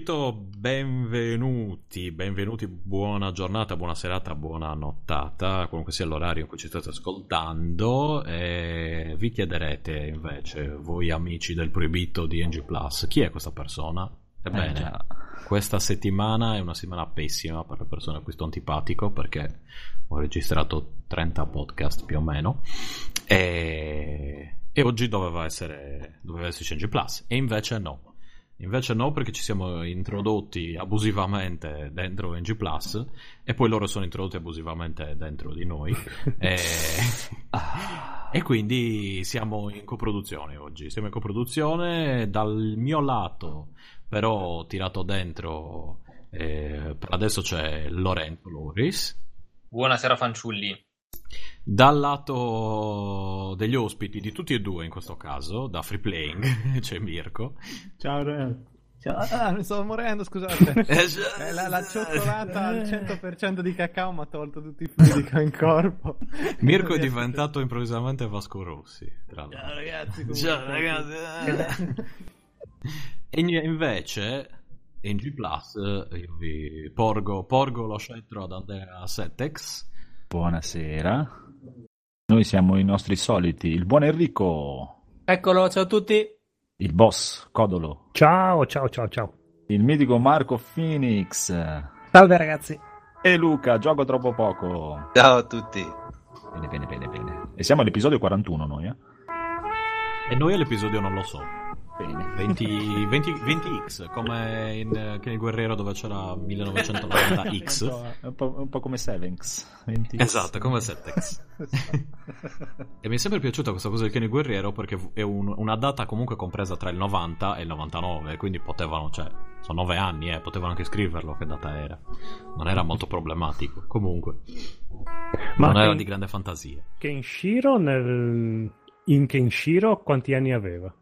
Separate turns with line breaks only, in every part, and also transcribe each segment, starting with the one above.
Proibito, benvenuti, benvenuti, buona giornata, buona serata, buona nottata, qualunque sia l'orario in cui ci state ascoltando. E vi chiederete invece, voi amici del Proibito di NG Plus, chi è questa persona? Ebbene, eh questa settimana è una settimana pessima per le persone a cui sto antipatico perché ho registrato 30 podcast più o meno e, e oggi doveva essere doveva esserci NG Plus e invece no Invece no, perché ci siamo introdotti abusivamente dentro NG Plus e poi loro sono introdotti abusivamente dentro di noi. e... e quindi siamo in coproduzione oggi. Siamo in coproduzione dal mio lato, però tirato dentro. Eh, per adesso c'è Lorenzo Loris.
Buonasera fanciulli.
Dal lato degli ospiti, di tutti e due in questo caso, da Free Playing, c'è Mirko.
Ciao Re. Ciao. Ah, mi stavo morendo, scusate. Eh, la, la cioccolata al 100% di cacao mi ha tolto tutti i fluidi che ho in corpo.
Mirko è diventato improvvisamente Vasco Rossi.
Ciao ragazzi.
Ciao ragazzi. e invece in G Plus io vi porgo, porgo lo scettro ad Andrea Setex
Buonasera. Noi siamo i nostri soliti. Il buon Enrico.
Eccolo, ciao a tutti.
Il boss Codolo.
Ciao, ciao, ciao, ciao.
Il mitico Marco Phoenix.
Salve ragazzi.
E Luca, gioco troppo poco.
Ciao a tutti.
Bene, bene, bene, bene. E siamo all'episodio 41 noi, eh?
E noi all'episodio non lo so. 20, 20, 20x come in uh, Kenny Guerrero dove c'era 1990x
un, po', un po' come Sevenx
esatto come 7x e mi è sempre piaciuta questa cosa del Kenny Guerriero perché è un, una data comunque compresa tra il 90 e il 99 quindi potevano cioè sono 9 anni eh, potevano anche scriverlo che data era. Non era molto problematico comunque. Ma non era di grande fantasia.
Kenshiro nel... in Kenshiro quanti anni aveva?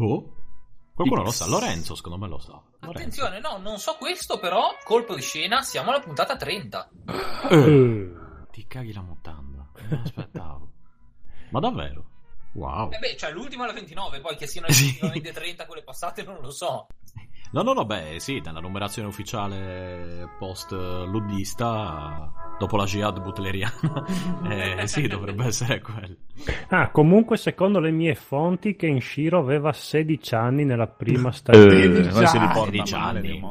Boh. Qualcuno X. lo sa, Lorenzo secondo me lo sa.
Attenzione, no, non so questo, però colpo di scena, siamo alla puntata 30.
Eh. Ti caghi la mutanda, non aspettavo. Ma davvero? Wow.
Eh beh, cioè l'ultima alla 29, poi che siano effettivamente 30 quelle passate non lo so.
No, no, no, beh, sì, nella numerazione ufficiale post-luddista, dopo la jihad butleriana, eh, sì, dovrebbe essere quello.
Ah, comunque, secondo le mie fonti, Kenshiro aveva 16 anni nella prima stagione.
Eh, 16 anni. 16 anni.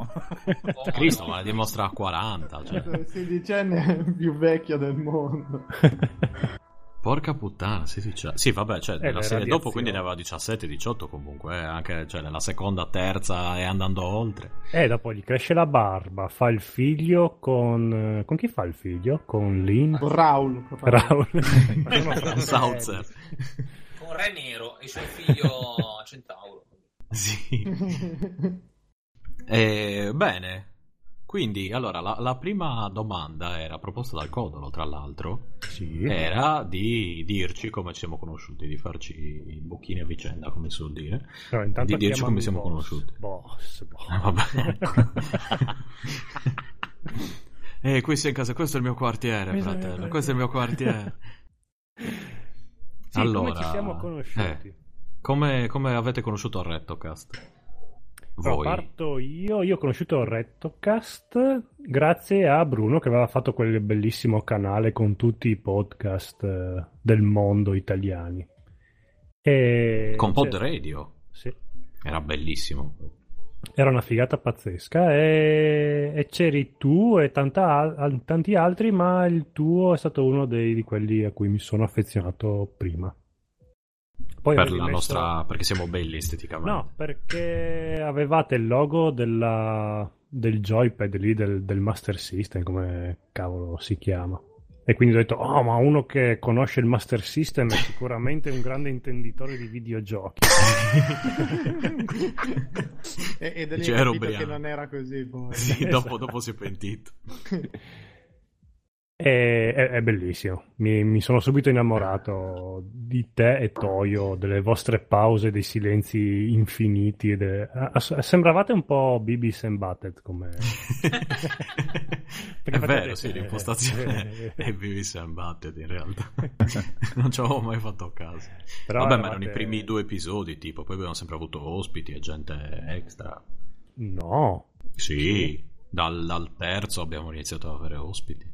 Cristo, ma la dimostra a 40. Cioè.
16 anni è il più vecchio del mondo.
Porca puttana, sì, sì, cioè, sì vabbè, cioè, nella serie dopo quindi ne aveva 17-18 comunque, eh, anche cioè, nella seconda, terza e andando oltre.
E eh, dopo gli cresce la barba, fa il figlio con... con chi fa il figlio? Con Lin?
Con Raul.
Raul.
con Sautzer.
Con Re Nero e suo figlio Centauro.
Sì. eh, bene, quindi, allora, la, la, prima domanda era proposta dal Codolo, tra l'altro,
sì.
era di dirci come ci siamo conosciuti, di farci i bocchini a vicenda, come si suol dire,
no,
di dirci come siamo
boss,
conosciuti.
Boss, boss.
Ah, vabbè. e eh, qui sei in casa, questo è il mio quartiere, mi fratello, questo è il mio quartiere.
sì, allora, come ci siamo conosciuti?
Eh, come, come avete conosciuto il Rettocast?
Voi. parto io, io ho conosciuto Rettocast grazie a Bruno che aveva fatto quel bellissimo canale con tutti i podcast eh, del mondo italiani.
E... Con Pod Radio?
Sì.
Era bellissimo.
Era una figata pazzesca e, e c'eri tu e tanta, tanti altri, ma il tuo è stato uno dei, di quelli a cui mi sono affezionato prima.
Poi per la messo... nostra... perché siamo belli esteticamente.
No, perché avevate il logo della... del joypad lì, del, del Master System, come cavolo si chiama. E quindi ho detto, oh, ma uno che conosce il Master System è sicuramente un grande intenditore di videogiochi.
e, e da lì ho capito che non era così. Poi.
Sì, dopo, dopo si è pentito.
È, è, è bellissimo, mi, mi, sono subito innamorato di te e Toyo, delle vostre pause, dei silenzi infiniti. Delle... Sembravate un po' Bibis and Butted come...
È vero,
vedere.
sì, l'impostazione è Beavis and Butthead in realtà. non ci avevo mai fatto caso.
Però
Vabbè, ma
eravate-
erano i primi due episodi, tipo, poi abbiamo sempre avuto ospiti e gente extra.
No.
Sì, dal, dal terzo abbiamo iniziato ad avere ospiti.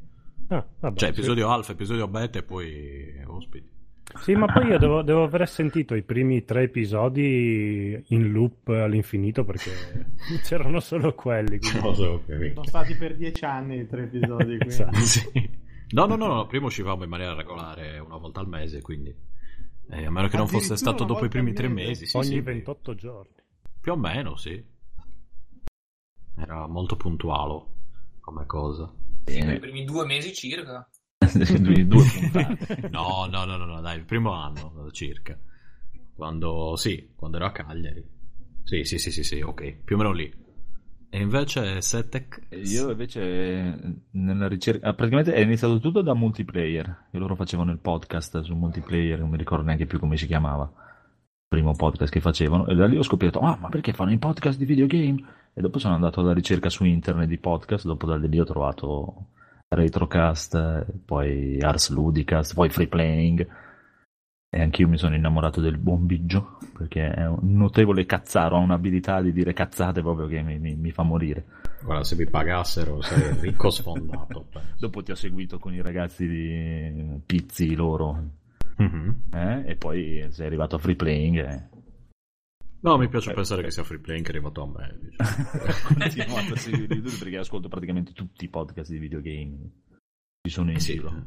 Ah, vabbè,
Cioè,
sì.
episodio alfa, episodio beta e poi ospiti.
Sì, ma poi io devo, devo aver sentito i primi tre episodi in loop all'infinito perché c'erano solo quelli. quindi-
Sono stati per dieci anni i tre episodi. Quindi.
Esatto.
Sì. No, no, no, no, prima uscivamo in maniera regolare una volta al mese, quindi... eh, a meno che non fosse stato dopo i primi tre
mese?
mesi. Sì,
Ogni
sì,
28 giorni.
Più o meno, sì. Era molto puntuale come cosa.
I
Bene.
primi due mesi circa.
Due puntate.
No, no, no, no, no, dai, il primo anno circa. Quando, sì, quando ero a Cagliari. Sì, sì, sì, sì, sì, ok, più o meno lì. E invece Setec...
Io invece nella ricerca, ah, praticamente è iniziato tutto da multiplayer, che loro facevano il podcast su multiplayer, non mi ricordo neanche più come si chiamava, il primo podcast che facevano, e da lì ho scoperto, ah ma perché fanno i podcast di videogame? E dopo sono andato alla ricerca su internet di podcast, dopo da lì ho trovato Retrocast, eh, poi Ars Ludicast, poi Free Playing, e anch'io mi sono innamorato del buon Biggio, perché è un notevole cazzaro, ha un'abilità di dire cazzate proprio che mi- mi- mi fa morire.
Guarda, se vi pagassero sarei ricco sfondato. penso.
Dopo ti ho seguito con i ragazzi di Pizzi loro,
Mhm.
eh? e poi sei arrivato a free playing. E...
No, mi piace pensare che sia free playing che è arrivato a me. Diciamo.
Ho continuato a seguire tutti perché ascolto praticamente tutti i podcast di videogame. Ci sono in
Sì.
giro.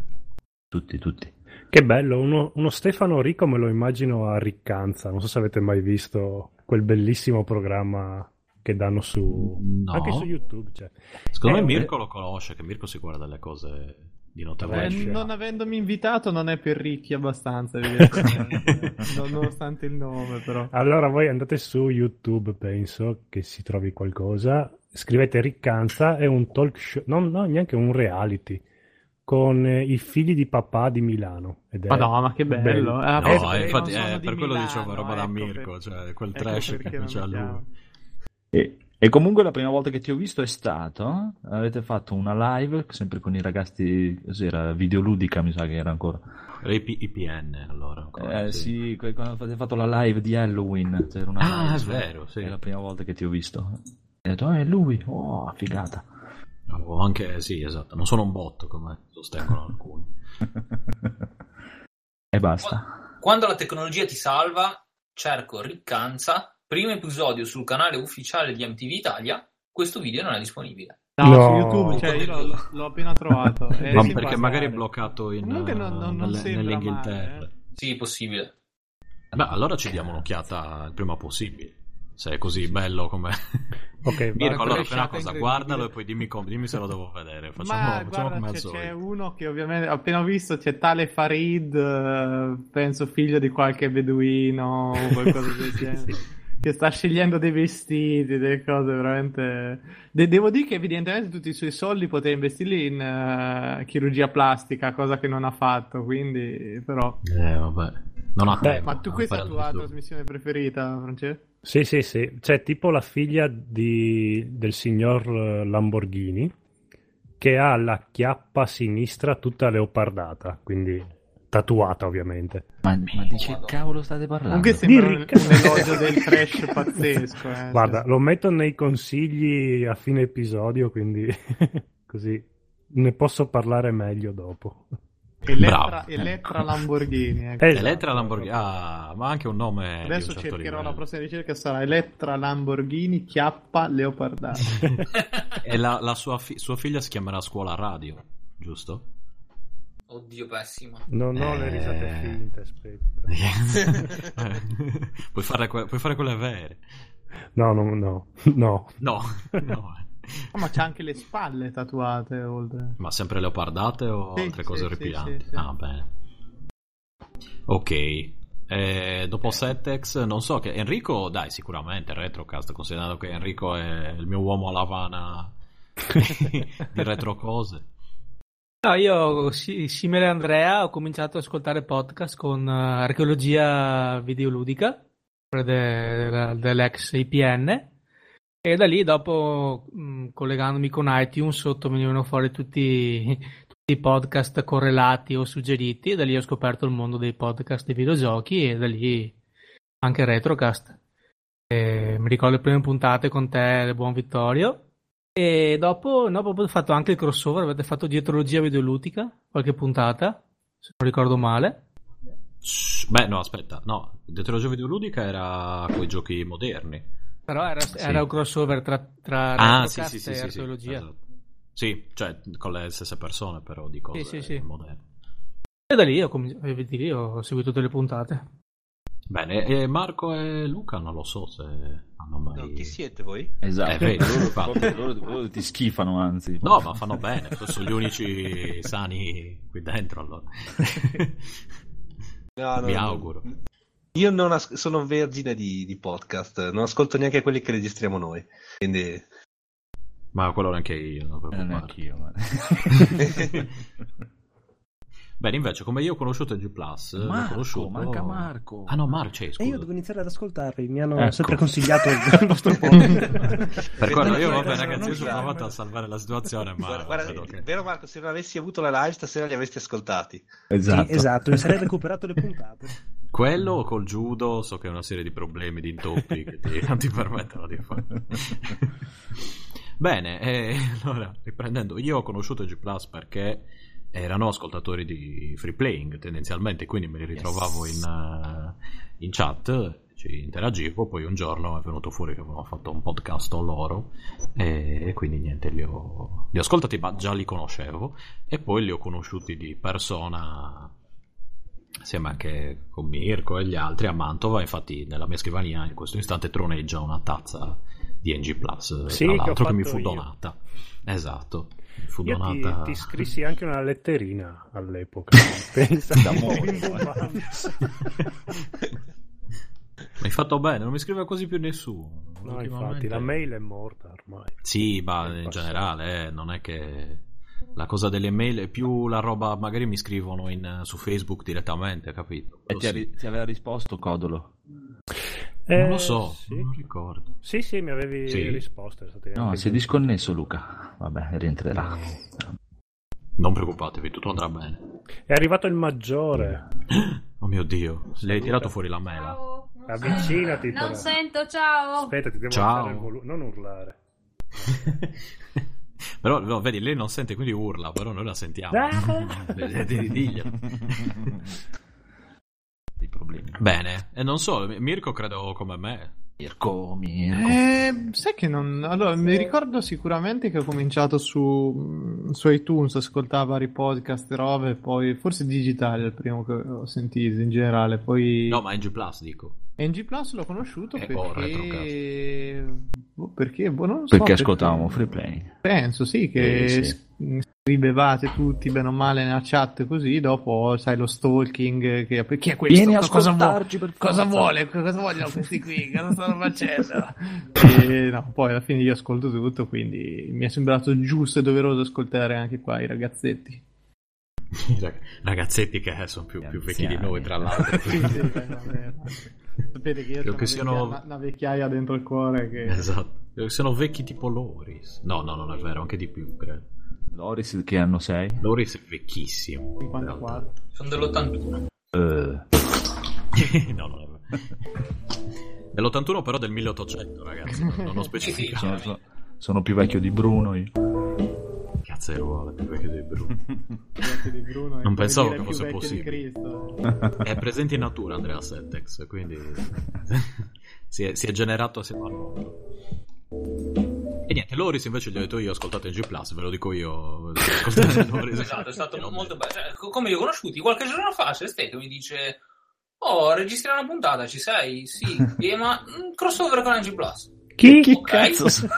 Tutti, tutti.
Che bello, uno, uno Stefano Ricco me lo immagino a Riccanza. Non so se avete mai visto quel bellissimo programma che danno su...
No.
Anche su YouTube. Cioè.
Secondo
Eh,
me Mirko lo conosce, che Mirko si guarda le cose di
Eh,
notevole.
Trash.
non avendomi invitato non è per ricchi abbastanza. Non- nonostante il nome, però.
Allora voi andate su YouTube, penso che si trovi qualcosa. Scrivete Riccanza, è un talk show, no, no, neanche un reality, con eh, i figli di papà di Milano. Ed è
Ma no, ma che bello. Ah,
No,
penso
eh, infatti, eh, per quello
Milano,
dicevo roba da
ecco
Mirko,
per-
cioè quel
ecco
trash che
chiamo.
lui.
E, e comunque la prima volta che ti ho visto è stato, avete fatto una live, sempre con i ragazzi, cos'era, videoludica mi sa che era ancora.
Era IP IPN allora. ancora,
Eh,
sì.
sì, que- quando avete fatto la live di Halloween, c'era una
Ah,
live,
è vero, sì.
È la prima volta che ti ho visto. E ho detto, ah, è lui, oh, figata.
Avevo anche, sì, esatto, non sono un bot come sostengono alcuni.
e basta.
Quando la tecnologia ti salva, cerco Riccanza, primo episodio sul canale ufficiale di MTV Italia. Questo video non è disponibile.
No,
No.
su YouTube, cioè io l'ho, l'ho appena trovato.
Ma
simpatico.
perché magari è bloccato in,
Comunque non- non- non
nelle- nell'Inghilterra.
male,
Sì, possibile.
Beh, allora ci diamo un'occhiata il prima possibile. Se è così bello come...
Ok,
Mirko, allora fai una cosa, guardalo e poi dimmi, com- dimmi se lo devo vedere. Facciamo,
Ma
facciamo
guarda,
come al
c'è,
solito.
c'è uno che ovviamente appena ho visto c'è tale Farid, eh, penso figlio di qualche beduino o qualcosa del genere, che sta scegliendo dei vestiti, delle cose veramente... De- devo dire che evidentemente tutti i suoi soldi poteva investirli in eh, chirurgia plastica, cosa che non ha fatto, quindi però...
Eh, vabbè. Non ha
Beh,
tempo.
Ma tu questa è la tua trasmissione preferita, Francesco?
Sì, sì, sì. C'è tipo la figlia di- del signor eh, Lamborghini che ha la chiappa sinistra tutta leopardata, quindi tatuata ovviamente.
Ma, ma di che cavolo state parlando?
Comunque sembra un, un elogio del trash pazzesco. eh.
Guarda, lo metto nei consigli a fine episodio, quindi così ne posso parlare meglio dopo.
Elettra. Elettra Lamborghini. ecco.
Esatto.
Elettra Lamborghini. Ah, ma anche un nome
Adesso
un certo
cercherò
livello.
la prossima ricerca sarà Elettra Lamborghini chiappa leopardata.
E la, la sua, fi- sua figlia si chiamerà Scuola Radio, giusto?
Oddio, pessima.
Non ho le risate
Eh.
finte, aspetta.
puoi, fare que- puoi fare quelle vere.
No, no, no, no.
No, no. eh.
Oh, ma c'ha anche le spalle tatuate oltre.
Ma sempre leopardate o
Sì,
altre
sì,
cose
sì,
orripilanti?
sì, sì.
Ah, bene. Ok. Eh, dopo Setex, non so che Enrico, dai, sicuramente Retrocast, considerando che Enrico è il mio uomo a Lavana di retro cose.
No, io, simile a Andrea, ho cominciato ad ascoltare podcast con eh, archeologia videoludica de- de- dell'ex IPN E da lì, dopo, mh, collegandomi con iTunes, sotto venivano fuori tutti, tutti i podcast correlati o suggeriti. E da lì ho scoperto il mondo dei podcast dei videogiochi e da lì anche Retrocast. E mi ricordo le prime puntate con te, buon Vittorio. E dopo, no, dopo fatto anche il crossover, avete fatto dietrologia videoludica, qualche puntata, se non ricordo male.
Beh, no, aspetta, no, Detrologia videoludica era quei giochi moderni.
Però era,
Sì.
era un crossover tra, tra
Ah, sì, sì, sì,
e
sì, sì,
archeologia.
esatto. Sì, cioè con le stesse persone, però di cose
Sì, sì, sì.
moderne.
E da lì ho, cominci- e di lì ho seguito tutte le puntate.
Bene, e Marco e Luca non lo so se.
No, chi siete voi?
Esatto,
Eh, vedi,
loro, loro- loro ti schifano anzi.
No, ma fanno bene, sono gli unici sani qui dentro allora.
No, no,
Mi auguro.
Io non as- sono vergine di, di podcast, non ascolto neanche quelli che registriamo noi. Quindi
Ma quello neanche io, non
Eh,
preoccupare.
neanch'io. ma-
Bene, invece, come io ho conosciuto G Plus, l'ho
Marco,
conosciuto...
manca Marco.
Ah no, Marco, c'è,
E io devo iniziare ad ascoltarvi, mi hanno
Ecco.
sempre consigliato il vostro podcast.
Per quello io, vabbè, ragazzi, sono
so.
provato a salvare la situazione, ma
guarda, guarda,
vedo che...
vero Marco, se non avessi avuto la live stasera li avresti ascoltati.
Esatto.
Sì, esatto, mi sarei recuperato le puntate.
Quello o col judo so che è una serie di problemi, di intoppi che ti, non ti permettono di fare. Bene, e allora, riprendendo, io ho conosciuto G Plus perché erano ascoltatori di free playing tendenzialmente, quindi me li ritrovavo in, eh, in chat, ci interagivo, poi un giorno è venuto fuori che avevano fatto un podcast loro e, e quindi niente, li ho, li ho ascoltati, ma già li conoscevo e poi li ho conosciuti di persona assieme anche con Mirko e gli altri a Mantova. Infatti, nella mia scrivania in questo istante troneggia una tazza di NG Plus,
Sì,
tra
che
l'altro, che, mi
fatto
fu
io.
donata. Esatto, mi fu
Io ti,
donata.
ti scrissi anche una letterina all'epoca. Pensa
D'amore.
Mi hai fatto bene, non mi scrive quasi più nessuno.
No, infatti, la mail è morta ormai.
Sì, ma in
passato.
generale, eh, non è che la cosa delle mail è più la roba, magari mi scrivono in- su Facebook direttamente, capito?
E ti, ha ti aveva risposto Codolo?
Non lo
Eh,
so,
Sì.
non ricordo.
sì, sì, mi avevi
Sì.
risposto.
No, si è disconnesso Luca. Vabbè, rientrerà.
Non preoccupatevi, tutto andrà bene.
È arrivato il maggiore.
Oh mio dio, le hai tirato fuori la mela.
Ciao.
Avvicinati.
Non
però.
sento, ciao.
Aspetta, ti devo
Ciao.
volume. Non urlare.
però, no, vedi, lei non sente, quindi urla, però noi la sentiamo.
Ah.
Eh, di- diglielo.
Problemi.
Bene, e non so, Mirko credo come me.
Mirko, Mirko.
Eh, sai che non. Allora, mi ricordo sicuramente che ho cominciato su, su iTunes, ascoltava vari podcast e robe, poi forse digitale è il primo che ho sentito in generale, poi
No, ma NG Plus dico.
NG Plus l'ho conosciuto
Eh, oh,
perché... boh, perché? Boh, non so,
Perché ascoltavamo free play.
Penso, sì, che
Sì, sì.
scrivevate tutti bene o male nella chat così, dopo sai lo stalking, che chi è questo?
Vieni a
cosa vuole? Cosa vuole? Cosa vogliono questi qui? Cosa stanno facendo? e, no, poi alla fine io ascolto tutto, quindi mi è sembrato giusto e doveroso ascoltare anche qua i ragazzetti.
I rag- Ragazzetti che sono più, più vecchi di noi, tra l'altro.
Sì, sì. Sapete che io
Credo
ho
che siano-
una, una vecchiaia dentro il cuore che...
Esatto. Credo che Siano vecchi tipo Loris. No, no, non è vero, anche di più, credo.
Loris, che anno sei?
Loris è vecchissimo.
54.
Sono dell'81.
Eh,
no, non è vero. Dell'81 però del 1800, ragazzi. Non, ho specificato.
sono, sono- sono più vecchio di Bruno io.
Cazzo ruolo, più vecchio di Bruno.
Di Bruno
Non pensavo che fosse
di
possibile. È presente in natura Andrea Settex, quindi si, è, si è generato assieme al mondo. E niente, Loris invece gli ho detto io ascoltate in G Plus, ve lo dico io. Ascoltate Loris.
Esatto, è stato molto bello. Cioè, co- come li ho conosciuti? Qualche giorno fa c'è Ste che mi dice: Oh, registri una puntata, ci sei? Sì. E ma mm, crossover con NG Plus.
Chi?
Ok.
Cazzo.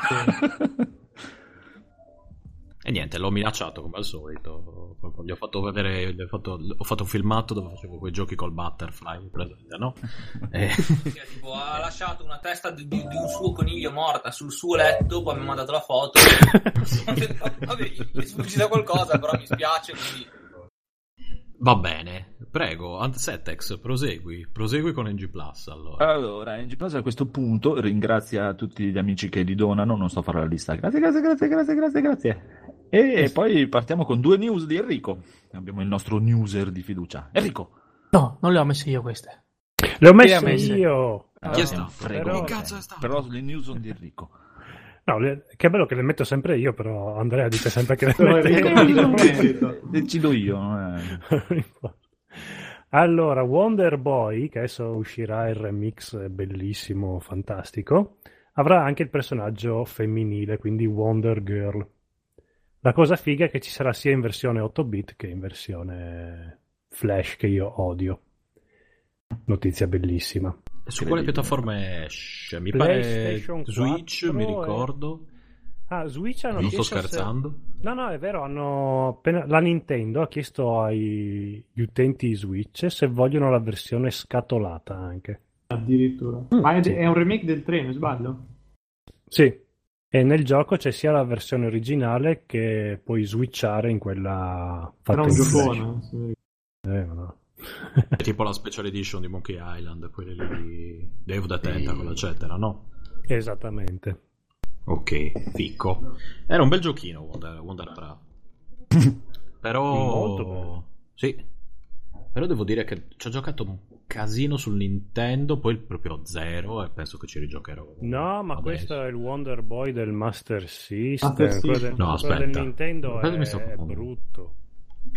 Niente, l'ho minacciato come al solito. Gli ho fatto vedere, gli ho fatto, ho fatto un filmato dove facevo quei giochi col butterfly, presente, no? E-
Cioè, tipo, ha lasciato una testa di, di- di un suo coniglio morta sul suo letto, poi mi ha mandato la foto. Vabbè, è sfuggita qualcosa, però mi spiace, quindi...
Va bene, prego, Antsetex, prosegui, prosegui con NG Plus allora.
Allora, NG Plus a questo punto ringrazia tutti gli amici che li donano, non sto a fare la lista. Grazie, grazie, grazie, grazie, grazie, grazie. E poi partiamo con due news di Enrico. Abbiamo il nostro newser di fiducia. Enrico.
No, non le ho messe io queste.
Le ho
le
messe
messe?
io.
Chi è
Ah,
stato?
frego.
Però-
Che cazzo è stato?
Però le news sono di Enrico.
No, le- che bello che le metto sempre io, però Andrea dice sempre che le
Enrico
io.
Decido io. eh.
Allora, Wonder Boy, che adesso uscirà il remix bellissimo, fantastico, avrà anche il personaggio femminile, quindi Wonder Girl. La cosa figa è che ci sarà sia in versione 8 bit che in versione Flash, che io odio. Notizia bellissima.
Su quale piattaforme esce? Mi pare Switch,
4
mi ricordo.
Ah, Switch hanno
Non sto
chiesto se-
scherzando.
No, no, è vero, hanno appena- la Nintendo ha chiesto agli utenti Switch se vogliono la versione scatolata anche.
Addirittura. Ma è, è un remake del 3, non sbaglio?
Sì, e nel gioco c'è sia la versione originale che puoi switchare in quella fatta
Era un giocone. sì.
Eh, ma no.
È tipo la special edition di Monkey Island, quelle lì di Dave the Tentacle, eccetera, no?
Esattamente.
Ok, ficco. Era un bel giochino Wonder, Wonder Bra. Però...
Molto bello.
Sì. Però devo dire che ci ho giocato un casino sul Nintendo, poi proprio zero e penso che ci rigiocherò.
No, ma
adesso.
questo è il Wonder Boy del Master System.
Master
quello
System.
del,
No,
quello del
aspetta.
Nintendo
Aspetta,
è,
mi sto
è brutto.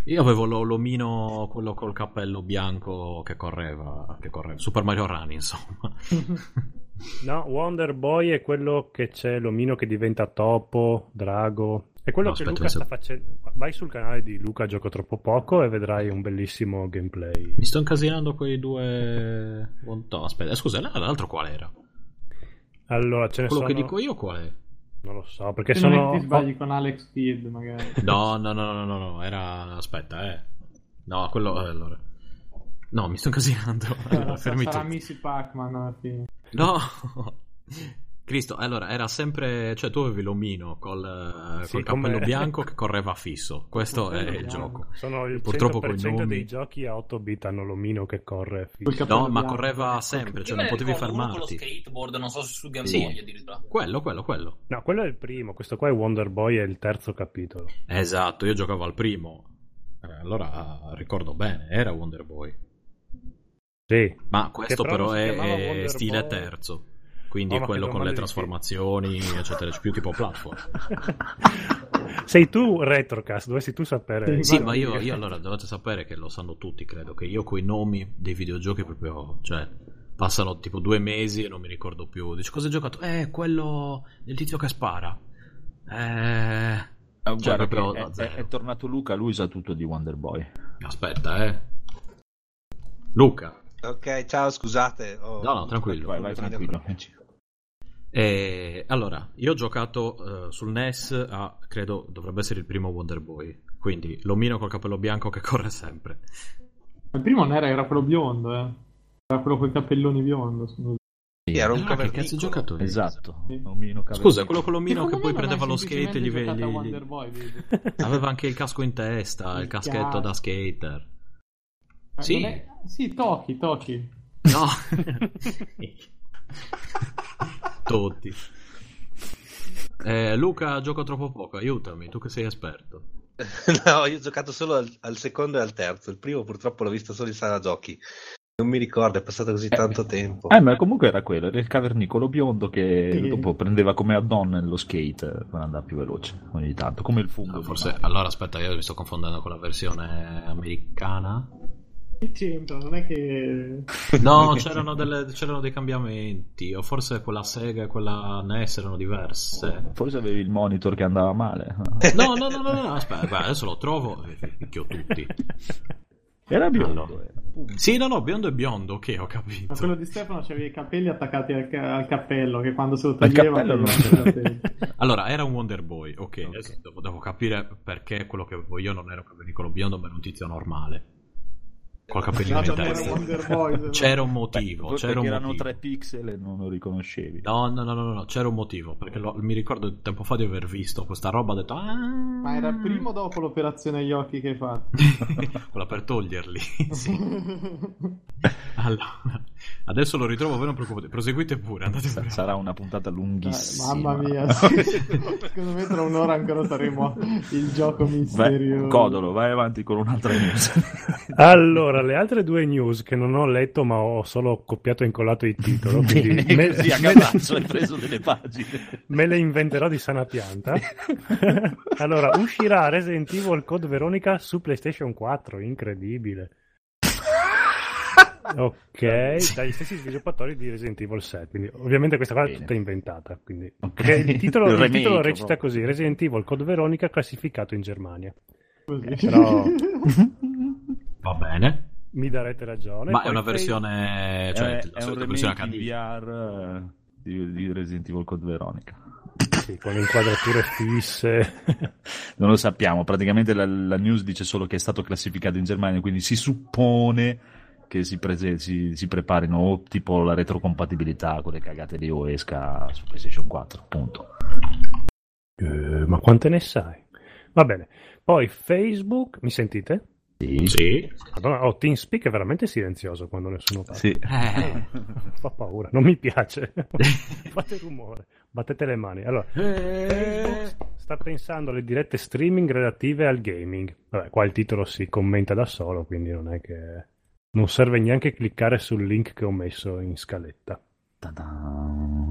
Io avevo lo- l'omino, quello col cappello bianco che correva, che correva. Super Mario Run, insomma.
No, Wonder Boy è quello che c'è l'omino che diventa topo, drago. È quello
No,
che
aspetta,
Luca sta facendo. Vai sul canale di Luca Gioco Troppo Poco e vedrai un bellissimo gameplay.
Mi sto incasinando quei due... No, aspetta, eh, scusa, l'altro qual era?
Allora, ce ne
Quello
sono...
che dico io qual è?
Non lo so, perché
Se
sono...
ti sbagli con Alex Kidd, magari.
No, no, no, no, no, no, era... Aspetta, eh. No, quello... eh, allora... No, mi sto incasinando. Allora,
Allora,
fermi
sarà
tutti.
Missy Pac-Man alla fine.
No! Cristo, allora, era sempre... Cioè, tu avevi l'omino col,
Sì,
col cappello
come-
bianco che correva fisso. Questo è il gioco.
Sono il
Purtroppo coi
100%
nomi-
dei giochi a 8 bit hanno l'omino che corre. Fisso.
No, ma
bianco.
correva sempre,
Io
cioè
me
non potevi
uno con lo
fermarti.
skateboard, non so se su Game
Sì.
Boy addirittura.
Quello, quello, quello.
No, quello è il primo, questo qua è Wonder Boy, è il terzo capitolo.
Esatto, io giocavo al primo. Eh, allora ricordo bene, era Wonder Boy.
Sì.
Ma questo
però
però è, è stile
Boy.
terzo. Quindi
Oh,
è quello con le trasformazioni, eccetera, più tipo platform.
Sei tu Retrocast, dovresti tu sapere.
Sì, ma io, io allora dovete sapere che lo sanno tutti, credo, che io coi nomi dei videogiochi proprio, cioè, passano tipo due mesi e non mi ricordo più. Dici, cosa hai giocato? Eh, quello del tizio che spara. Eh...
Eh,
Cioè,
guarda
proprio
è, è- è tornato Luca, lui sa tutto di Wonder Boy.
Aspetta, eh. Luca.
Ok, ciao, scusate. ho-
No, no, tranquillo.
Vai, vai, tranquillo.
E, allora, io ho giocato eh, sul NES a, credo, dovrebbe essere il primo Wonder Boy. Quindi l'omino col capello bianco che corre sempre.
Il primo non era, era quello biondo, eh. Era quello con i cappelloni biondo. scusa.
Sì, era un
Ah, che cazzo hai
piccolo.
giocato?
Esatto.
Sì.
Omino.
Scusa, quello con l'omino che poi prendeva lo skate e gli,
semplicemente
gli-
giocato a
gli-
Wonder Boy,
aveva anche il casco in testa, il
Il
caschetto da skater.
Eh,
Sì.
è- Sì, Toki, Toki.
No. Tutti. Eh, Luca, gioco troppo poco, aiutami, tu che sei esperto.
no, io ho giocato solo al, al secondo e al terzo. Il primo purtroppo l'ho visto solo in sala giochi. Non mi ricordo, è passato così tanto tempo.
Eh, ma comunque era quello, era il cavernicolo biondo che
Sì.
dopo prendeva come add-on lo skate eh, per andare più veloce ogni tanto, come il fungo.
Ah, forse, allora aspetta, io mi sto confondendo con la versione americana.
C'entra? Non è che...
No, c'erano, delle- c'erano dei cambiamenti, o forse quella Sega e quella NES erano diverse.
Forse avevi il monitor che andava male.
No, no, no, no, no, aspetta, guarda, adesso lo trovo e vi picchio tutti.
Era biondo.
Allora. Sì, no, no, biondo e biondo, ok, ho capito.
Ma quello di Stefano c'aveva i capelli attaccati al, ca- al cappello, che quando se lo toglieva...
cappello
capelli.
Allora, era un Wonder Boy, ok,
Ok.
adesso devo, devo capire perché quello che avevo io non era un cavernicolo biondo, ma era un tizio normale. Qualche appellino in
Dato che era
testa. C'era un
Beh,
motivo,
perché
c'era un
erano
motivo.
3 pixel e non lo riconoscevi.
No, no, no, no, no, c'era un motivo, perché lo- mi ricordo tempo fa di aver visto questa roba, ho detto... Ah,
Ma era prima o dopo l'operazione agli occhi che hai fatto?
Quella per toglierli, sì. Allora, adesso lo ritrovo, voi non preoccupate, proseguite pure, andate pure.
sarà una puntata
Dai,
lunghissima.
mamma mia, sì. secondo me tra un'ora ancora saremo il gioco misterioso.
Codolo, vai avanti con un'altra news.
Allora, le altre due news che non ho letto, ma ho solo copiato e incollato il titolo. quindi
Bene,
me,
così a
me-
cazzo hai preso delle pagine.
me le inventerò di sana pianta. allora, uscirà Resident Evil Code Veronica su PlayStation 4, incredibile. Ok, dagli stessi sviluppatori di Resident Evil 7, quindi ovviamente questa cosa è tutta inventata. Quindi.
Ok.
Perché Il, titolo,
Il
il
remake,
titolo recita
proprio.
così: Resident Evil Code Veronica classificato in Germania.
Così.
Però
Va bene,
mi darete ragione.
ma è una versione, cioè
è,
la solita versione HD.
VR eh, di, di Resident Evil Code Veronica.
Sì, con le inquadrature fisse.
Non lo sappiamo, praticamente la, la news dice solo che è stato classificato in Germania, quindi si suppone che si, prese- si- si preparino o tipo la retrocompatibilità con le cagate di o esca su PlayStation 4, appunto.
Eh, ma quante ne sai? Va bene. Poi Facebook, mi sentite?
Sì.
Sì,
Madonna, oh, TeamSpeak è veramente silenzioso quando nessuno parla.
Sì.
Eh.
Fa paura, non mi piace. Fate rumore, battete le mani. Allora, Facebook sta pensando alle dirette streaming relative al gaming. Vabbè, qua il titolo si commenta da solo, quindi non è che... Non serve neanche cliccare sul link che ho messo in scaletta.
Ta-da.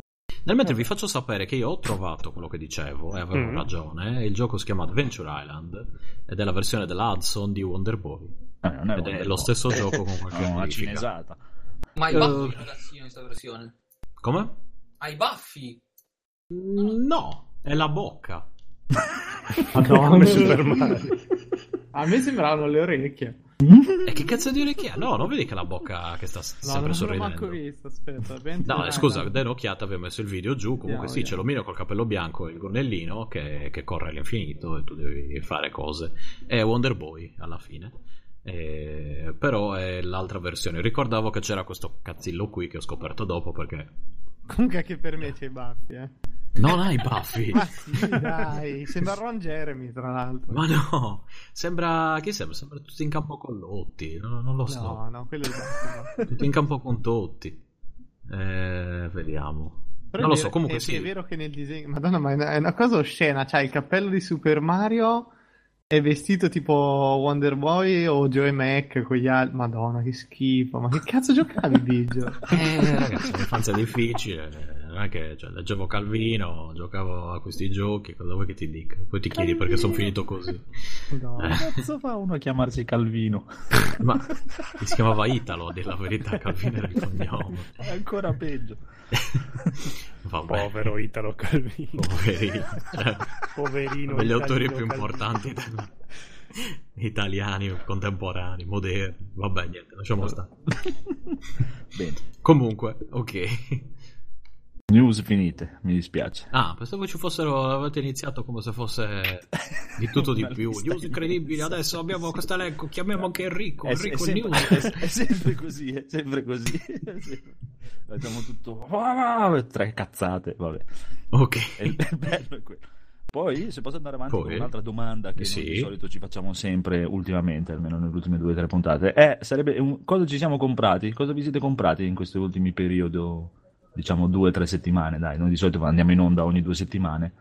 Nel mentre vi faccio sapere che io ho trovato quello che dicevo e avevo
Mm.
ragione. Il gioco si chiama Adventure Island ed è la versione della Hudson di Wonder Boy.
Eh, non
Ed è
Wonder
lo
Boy.
stesso gioco con qualche
No,
modifica.
cinesata.
Ma hai
Eh.
baffi, ragazzino, in questa versione?
Come?
Hai baffi?
Mm, No, è la bocca.
Madonna.
Come Super Mario.
A me sembravano le orecchie.
E che cazzo di orecchie ha? No, non vedi che la bocca che sta
No,
sempre
non l'ho
sorridendo.
manco visto, aspetta.
No, eh, scusa, dai un'occhiata, avevo messo il video giù. Comunque
Vediamo,
sì, c'è
vediamo.
l'omino col capello bianco e il gonnellino che, che corre all'infinito e tu devi fare cose. È Wonder Boy alla fine. Eh, però è l'altra versione. Ricordavo che c'era questo cazzillo qui che ho scoperto dopo perché
Comunque anche per me c'è i baffi, eh.
Non ha i baffi.
Ma sì, dai. Sembra Ron Jeremy, tra l'altro.
Ma no, sembra. Chi sembra? Sembra tutti in campo con Lotti. No, non lo so.
No, no, quello è il.
Tutti in campo con Totti. Eh, vediamo.
Però
non lo so, comunque
è,
sì.
È vero che nel disegno... Madonna, ma è una, è una cosa oscena. C'ha il cappello di Super Mario... È vestito tipo Wonder Boy o Joey Mac con gli altri. Madonna, che schifo. Ma che cazzo giocavi, Biggio?
Eh, ragazzi, l'infanzia è difficile. Non è che cioè, leggevo Calvino, giocavo a questi giochi. Cosa vuoi che ti dica? Poi ti chiedi perché sono finito così.
No.
Eh.
Cazzo fa uno a chiamarsi Calvino?
Ma si chiamava Italo, a dire la verità. Calvino era il cognome.
È ancora peggio.
Vabbè,
Povero Italo Calvino.
poverino. Cioè,
Poverino.
degli autori più
Calvino.
importanti del- italiani, contemporanei, moderni. Vabbè, niente, lasciamo stare.
Bene.
Comunque, ok.
News finite, mi dispiace.
Ah, pensavo ci fossero. Avete iniziato come se fosse di tutto di più. News
di
incredibili.
news.
Adesso abbiamo questo elenco. Chiamiamo anche Enrico.
È,
Enrico
è
News.
sempre, è- è sempre così, è sempre così. Facciamo tutto. ah, Tre cazzate, vabbè.
Ok.
È il è bello è quello. Poi, se posso andare avanti
Poi?
con un'altra domanda che
Sì.
di solito ci facciamo sempre ultimamente, almeno nelle ultime due o tre puntate, è sarebbe un- cosa ci siamo comprati? Cosa vi siete comprati in questo ultimi periodo, diciamo due o tre settimane? Dai, noi di solito andiamo in onda ogni due settimane.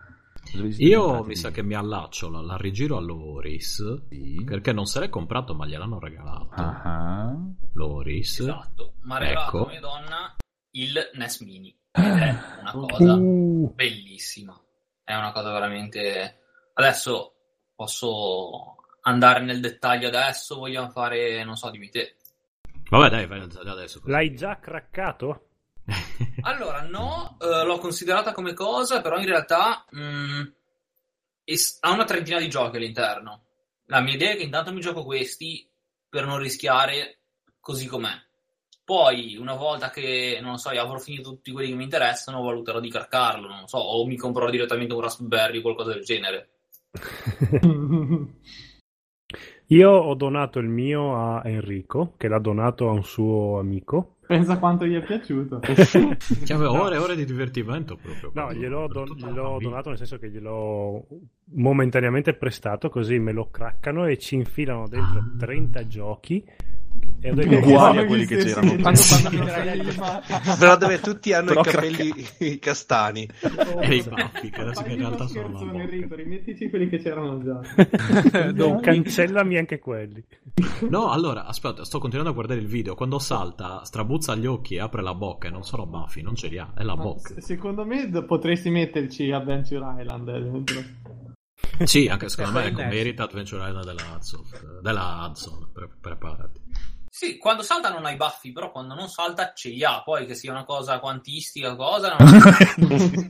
Io mi sa che mi allaccio, la, la rigiro all'Oris.
Sì.
Perché non se l'è comprato, ma gliel'hanno regalato.
Ah.
L'Oris.
Esatto. Ma ha regalato
Ecco.
mia donna il NES Mini. Ed è una cosa bellissima. È una cosa veramente... Adesso posso andare nel dettaglio adesso, vogliamo fare, non so, dimmi te.
Vabbè, dai, vai adesso. così.
L'hai già craccato?
Allora, no, eh, l'ho considerata come cosa, però in realtà mh, es- ha una trentina di giochi all'interno. La mia idea è che intanto mi gioco questi per non rischiare così com'è. Poi, una volta che, non so, avrò finito tutti quelli che mi interessano, valuterò di carcarlo, non so, o mi comprerò direttamente un Raspberry o qualcosa del genere.
Io ho donato il mio a Enrico, che l'ha donato a un suo amico.
Pensa quanto gli è piaciuto.
Che aveva ore e ore di divertimento proprio.
No,
per-
gliel'ho,
per
don- gliel'ho donato nel senso che gliel'ho momentaneamente prestato, così me lo craccano e ci infilano dentro 30 giochi. E detto,
Uguali a quelli che c'erano
Quando- quando
prima.
Però dove tutti hanno
Però
i capelli castani.
E i baffi, che adesso che in realtà sono.
Enrico, rimettici quelli che c'erano già.
non cancellami anche quelli.
No, allora, aspetta, sto continuando a guardare il video. Quando salta, strabuzza gli occhi e apre la bocca e non sono baffi, non ce li ha, è la
Ma
bocca.
se- secondo me potresti metterci Adventure Island eh, dentro.
Sì, anche secondo me ecco,
sì.
merita Adventure Island della Hudson. Della Hudson, pre- preparati.
Sì, quando salta non ha i baffi, però quando non salta ce li ha. Poi che sia una cosa quantistica, cosa. non-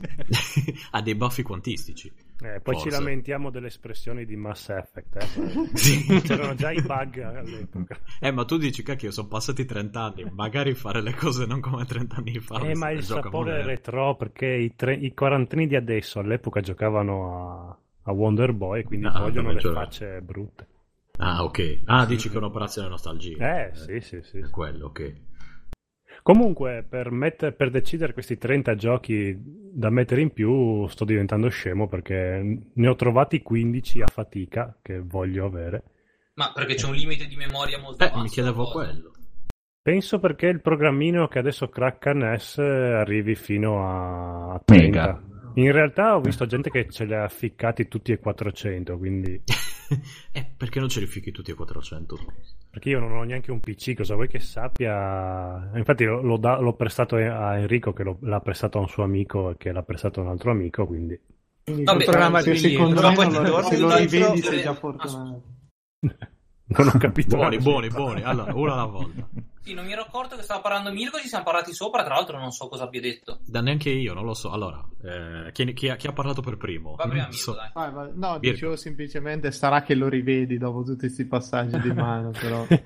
ha dei baffi quantistici.
Eh, poi ci
Forse.
lamentiamo delle espressioni di Mass Effect. eh.
Sì.
C'erano già i bug all'epoca.
Eh, ma tu dici, cacchio, sono passati 30 anni, magari fare le cose non come 30 anni fa.
Eh, ma il sapore retro perché i, tre- i quarantini di adesso all'epoca giocavano a, a Wonder Boy e quindi
Ah,
vogliono le
cioè-
facce brutte.
Ah, ok. Ah, dici che è un'operazione nostalgia.
Eh, sì, sì, sì.
È quello, ok.
Comunque, per, mette- per decidere questi 30 giochi da mettere in più, sto diventando scemo perché ne ho trovati 15 a fatica che voglio avere.
Ma perché c'è un limite di memoria molto
Eh,
basso.
mi chiedevo
cosa.
quello.
Penso perché il programmino che adesso cracca NES arrivi fino a 30.
Mega.
In realtà ho visto gente che ce li ha ficcati tutti e 400, quindi...
eh, perché non ce li fichi tutti a 400?
Perché io non ho neanche un PC, cosa vuoi che sappia? Infatti l'ho, da- l'ho prestato a Enrico che l'ha prestato a un suo amico e che l'ha prestato a un altro amico, quindi...
Quindi
Vabbè,
se-
programma
se-
di
secondo me se lo rivedi sei già fortunato.
Non ho capito.
Buoni, buoni, buoni. Allora, uno alla volta.
Sì, non mi ero accorto che stava parlando Mirko, ci siamo parlati sopra, tra l'altro non so cosa abbia detto.
Da neanche io, non lo so. Allora, eh, chi, chi ha, chi ha parlato per primo?
Va prima Mirko,
so.
dai.
Vai, vai. No,
Mirko.
dicevo semplicemente sarà che lo rivedi dopo tutti questi passaggi di mano, però.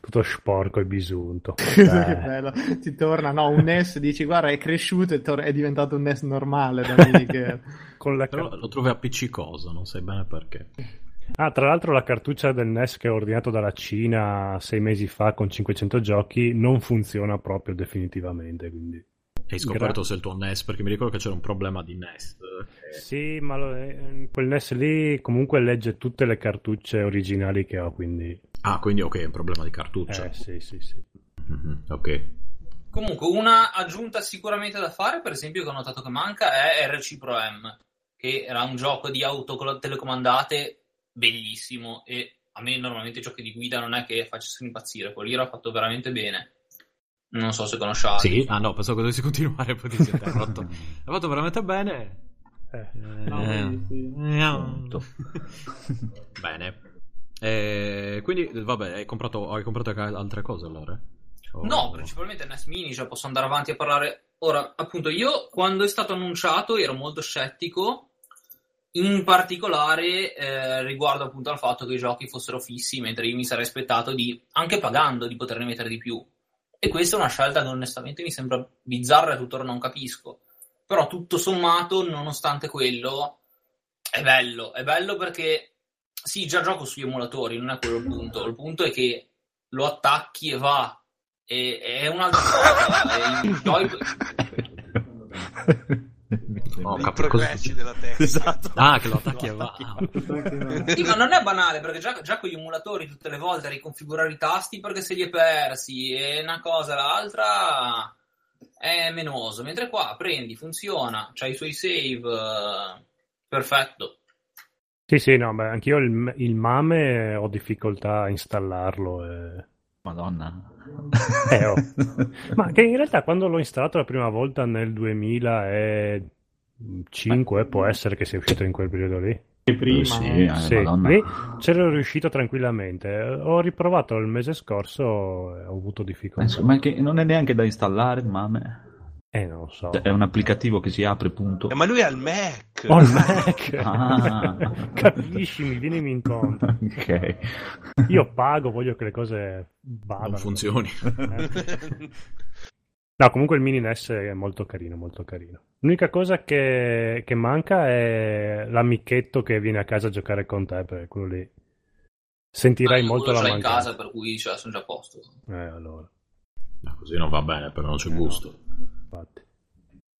Tutto sporco e bisunto.
che bello. Ti torna, no, un NES, dici guarda è cresciuto e tor- è diventato un NES normale da miniche.
Con la
Però lo trovi appiccicoso, non sai bene perché.
Ah, tra l'altro la cartuccia del NES che ho ordinato dalla Cina sei mesi fa con 500 giochi non funziona proprio definitivamente, quindi...
Hai scoperto
Gra-
se il tuo NES, perché mi ricordo che c'era un problema di NES. eh,
Sì, ma lo- eh, quel NES lì comunque legge tutte le cartucce originali che ho, quindi...
Ah, quindi ok, è un problema di cartuccia.
Eh, sì, sì, sì.
Mhm, ok.
Comunque, una aggiunta sicuramente da fare, per esempio, che ho notato che manca, è RC Pro M, che era un gioco di auto telecomandate bellissimo e a me normalmente i giochi di guida non è che facessero impazzire, quello lì era fatto veramente bene. Non so se conosciate.
Sì, ah no, pensavo che dovessi continuare, poi ti sei interrotto. Hai fatto veramente bene.
Eh,
No,
Eh,
sì.
no. Bene. Eh, quindi, vabbè, hai comprato, hai comprato anche altre cose allora? O-
No, principalmente NES Mini, cioè posso andare avanti a parlare. Ora, appunto, io quando è stato annunciato ero molto scettico, in particolare eh, riguardo appunto al fatto che i giochi fossero fissi, mentre io mi sarei aspettato di, anche pagando, di poterne mettere di più. E questa è una scelta che onestamente mi sembra bizzarra e tuttora non capisco. Però tutto sommato, nonostante quello, è bello. È bello perché sì, già gioco sugli emulatori, non è quello il punto. Il punto è che lo attacchi e va. E, è un'altra cosa. E
Ho
I
capito
progressi
cosa-
della tecnica.
Esatto.
Ah, che lo attacchi e va.
Sì, ma non è banale perché già, già con gli emulatori tutte le volte riconfigurare i tasti perché se li è persi e una cosa e l'altra è menoso. Mentre qua prendi, funziona, c'hai i suoi save, eh, perfetto.
Sì, sì, no, beh, anch'io il, il MAME ho difficoltà a installarlo. e-
Madonna.
Eh, oh. Ma che in realtà quando l'ho installato la prima volta nel 2005 può essere che sia uscito in quel periodo lì.
Che prima.
Sì,
eh.
eh,
Sì, lì c'ero riuscito tranquillamente. Ho riprovato il mese scorso e ho avuto difficoltà.
Ma che non è neanche da installare, mame.
Eh, non lo so.
È un applicativo che si apre, punto.
Eh, ma lui ha il Mac.
Ho il Mac.
Ah.
Capisci, mi vienimi incontro.
ok.
Io pago, voglio che le cose vadano.
Non funzioni.
Eh. No, comunque il mini NES è molto carino, molto carino. L'unica cosa che, che manca è l'amichetto che viene a casa a giocare con te, perché quello lì Sentirai
Ah,
molto la
l'ho in
mancanza.
casa, per cui cioè, sono già a posto.
Eh, allora,
No, così non va bene, però non c'è
Eh, no.
gusto.
infatti.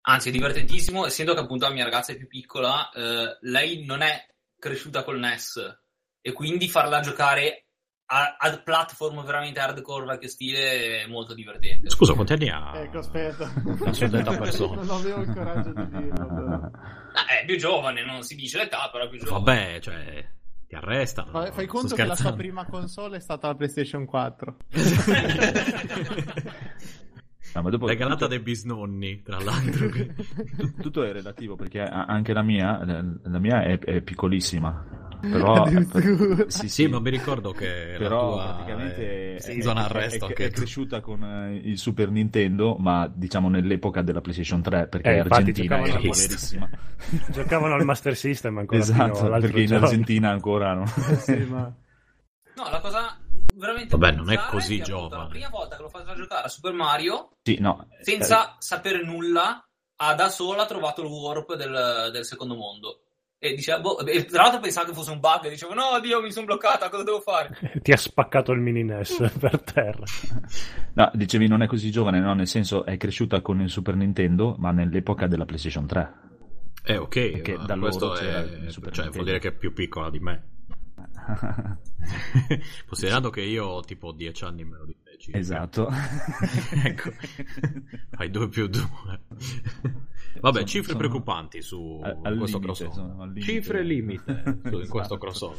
Anzi, è divertentissimo, essendo che appunto la mia ragazza è più piccola, eh, lei non è cresciuta col NES e quindi farla giocare a, a platform veramente hardcore vecchio stile è molto divertente.
Scusa, quanti anni ha?
Ecco, aspetta.
Suddetta persona.
non avevo il coraggio di dirlo. però.
Ah, è più giovane, non si dice l'età, però è più giovane.
Vabbè, cioè, ti arrestano.
Fai, fai conto che la sua prima console è stata la PlayStation 4.
No, ma dopo-
Regalata
tutto,
dai bisnonni, tra l'altro.
tutto è relativo perché anche la mia, la mia è, è piccolissima. Però sì,
sì, ma mi ricordo che
però
la tua
praticamente
è in zona
è-
arresto
è,
anche
è cresciuta con eh, il Super Nintendo, ma diciamo nell'epoca della PlayStation 3 perché
Eh,
Argentina è
al-
poverissima.
Giocavano al Master System ancora
esatto, perché in. Argentina ancora no.
Sì, ma...
No, la cosa veramente
Vabbè, non è così
che,
giovane.
La prima volta che l'ho fatta giocare a Super Mario,
sì, no.
senza sapere nulla, ha da sola trovato il warp del, del secondo mondo. E diceva, boh, e tra l'altro pensavo che fosse un bug, e dicevo, no, Dio, mi sono bloccata, cosa devo fare?
Ti ha spaccato il mini NES per terra.
No, dicevi non è così giovane, no, nel senso è cresciuta con il Super Nintendo, ma nell'epoca della PlayStation 3.
Eh, ok,
Perché da loro
questo
c'era
è...
Super
Cioè,
Nintendo.
vuol dire che è più piccola di me. Considerando che io ho tipo 10 anni in meno di. Circa.
esatto.
ecco, fai 2 più 2. Vabbè,
Sono-
cifre
sono-
preoccupanti su
Al- al
questo
limite,
crossover.
limite.
Cifre limite su- in questo
Esatto.
crossover.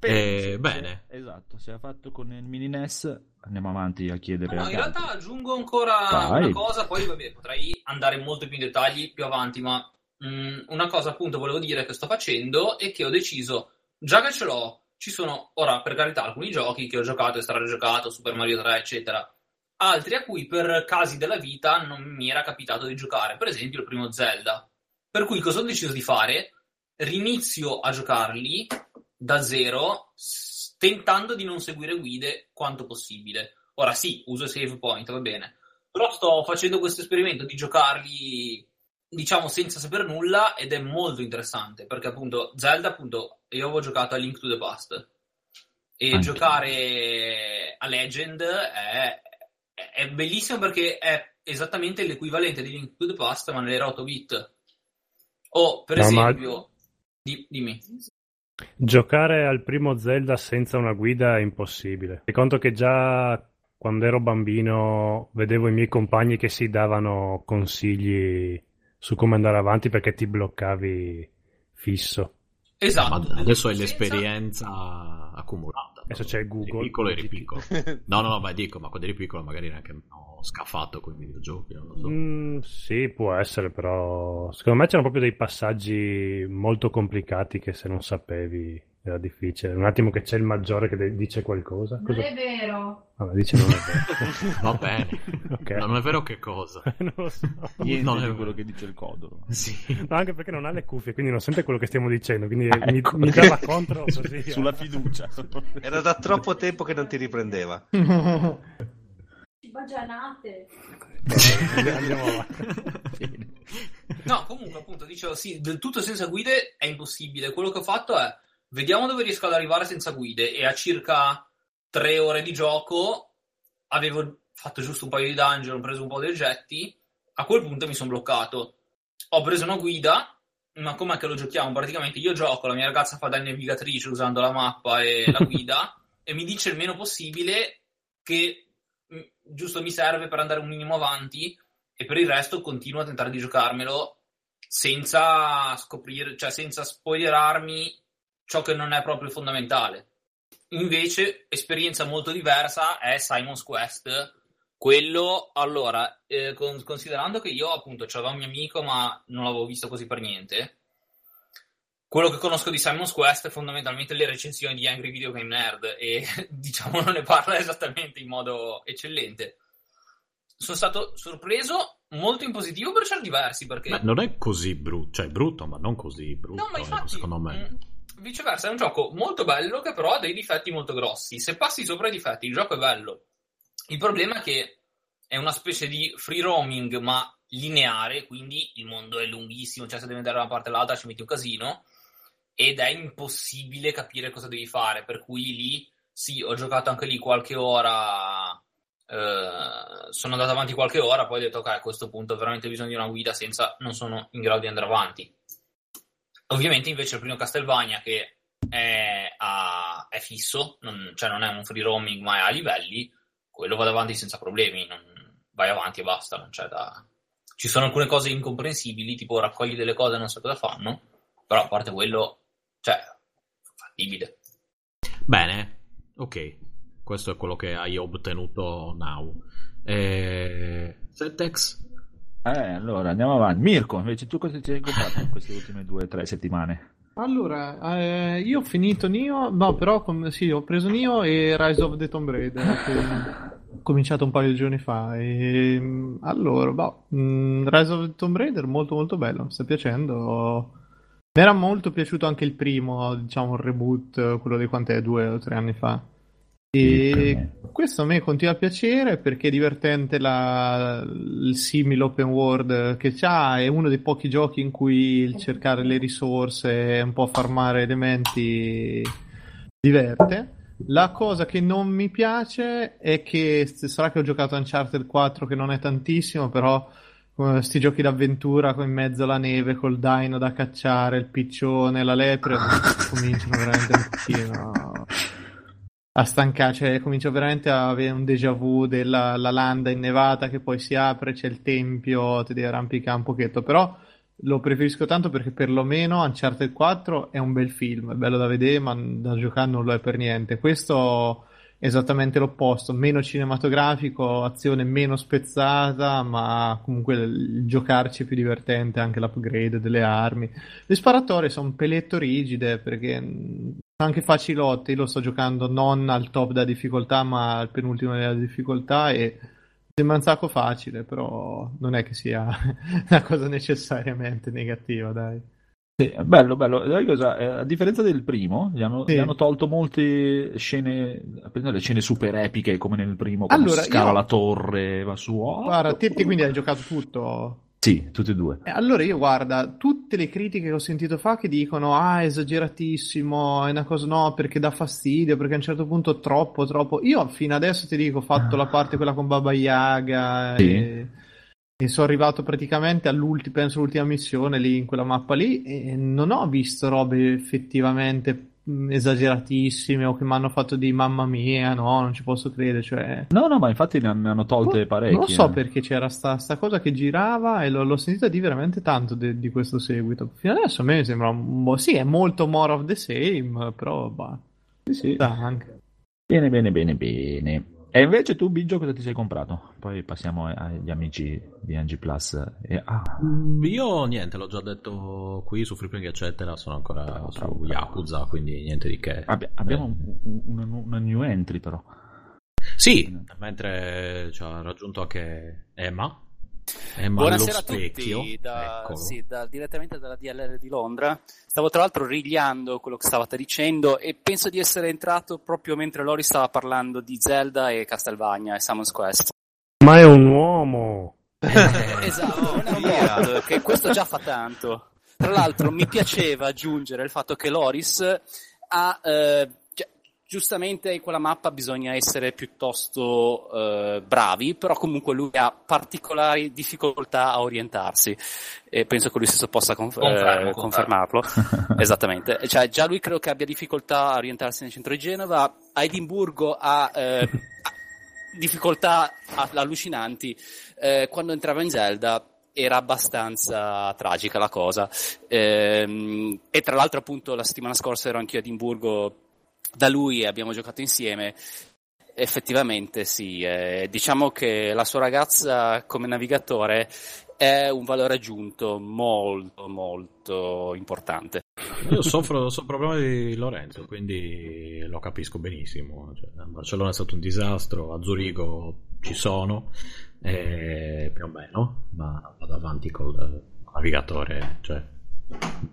Eh, bene.
se- Esatto, se ha fatto con il mini NES, andiamo avanti a chiedere
No,
a
in realtà aggiungo ancora
Vai.
una cosa, poi vabbè, potrei andare molto più in dettagli più avanti, ma mh, una cosa appunto volevo dire che sto facendo è che ho deciso, già che ce l'ho, ci sono ora per carità alcuni giochi che ho giocato e stragiocato, Super Mario 3 eccetera, altri a cui per casi della vita non mi era capitato di giocare, per esempio il primo Zelda. Per cui cosa ho deciso di fare? Rinizio a giocarli da zero, tentando di non seguire guide quanto possibile. Ora sì, uso save point, va bene. Però sto facendo questo esperimento di giocarli, diciamo, senza sapere nulla ed è molto interessante, perché appunto Zelda, appunto, io avevo giocato a Link to the Past e
Anche.
giocare a Legend è, è- bellissimo perché è esattamente l'equivalente di Link to the Past, ma nell'era 8 bit. O, per
No, ma-
esempio, di- dimmi.
Giocare al primo Zelda senza una guida è impossibile. Fai conto che già quando ero bambino vedevo i miei compagni che si davano consigli su come andare avanti perché ti bloccavi fisso.
Esatto.
Ma adesso hai
Senza-
l'esperienza accumulata.
Adesso c'è Google.
Eri piccolo eri piccolo. No, no, no, ma dico, ma quando eri piccolo magari neanche ho scafato con i videogiochi, non lo so.
Mm, sì, può essere, però secondo me c'erano proprio dei passaggi molto complicati che se non sapevi era difficile. Un attimo che c'è il maggiore che de- dice qualcosa.
Non
Cosa...
è vero.
Vabbè, dice non è vero.
Va bene.
Ok.
No, non è vero che cosa?
non lo so.
Niente
Non è
quello che dice il codolo.
Sì.
No, anche perché non ha le cuffie, quindi non sente quello che stiamo dicendo, quindi
Ah,
mi,
ecco.
mi dava contro così. eh.
Sulla fiducia.
Era da troppo tempo che non ti riprendeva.
Bagianate.
Andiamo avanti.
No, comunque, appunto, dicevo, sì, del tutto senza guide è impossibile. Quello che ho fatto è, vediamo dove riesco ad arrivare senza guide. E a circa tre ore di gioco avevo fatto giusto un paio di dungeon, ho preso un po' di oggetti. A quel punto mi sono bloccato. Ho preso una guida, ma com'è che lo giochiamo? Praticamente io gioco, la mia ragazza fa da navigatrice usando la mappa e la guida, e mi dice il meno possibile che mm, giusto mi serve per andare un minimo avanti e per il resto continuo a tentare di giocarmelo senza scoprire, cioè senza spoilerarmi ciò che non è proprio fondamentale. Invece, esperienza molto diversa è Simon's Quest. Quello, allora, eh, con- considerando che io appunto c'avevo un mio amico, ma non l'avevo visto così per niente. Quello che conosco di Simon's Quest è fondamentalmente le recensioni di Angry Video Game Nerd e diciamo non ne parla esattamente in modo eccellente. Sono stato sorpreso molto in positivo per certi versi perché
Beh, non è così brutto, cioè è brutto, ma non così brutto,
No, ma
ecco,
infatti,
secondo me.
mh, viceversa, è un gioco molto bello che però ha dei difetti molto grossi. Se passi sopra i difetti, il gioco è bello. Il problema è che è una specie di free roaming, ma lineare, quindi il mondo è lunghissimo, cioè se devi andare da una parte all'altra ci metti un casino. ed è impossibile capire cosa devi fare, per cui lì sì, ho giocato anche lì qualche ora, eh, sono andato avanti qualche ora, poi ho detto ok, a questo punto ho veramente bisogno di una guida senza, non sono in grado di andare avanti. Ovviamente invece il primo Castlevania che è, a- è fisso, non, cioè non è un free roaming ma è a livelli, quello vado avanti senza problemi, non- vai avanti e basta, non c'è da... Ci sono alcune cose incomprensibili, tipo raccogli delle cose e non so cosa fanno, però a parte quello, cioè, fattibile.
Bene, ok. Questo è quello che hai ottenuto now. Eh, Zetex?
Eh, allora andiamo avanti. Mirko, invece tu cosa ti hai comprato in queste ultime due o tre settimane?
Allora, eh, io ho finito Nio, no, però com- sì, ho preso Nio e Rise of the Tomb Raider, che ho cominciato un paio di giorni fa. E, mm, allora, boh, mm, Rise of the Tomb Raider molto molto bello, mi sta piacendo. Mi era molto piaciuto anche il primo, diciamo, il reboot, quello di quant'è, due o tre anni fa. E questo a me continua a piacere perché è divertente la- il simile open world che c'ha, è uno dei pochi giochi in cui il cercare le risorse e un po' farmare elementi diverte. La cosa che non mi piace è che sarà che ho giocato Uncharted 4 che non è tantissimo, però eh, sti giochi d'avventura con- in mezzo alla neve col dino da cacciare, il piccione, la lepre cominciano veramente un pochino a stancare, cioè comincio veramente a avere un déjà vu della la landa innevata che poi si apre, c'è il tempio, ti devi arrampicare un pochetto, però lo preferisco tanto perché perlomeno Uncharted 4 è un bel film, è bello da vedere, ma da giocare non lo è per niente. Questo è esattamente l'opposto, meno cinematografico, azione meno spezzata, ma comunque il giocarci è più divertente, anche l'upgrade delle armi. Le sparatorie sono un peletto rigide perché anche facilotte, io lo sto giocando non al top della difficoltà, ma al penultimo della difficoltà e sembra un sacco facile, però non è che sia una cosa necessariamente negativa, dai.
Sì, bello, bello. Cosa? Eh, A differenza del primo, gli hanno,
Sì.
gli hanno tolto molte scene, prendere le scene super epiche come nel primo, quando
Allora,
si scava
io-
la torre, va su. oh.
Guarda, te, te quindi hai giocato tutto.
Sì, tutti e due.
Eh, Allora io guarda, tutte le critiche che ho sentito fa che dicono ah esageratissimo, è una cosa no perché dà fastidio, perché a un certo punto troppo, troppo. Io fino adesso ti dico ho fatto la parte quella con Baba Yaga
Sì.
e, e sono arrivato praticamente all'ultima, penso l'ultima missione lì in quella mappa lì e non ho visto robe effettivamente esageratissime o che mi hanno fatto di mamma mia, no, non ci posso credere, cioè...
No, no, ma infatti ne hanno, tolte
Boh,
parecchie.
Non so
eh.
perché c'era sta, sta cosa che girava e l'ho, l'ho sentita di veramente tanto de- di questo seguito. Fino adesso a me sembra un po'. Sì, è molto more of the same, però bah,
Sì, sì.
anche.
Bene, bene, bene, bene. E invece tu, Biggio, cosa ti sei comprato? Poi passiamo agli amici di Angie Plus. E, ah,
Mm, Io niente, l'ho già detto qui su Freeping eccetera, sono ancora
Bravo,
su
bravo, bravo.
Yakuza, quindi niente di che.
abbi- abbiamo
Eh.
un- un- una, una new entry però.
Sì, mentre ci ha raggiunto anche Emma. Emma
Buonasera a tutti, da- sì, da- direttamente dalla DLR di Londra. Stavo tra l'altro rigliando quello che stavate dicendo e penso di essere entrato proprio mentre Lori stava parlando di Zelda e Castlevania e Summons Quest.
Ma è un uomo!
esatto, non è un bot, che questo già fa tanto. Tra l'altro mi piaceva aggiungere il fatto che Loris ha... eh, giustamente in quella mappa bisogna essere piuttosto eh, bravi, però comunque lui ha particolari difficoltà a orientarsi. E penso che lui stesso possa conf-
Confermo,
eh, confermarlo. Esattamente, cioè già lui credo che abbia difficoltà a orientarsi nel centro di Genova, a Edimburgo ha eh, difficoltà allucinanti, Eh, quando entrava in Zelda era abbastanza tragica la cosa. Ehm, e tra l'altro appunto la settimana scorsa ero anch'io a Edimburgo da lui abbiamo giocato insieme. Effettivamente sì, eh, diciamo che la sua ragazza come navigatore è un valore aggiunto molto molto importante.
Io soffro, soffro proprio di Lorenzo, quindi lo capisco benissimo. Cioè, Barcellona è stato un disastro, a Zurigo ci sono, eh, più o meno, ma vado avanti col navigatore, cioè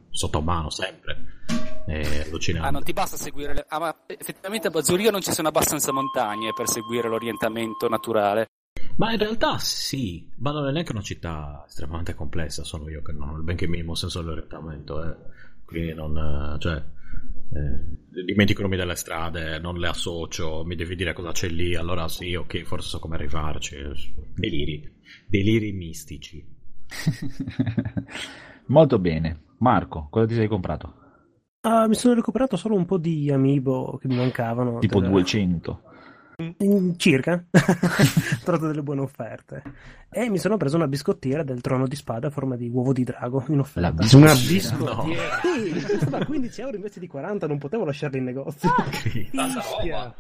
sotto mano sempre. È allucinante.
Ah, non ti basta seguire le... Ah, ma effettivamente a Zurigo non ci sono abbastanza montagne per seguire l'orientamento naturale.
Ma in realtà sì, ma non è neanche una città estremamente complessa, sono io che non ho il benché minimo senso dell'orientamento. eh. quindi non... eh, cioè, eh, dimentico i nomi delle strade, non le associo, mi devi dire cosa c'è lì, allora sì, ok, forse so come arrivarci. Deliri, deliri mistici.
Molto bene. Marco, cosa ti sei comprato?
Ah, mi sono recuperato solo un po' di amiibo che mi mancavano.
Tipo
delle-
200.
Mm, Circa. Trovato delle buone offerte. E mi sono preso una biscottiera del trono di spada a forma di uovo di drago in offerta.
La biscottiera?
Una biscottiera. Sì, costava 15 euro invece di 40, non potevo lasciarla in negozio. Fischia.
roba.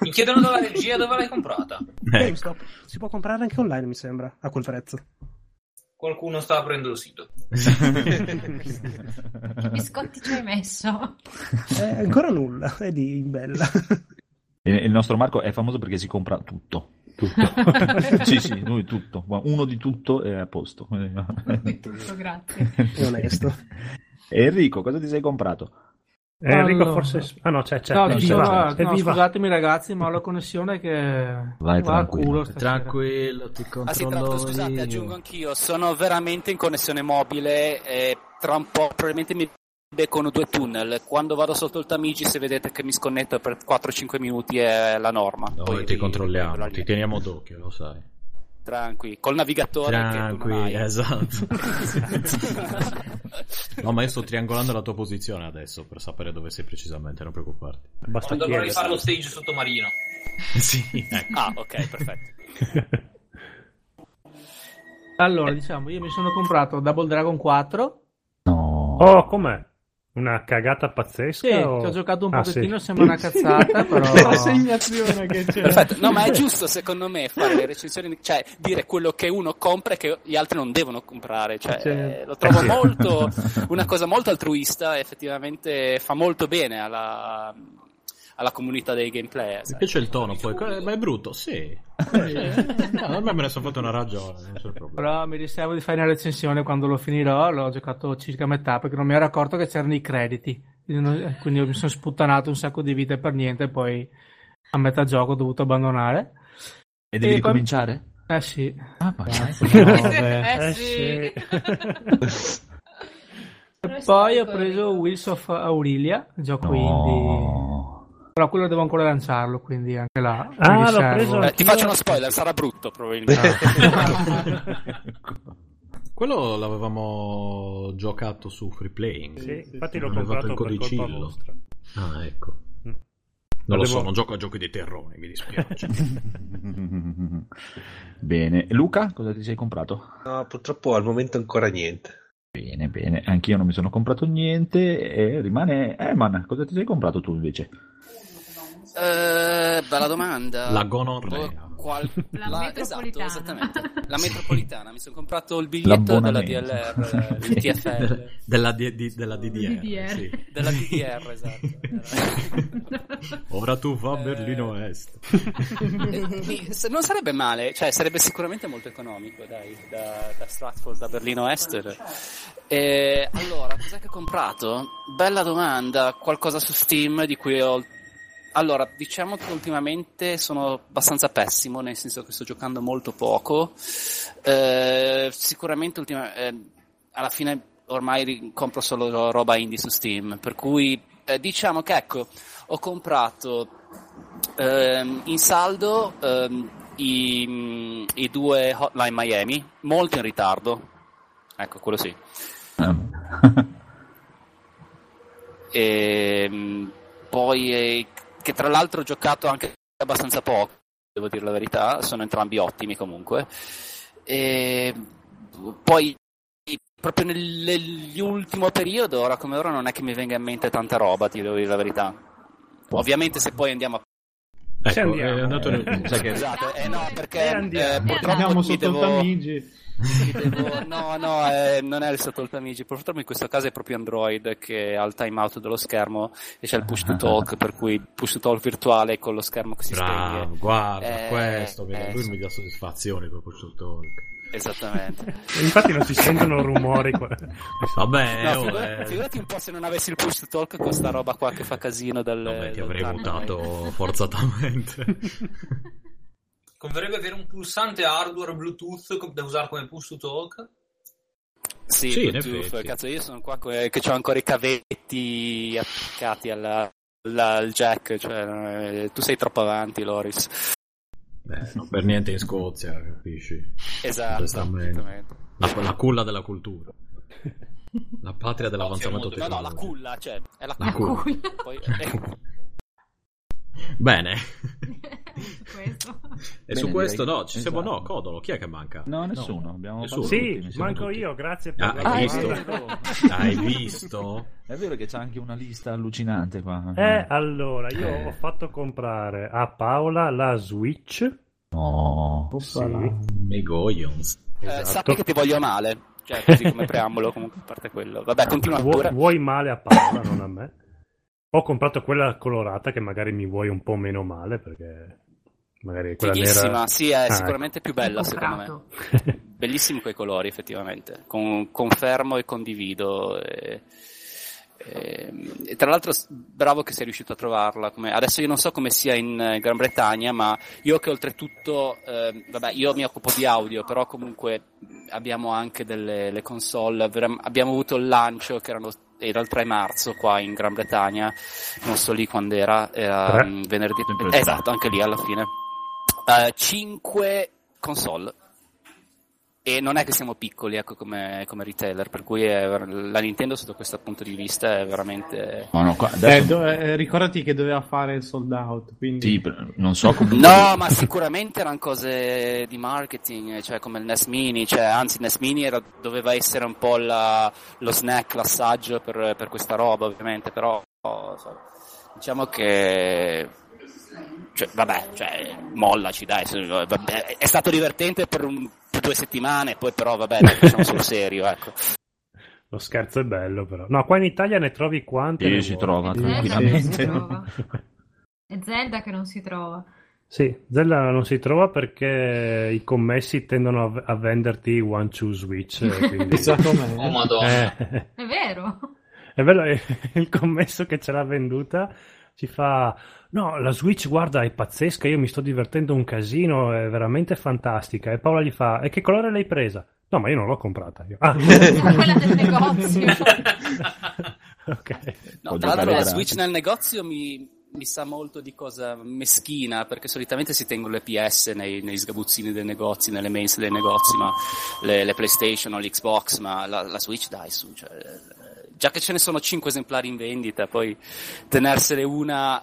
Mi chiedono dalla regia dove l'hai comprata.
Ecco.
GameStop. Si può comprare anche online, mi sembra, a quel prezzo.
Qualcuno sta aprendo il sito.
Che biscotti ci hai messo?
Eh, ancora nulla, è di bella.
Il nostro Marco è famoso perché si compra tutto. Tutto. sì, sì, lui tutto. Uno di tutto è a posto.
Tutto, grazie.
È onesto.
Enrico, cosa ti sei comprato?
Eh, Enrico
Allora.
forse... Ah no, c'è, c'è.
No,
c'è.
no, no, scusatemi ragazzi, ma ho la connessione che
Vai,
va
tranquillo.
Tranquillo, ti
Ah sì, tra
controllo
l'altro scusate, aggiungo anch'io, sono veramente in connessione mobile e tra un po' probabilmente mi beccano due tunnel. Quando vado sotto il Tamigi, se vedete che mi sconnetto per 4-5 minuti è la norma.
Noi
Poi
ti
vi-
controlliamo, ti teniamo d'occhio, lo sai.
Tranqui, col navigatore che tu non
Tranquilli,
hai.
esatto. No, ma io sto triangolando la tua posizione adesso per sapere dove sei precisamente, non preoccuparti.
Basta
Quando
chiedere.
fare lo stage sottomarino.
sì, ecco.
Ah, ok, perfetto.
Allora, diciamo, io mi sono comprato Double Dragon 4.
No.
Oh, com'è? Una cagata pazzesca?
Sì,
o-
ho giocato un
Ah,
pochettino,
sì.
sembra una cazzata, però...
L'assegnazione che c'è.
Perfetto, no, ma è giusto secondo me fare le recensioni, cioè dire quello che uno compra e che gli altri non devono comprare. Cioè, eh, lo trovo molto una cosa molto altruista, e effettivamente fa molto bene alla, alla comunità dei gameplay.
Mi piace il tono, poi, ma è brutto, sì. No, ormai me ne sono fatto una ragione, non c'è problema.
Però mi riservo di fare una recensione quando lo finirò. L'ho giocato circa a metà perché non mi ero accorto che c'erano i crediti. Quindi, mi sono sputtanato un sacco di vite per niente. E poi a metà gioco ho dovuto abbandonare.
E devi
E poi-
ricominciare?
Eh sì.
Ah, ma
Vabbè.
Eh sì.
E poi ho preso Wheels of Aurelia, gioco indie. Però quello devo ancora lanciarlo, quindi anche là.
Ah, l'ho preso
Eh, ti faccio uno spoiler, sarà brutto probabilmente.
Quello l'avevamo giocato su free playing.
Sì, infatti l'ho
Avevo
comprato
il codicillo. Ah, ecco.
Mm.
Non lo
Devo-
so, non gioco a giochi di terrore, mi dispiace.
Bene. Luca, cosa ti sei comprato?
No, purtroppo al momento ancora niente.
Bene, bene. Anch'io non mi sono comprato niente e rimane Eman. Cosa ti sei comprato tu invece?
Eh, bella domanda.
La gonorrea.
Qual-
La metropolitana.
Esatto, esattamente. La metropolitana. Mi sono comprato il biglietto della. DLR, il TFL.
della, D- di- della DDR.
DDR.
sì.
Della DDR, esatto.
Ora tu va a
Eh.
Berlino Est.
Eh, se- Non sarebbe male, cioè sarebbe sicuramente molto economico, dai, da, da Stratford a Berlino Est. E, allora, cos'è che ho comprato? Bella domanda, qualcosa su Steam di cui ho... Allora, diciamo che ultimamente sono abbastanza pessimo, nel senso che sto giocando molto poco. Eh, sicuramente ultima- eh, alla fine ormai compro solo roba indie su Steam, per cui eh, diciamo che ecco, ho comprato ehm, in saldo ehm, i, i due Hotline Miami, molto in ritardo. Ecco, quello sì. E, mh, poi, eh, che tra l'altro ho giocato anche abbastanza poco, devo dire la verità, sono entrambi ottimi comunque. E, poi, proprio nel- nell'ultimo periodo, ora come ora, non è che mi venga in mente tanta roba, ti devo dire la verità. Ovviamente se poi andiamo a...
Ecco,
andiamo.
è andato nel-
Sai che-
Scusate, eh no, perché eh, purtroppo
sotto
devo...
il Tamigi.
Devo- No, no, eh, non è il sotto il Tamigi. Purtroppo in questo caso è proprio Android che ha il timeout dello schermo e c'è il push to talk, per cui push to talk virtuale con lo schermo che si
Bravo,
spegne.
guarda,
Eh,
questo, mi-
eh,
lui
sì.
mi dà soddisfazione con questo talk.
Esattamente.
Infatti non si sentono rumori. qua.
Vabbè,
No, figurati,
eh,
figurati un po' se non avessi il push to talk con sta roba qua che fa casino dal...
vabbè, ti avrei mutato forzatamente.
Converrebbe avere un pulsante hardware Bluetooth da usare come push to talk?
Sì,
Sì,
Bluetooth, cazzo, io sono qua co- che ho ancora i cavetti attaccati alla- alla- al jack, cioè, eh, tu sei troppo avanti, Loris.
Beh, non per niente in Scozia, capisci?
Esatto.
La, la culla della cultura. La patria
No,
dell'avanzamento
no, no, la
tecnologico.
culla, cioè, è la
La
culla.
culla.
Poi, eh,
Bene.
Questo.
E
Bene,
su questo
direi-
no, ci siamo
esatto.
no, Codolo, chi è che manca?
No, nessuno. Abbiamo
Nessuno.
Sì,
mi sembra
manco
tutti.
io, grazie per
Ah,
la
hai
domanda.
visto? Hai visto?
È vero che c'è anche una lista allucinante qua.
Eh, allora, io
Eh.
ho fatto comprare a Paola la Switch.
No.
Sì,
Megoyons.
eh,
esatto.
sappi che ti voglio male, cioè, così come preambolo, comunque, a parte quello. Vabbè, continua
Vu-
pure.
vuoi male a Paola, non a me. Ho comprato quella colorata che magari mi vuoi un po' meno male perché magari quella
Fighissima,
nera...
sì, è
Ah,
sicuramente più bella, secondo me. Bellissimi quei colori, effettivamente. Con- confermo e condivido. E, e- e tra l'altro, bravo che sei riuscito a trovarla. Come- adesso io non so come sia in eh, Gran Bretagna, ma io che oltretutto, eh, vabbè, io mi occupo di audio, però comunque abbiamo anche delle le console. abbiamo avuto il lancio che erano. Era il 3 marzo qua in Gran Bretagna, non so lì quando era, era mm, venerdì. Esatto, anche lì alla fine. 5 console. E non è che siamo piccoli ecco, come, come retailer, per cui è la Nintendo sotto questo punto di vista è veramente...
No, no, qua-
Eh,
adesso-
do- eh, ricordati che doveva fare il sold out, quindi...
Sì, non so come...
No, ma sicuramente erano cose di marketing, cioè come il NES Mini, cioè, anzi il NES Mini era- doveva essere un po' la- lo snack, l'assaggio per, per questa roba ovviamente, però so, diciamo che... Cioè, vabbè, cioè, mollaci dai, vabbè, è stato divertente per, un- per due settimane, poi però vabbè, facciamo sul serio, ecco.
Lo scherzo è bello però. No, qua in Italia ne trovi quante?
Sì, si trova
Zelda che non si
tranquillamente.
trova. È Zelda che non si trova.
Sì, Zelda non si trova perché i commessi tendono a, a venderti One Two Switch. eh, Quindi...
Com'è.
Oh madonna.
Eh,
È vero.
è eh, il commesso che ce l'ha venduta ci fa... No, la Switch, guarda, è pazzesca, io mi sto divertendo un casino, è veramente fantastica. E Paola gli fa, e che colore l'hai presa? No, ma io non l'ho comprata. Io, ah,
Quella del negozio.
ok.
No, tra l'altro la. Switch nel negozio mi, mi sa molto di cosa meschina, perché solitamente si tengono le PS nei, negli sgabuzzini dei negozi, nelle mains dei negozi, ma le, le PlayStation o l'Xbox, ma la, la Switch dai su, cioè, già che ce ne sono 5 esemplari in vendita, poi tenersene una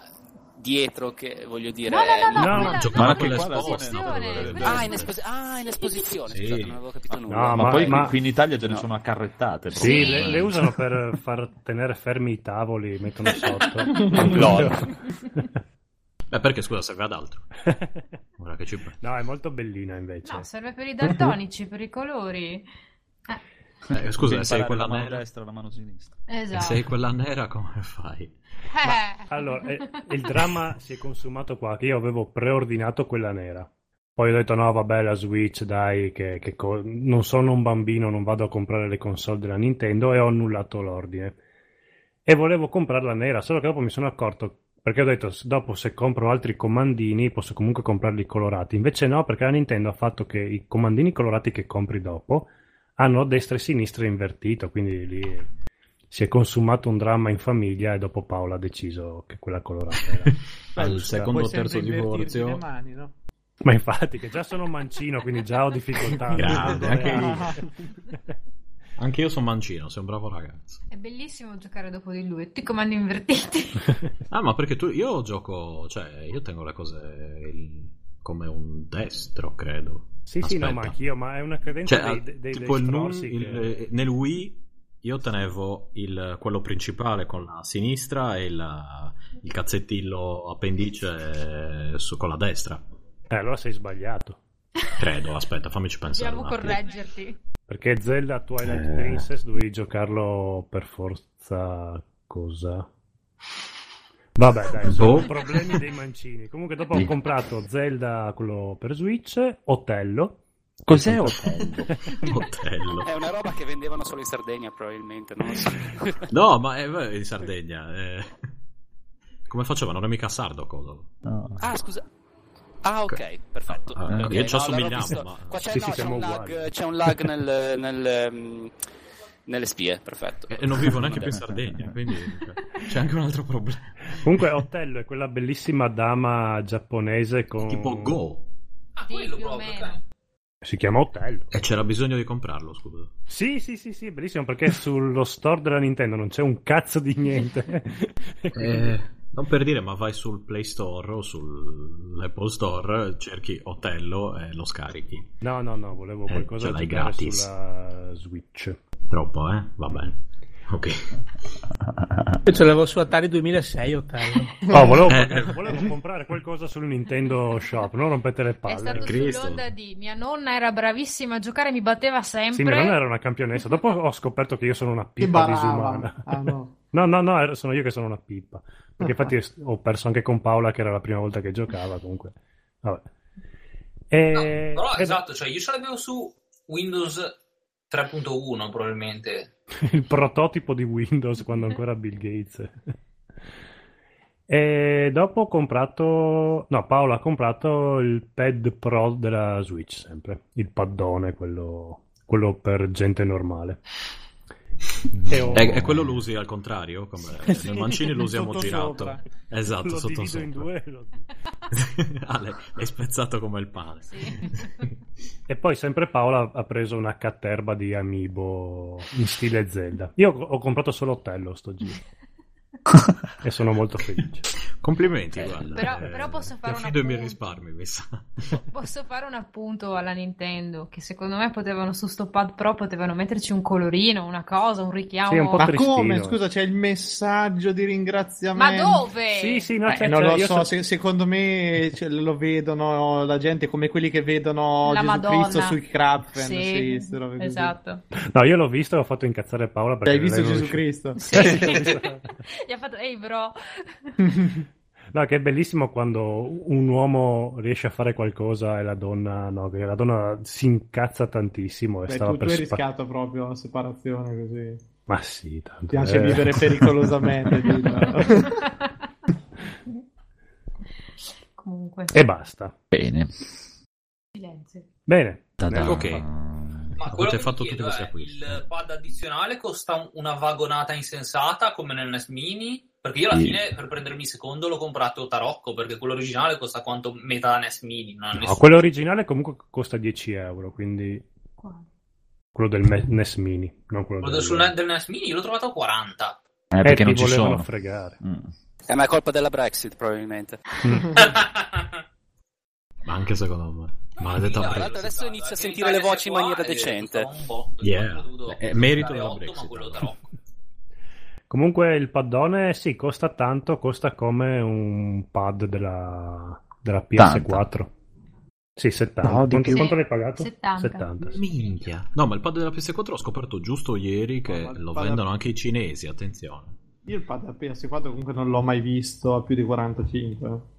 dietro che voglio dire...
No, no, no,
No,
no,
ma
quella-
giocava
no,
con no,
Ah, in, esposi- ah, in esposizione,
Sì.
scusate, non avevo capito nulla.
No,
Ma,
ma-
poi
ma-
qui in Italia ce ne
No.
sono accarrettate.
Sì,
proprio.
le, le usano per far tenere fermi i tavoli, mettono sotto.
Lol.
Beh, perché scusa, serve ad altro. Ora che ci
no, è molto bellina invece.
No, serve per i daltonici, per i colori. Eh,
Eh, scusa, sei quella
la mano
nera.
destra e la mano sinistra.
E
esatto.
sei quella nera, come fai?
Eh.
Allora, eh, il dramma si è consumato qua, che io avevo preordinato quella nera. Poi ho detto no, vabbè, la Switch, dai, che, che co- non sono un bambino, non vado a comprare le console della Nintendo e ho annullato l'ordine. E volevo comprarla nera, solo che dopo mi sono accorto, perché ho detto, dopo se compro altri comandini posso comunque comprarli colorati. Invece no, perché la Nintendo ha fatto che i comandini colorati che compri dopo hanno destra e sinistra invertito, quindi lì si è consumato un dramma in famiglia e dopo Paola ha deciso che quella colorata era.
Al
giusta.
secondo o terzo divorzio.
mani, no?
Ma infatti, che già sono mancino, quindi già ho difficoltà.
Grande, anche
io.
Anche io sono mancino, sei un bravo ragazzo.
È bellissimo giocare dopo di lui. Tutti i comandi invertiti.
Ah, ma perché tu, io gioco, cioè, io tengo le cose il- come un destro, credo.
Sì, sì, no,
Aspetta.
ma anch'io, ma è una credenza
Cioè,
dei, dei,
tipo
dei
il nun-
strozzi
il-
che-
eh, nel Wii io tenevo il- quello principale con la sinistra e il, il cazzettillo appendice eh, su- con la destra.
Eh, allora sei sbagliato.
Credo, aspetta, fammici pensare.
Dobbiamo correggerti.
Perché Zelda Twilight
Eh.
Princess dovevi giocarlo per forza cosa? Vabbè, dai, sono
Boh.
problemi dei mancini. Comunque dopo ho comprato Zelda quello per Switch, Otello.
Cos'è Otello?
Otello.
È una roba che vendevano solo in Sardegna, probabilmente. Non so.
No, ma è beh, in Sardegna. eh. Come facevano? Non è mica sardo, cosa?
No.
Ah, scusa. Ah, ok, perfetto.
Ah,
Ok,
io ci
no,
assomigliamo,
visto.
ma-
Qua c'è,
Sì,
no,
sì,
c'è
siamo
un lag, c'è un lag nel, nel, ehm, Nelle spie, perfetto.
E non vivo neanche più in Sardegna, quindi cioè, c'è anche un altro problema.
Comunque, Otello è quella bellissima dama giapponese con.
Tipo Go.
Ah,
Sì,
quello
o
proprio.
Si chiama Otello.
E c'era bisogno di comprarlo, scusa.
Sì, sì, sì, sì, bellissimo perché sullo store della Nintendo non c'è un cazzo di niente.
Eh, non per dire, ma vai sul Play Store o sull'Apple Store, cerchi Otello e lo scarichi.
No, no, no, volevo
Eh,
qualcosa
ce l'hai
giocare
gratis.
sulla Switch.
Troppo, eh? Va bene. Ok.
Io ce l'avevo su Atari 2006, Otello.
Oh, volevo,
Eh.
volevo comprare qualcosa sul Nintendo Shop, non rompete le
È
palle.
stato
Cristo.
sull'onda di mia nonna era bravissima a giocare, mi batteva sempre.
Sì, mia nonna era una campionessa. Dopo ho scoperto che io sono una pippa disumana.
Ah, no.
No, no, no, sono io che sono una pippa. Perché infatti ho perso anche con Paola, che era la prima volta che giocava. Comunque, vabbè. E...
No, però esatto, cioè io ce l'avevo su Windows 3.1 probabilmente.
il prototipo di Windows quando ancora Bill Gates. E dopo ho comprato, no, Paola ha comprato il pad pro della Switch, sempre il paddone, quello, quello per gente normale. E ho-
E, e quello lo usi al contrario? Come
Sì,
nel mancini lo usiamo girato.
sopra.
Esatto,
lo
sotto sopra.
in due. lo-
ah, l'hai, l'hai spezzato come il pane.
Sì.
E poi sempre Paola ha preso una caterba di Amiibo in stile Zelda. Io ho ho comprato solo Otello sto giro e sono molto felice.
Complimenti,
Eh,
guarda.
però-
Eh,
però posso fare
ti
un
affido i miei
appunto.
risparmi, mi sa.
Posso fare un appunto alla Nintendo che secondo me potevano su sto pad pro potevano metterci un colorino, una cosa, un richiamo.
Sì, un po'
Ma
tristino.
come? Scusa, c'è il messaggio di
Ma
ringraziamento.
dove?
Sì, sì, no,
Eh,
c'è-
non
c'è-
lo
io
so,
so-
se- secondo me cioè, lo vedono la gente come quelli che vedono
La
Gesù
Madonna.
Cristo sui Krapfen.
Sì,
Sì, così.
esatto.
No, io l'ho visto e ho fatto incazzare Paola perché
Hai visto Gesù
riusciva-
Cristo?
Sì. Ha fatto, ehi bro.
No, che è bellissimo quando un uomo riesce a fare qualcosa e la donna no, che la donna si incazza tantissimo e
Beh,
stava
tu, tu
per
hai
spa-
rischiato proprio la separazione così.
Ma sì, tanto.
Ti piace
eh.
vivere pericolosamente.
Comunque,
E basta.
Bene.
silenzio.
Bene.
Ta-da.
Ok.
Ma
Avete
quello che
fatto tutti questi acquisti.
il pad addizionale costa un- una vagonata insensata come nel NES Mini? Perché io alla
Sì.
fine per prendermi il secondo l'ho comprato tarocco perché quello originale costa quanto metà NES Mini.
No,
nessun-
quello originale comunque costa 10 euro, quindi
Qua.
quello del Me- NES Mini, non quello
Quello
del...
sul- del NES Mini l'ho trovato a 40.
Eh,
Eh,
perché
ti
non ci
volevano
sono.
fregare.
Mm.
Eh, ma è colpa della Brexit, probabilmente.
Ma anche secondo me. Maledetta
Tra
Brexit.
l'altro adesso inizio a sentire le voci in maniera decente.
Yeah. È merito
pagare
della Brexit.
Comunque il paddone sì, costa tanto, costa come un pad della, della PS4. Sì, 70.
No,
quanto, quanto l'hai pagato?
70.
sì.
Minchia. No, ma il pad della PS4 ho scoperto giusto ieri che
No,
lo vendono anche i cinesi, attenzione.
Io il pad da PS4 comunque non l'ho mai visto a più di 45.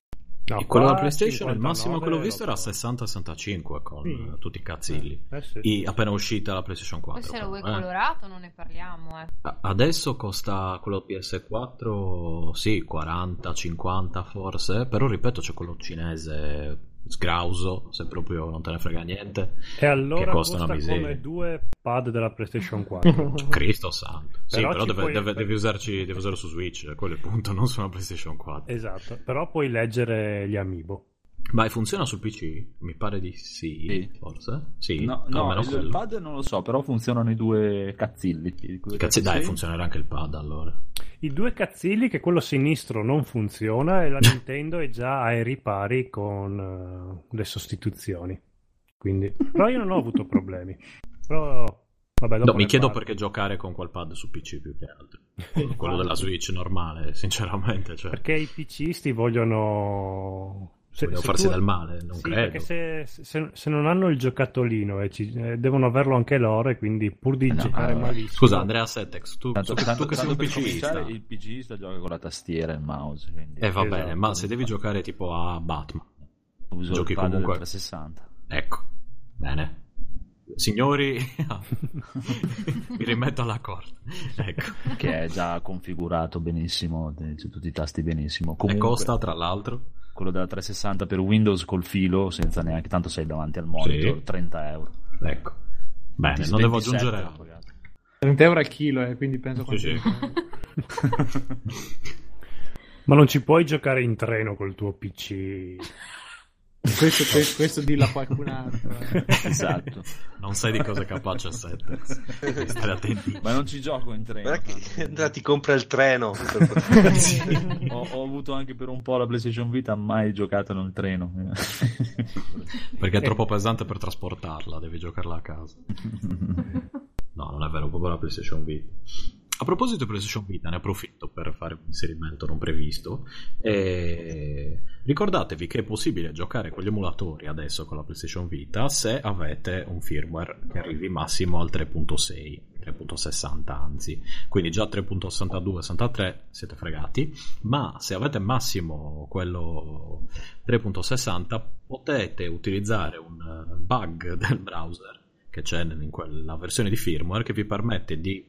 No,
E quello della PlayStation, il
59
massimo che l'ho visto era
lo so.
60-65 con
Sì.
eh, tutti i cazzilli.
Eh, sì.
I- appena uscita la PlayStation 4.
Poi se lo vuoi
eh.
colorato non ne parliamo, eh.
Adesso costa quello PS4, sì, 40-50 forse, però ripeto c'è quello cinese sgrauso, se proprio non te ne frega niente.
E allora
che costa
costa
una miseria.
come due pad della PlayStation 4.
Cristo santo. Sì,
Però
però, deve,
puoi-
deve- devi, usarci, devi usarlo su Switch, quello è il punto, non su una PlayStation 4.
esatto, però puoi leggere gli amiibo.
Ma funziona sul PC? Mi pare di sì,
Sì.
forse? Sì,
No, no,
almeno
il,
quello.
pad non lo so, però funzionano i due cazzilli. i due
Cazzi, dai,
cazzilli.
funzionerà anche il pad allora.
I due cazzilli che quello sinistro non funziona e la Nintendo è già ai ripari con eh, le sostituzioni. Quindi, però io non ho avuto problemi. Però vabbè, dopo
No, mi chiedo
parlo.
perché giocare con quel pad su PC più che altro. Quello della Switch normale, sinceramente. Cioè,
Perché i PCisti vogliono se-
vogliono
se
farsi
tu-
del male, non
Sì,
credo.
perché se, se- se non hanno il giocattolino e ci- eh, devono averlo anche loro e quindi pur di
No,
giocare
allora,
malissimo
Scusa, Andrea Settex, tu,
Tanto,
tu-
tanto-
tu che sei
tanto
un PCista.
il PCista gioca con la tastiera e il mouse. Quindi
Eh va
Esatto.
bene, ma se devi giocare tipo a Batman,
uso
giochi
il
comunque-
360.
ecco, bene. Signori, mi rimetto alla corda. Ecco.
che è già configurato benissimo, c'è tutti i tasti benissimo.
E
Comunque,
costa, tra l'altro,
quello della 360 per Windows col filo, senza neanche tanto sei davanti al monitor,
Sì.
30 euro.
ecco. Bene, non devo
27
aggiungere altro.
pagato.
30 euro al chilo, eh, quindi penso
Sì, sì.
Ma non ci puoi giocare in treno col tuo PC.
Questo, questo, questo dillo a qualcun altro.
esatto.
Non sai di cosa è capace Setters. Stare attenti.
Ma non ci gioco in treno.
Guarda che. Andrea ti compra il treno.
ho, ho avuto anche per un po' la PlayStation Vita, mai giocato nel treno.
Perché è troppo pesante per trasportarla, devi giocarla a casa. No, non è vero, proprio la PlayStation Vita. A proposito di PlayStation Vita, ne approfitto per fare un inserimento non previsto. E ricordatevi che è possibile giocare con gli emulatori adesso con la PlayStation Vita se avete un firmware che arrivi massimo al 3.6, 3.60 anzi. Quindi già 3.62, 63 siete fregati, ma se avete massimo quello 3.60 potete utilizzare un eh, bug del browser che c'è in quella versione di firmware che vi permette di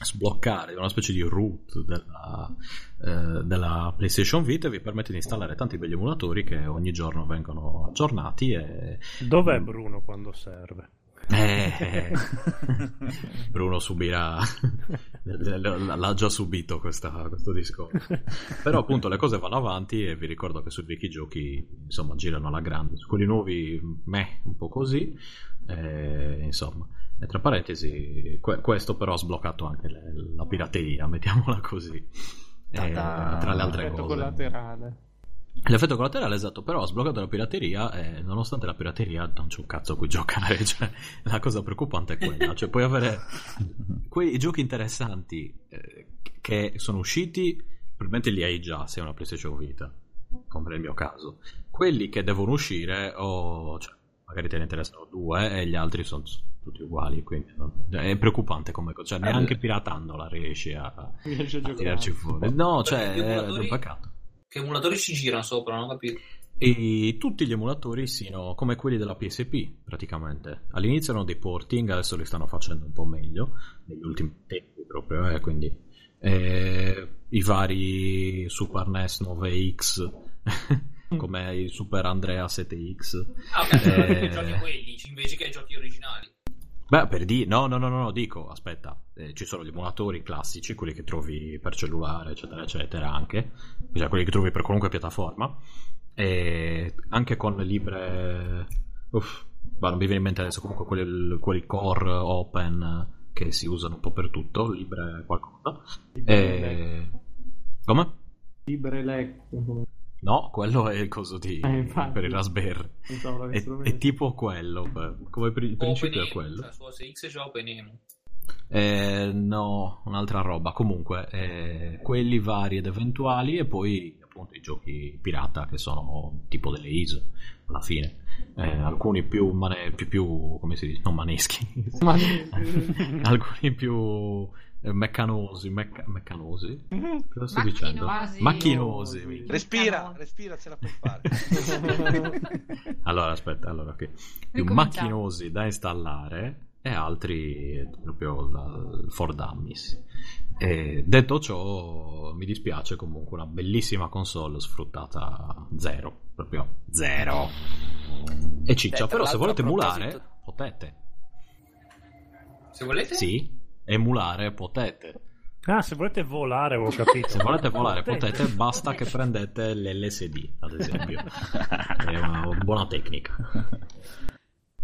sbloccare una specie di root della, eh, della PlayStation Vita vi permette di installare tanti begli emulatori che ogni giorno vengono aggiornati e
Dov'è Bruno quando serve?
Eh, Bruno subirà l'ha già subito questa- questo discorso però appunto le cose vanno avanti e vi ricordo che su Wiki Giochi insomma girano alla grande. Su quelli nuovi meh un po' così. Eh, insomma e tra parentesi que- questo però ha sbloccato anche le- la pirateria mettiamola così. Eh, tra le altre cose.
collaterale.
L'effetto collaterale, esatto, però ha sbloccato la pirateria e nonostante la pirateria non c'è un cazzo a cui giocare, cioè la cosa preoccupante è quella, cioè puoi avere quei giochi interessanti eh, che sono usciti, probabilmente li hai già se hai una PlayStation Vita, come nel mio caso. Quelli che devono uscire o cioè, magari te ne interessano due e gli altri sono tutti uguali, quindi non- è preoccupante come cosa, cioè neanche piratandola riesci a,
Riesci a
a tirarci fuori. No, cioè è un peccato.
Che emulatori ci girano sopra, non ho capito.
E tutti gli emulatori siano come quelli della PSP, praticamente. All'inizio erano dei porting, adesso li stanno facendo un po' meglio, negli ultimi tempi proprio, eh, quindi eh, i vari Super NES 9X, come il Super Andrea 7X.
Ah, ok,
Eh.
giochi quelli invece che i giochi originali.
Beh, per dire, no, no, no, no, dico, aspetta, eh, ci sono gli emulatori classici, quelli che trovi per cellulare, eccetera, eccetera, anche, cioè quelli che trovi per qualunque piattaforma, e anche con libre, uff, ma non mi viene in mente adesso, comunque quelli, quelli core open che si usano un po' per tutto, libre qualcosa. E... Come?
Libre Lec.
No, quello è il coso di,
Eh, infatti.
per il Raspberry. È, è tipo quello, come pri- il principio è
OpenEMU,
quello.
Cioè, X c'è OpenEMU.
Eh, no, un'altra roba. Comunque, eh, quelli vari ed eventuali, e poi appunto i giochi pirata che sono tipo delle ISO alla fine. Eh, alcuni più, mane- più, più, come si dice? Non maneschi,
Ma-
alcuni più meccanosi. mecca- meccanosi? Cosa sto
Macchinosi.
dicendo? Macchinosi. minchia.
Respira, respira, ce la puoi fare.
Allora, aspetta, allora, ok. Più macchinosi da installare e altri proprio da, for dummies. E detto ciò, mi dispiace comunque una bellissima console sfruttata zero, proprio zero. E ciccia,
Eh, tra
però se volete emulare, potete.
Se volete?
Sì, emulare potete.
Ah, se volete volare, ho capito.
Se volete volare potete, basta che prendete l'LSD, ad esempio. È una buona tecnica.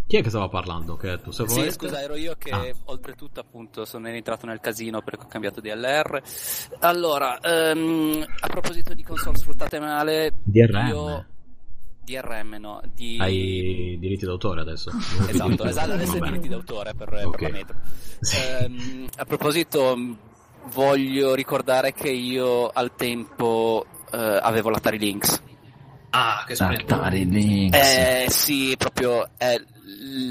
Chi è che stava parlando? Che tu, se
Sì,
volete...
scusa, ero io che
Ah.
oltretutto appunto sono entrato nel casino perché ho cambiato DLR. Allora, ehm, a proposito di console sfruttate male,
DRM.
io DRM no, di
Hai diritti d'autore adesso.
Esatto, esatto, adesso
va
i
bene.
diritti d'autore per, per
Ok.
la metro.
Sì.
Ehm, a proposito, voglio ricordare che io al tempo eh, avevo l'Atari Lynx.
Ah, che splendore.
Atari Lynx.
Eh sì, proprio è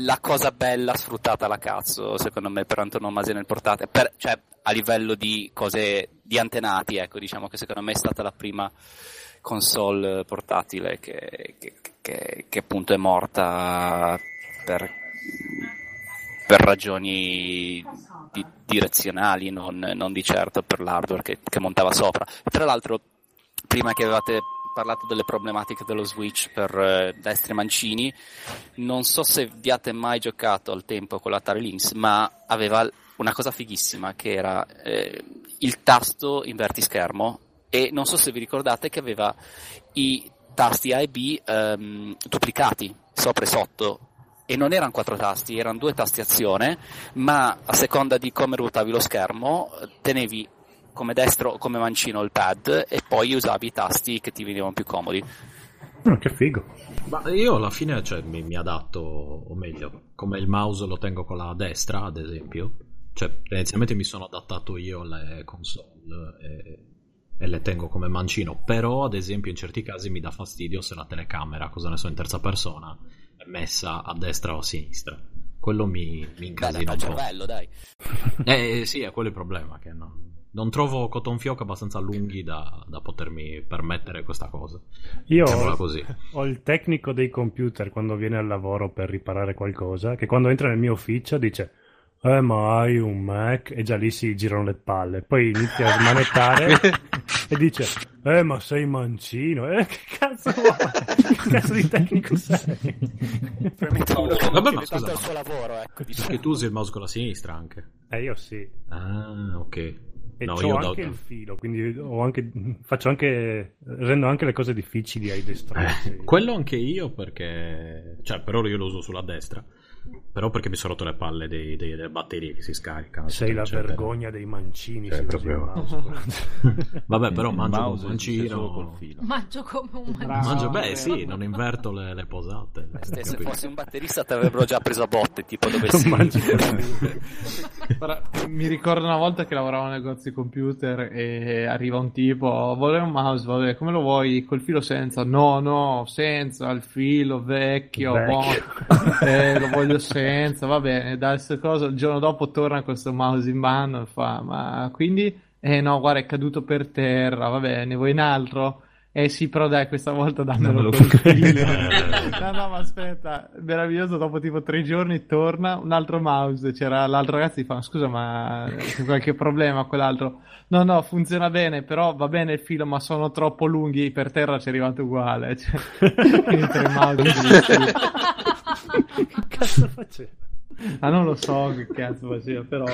la cosa bella sfruttata alla cazzo, secondo me, per antonomasia nel portatile. Per- cioè, a livello di cose di antenati, ecco, diciamo che secondo me è stata la prima console portatile che, che- che- che appunto è morta per, per ragioni di- direzionali, non, non di certo per l'hardware che, montava sopra. Tra l'altro, prima che avevate parlato delle problematiche dello Switch per eh, destri mancini, non so se vi mai giocato al tempo con l'Atari Lynx, ma aveva una cosa fighissima che era eh, il tasto inverti schermo e non so se vi ricordate che aveva i tasti A e B ehm, duplicati sopra e sotto e non erano quattro tasti, erano due tasti azione, ma a seconda di come ruotavi lo schermo tenevi come destro o come mancino il pad e poi usavi i tasti che ti venivano più comodi.
Oh, che figo.
Ma io alla fine cioè, mi, mi adatto, o meglio, come il mouse lo tengo con la destra, ad esempio, cioè tendenzialmente mi sono adattato io alle console e, e le tengo come mancino, però ad esempio in certi casi mi dà fastidio se la telecamera, cosa ne so, in terza persona, è messa a destra o a sinistra. Quello mi, mi
Beh,
incasina
dai,
un po'.
cervello, dai.
Eh sì, è quello il problema, che no- non trovo cotton fioc abbastanza lunghi da, da potermi permettere questa cosa.
Io ho,
così.
ho il tecnico dei computer quando viene al lavoro per riparare qualcosa, che quando entra nel mio ufficio dice eh ma hai un Mac e già lì si girano le palle poi inizia a smanettare e dice eh ma sei mancino eh che cazzo vuoi? che cazzo di tecnico sei?
Vabbè, ma scusa.
il suo lavoro, ecco, diciamo.
Perché tu usi il mouse con la sinistra anche.
eh io sì
Ah, ok.
e
No, io
anche
da-
il filo quindi ho anche, faccio anche rendo anche le cose difficili ai destrezzi
Eh, quello anche io perché... Cioè, per ora io lo uso sulla destra. Però perché mi sono rotto le palle dei- dei- delle batterie che si scaricano.
sei la
eccetera.
vergogna dei mancini
Cioè, proprio-
mouse.
Vabbè, però mangio un mancino.
filo.
Mangio come un mancino.
Mangio, beh, sì, non inverto le, le posate.
Se, se
capito?
fossi un batterista ti avrebbero già preso a botte, tipo dove si...
mangi
Guarda, mi ricordo una volta che lavoravo a un negozio di computer e arriva un tipo, vuole un mouse, vabbè, come lo vuoi? Col filo senza? No, no, senza, il filo vecchio,
Vecchio.
buono. Eh, lo voglio senza, va bene, dai, sta cosa, il giorno dopo torna questo mouse in mano e fa, ma quindi, eh no, guarda, è caduto per terra, va bene, vuoi un altro? Eh sì, però dai, questa volta dammelo col filo. No, no, ma aspetta, meraviglioso, dopo tipo tre giorni torna un altro mouse, c'era l'altro ragazzo che fa, scusa ma c'è qualche problema quell'altro? No, no, funziona bene, però va bene il filo, ma sono troppo lunghi, per terra ci è arrivato uguale. Cioè, quindi tre mouse.
Che cazzo faceva?
Ah, non lo so che cazzo faceva, però...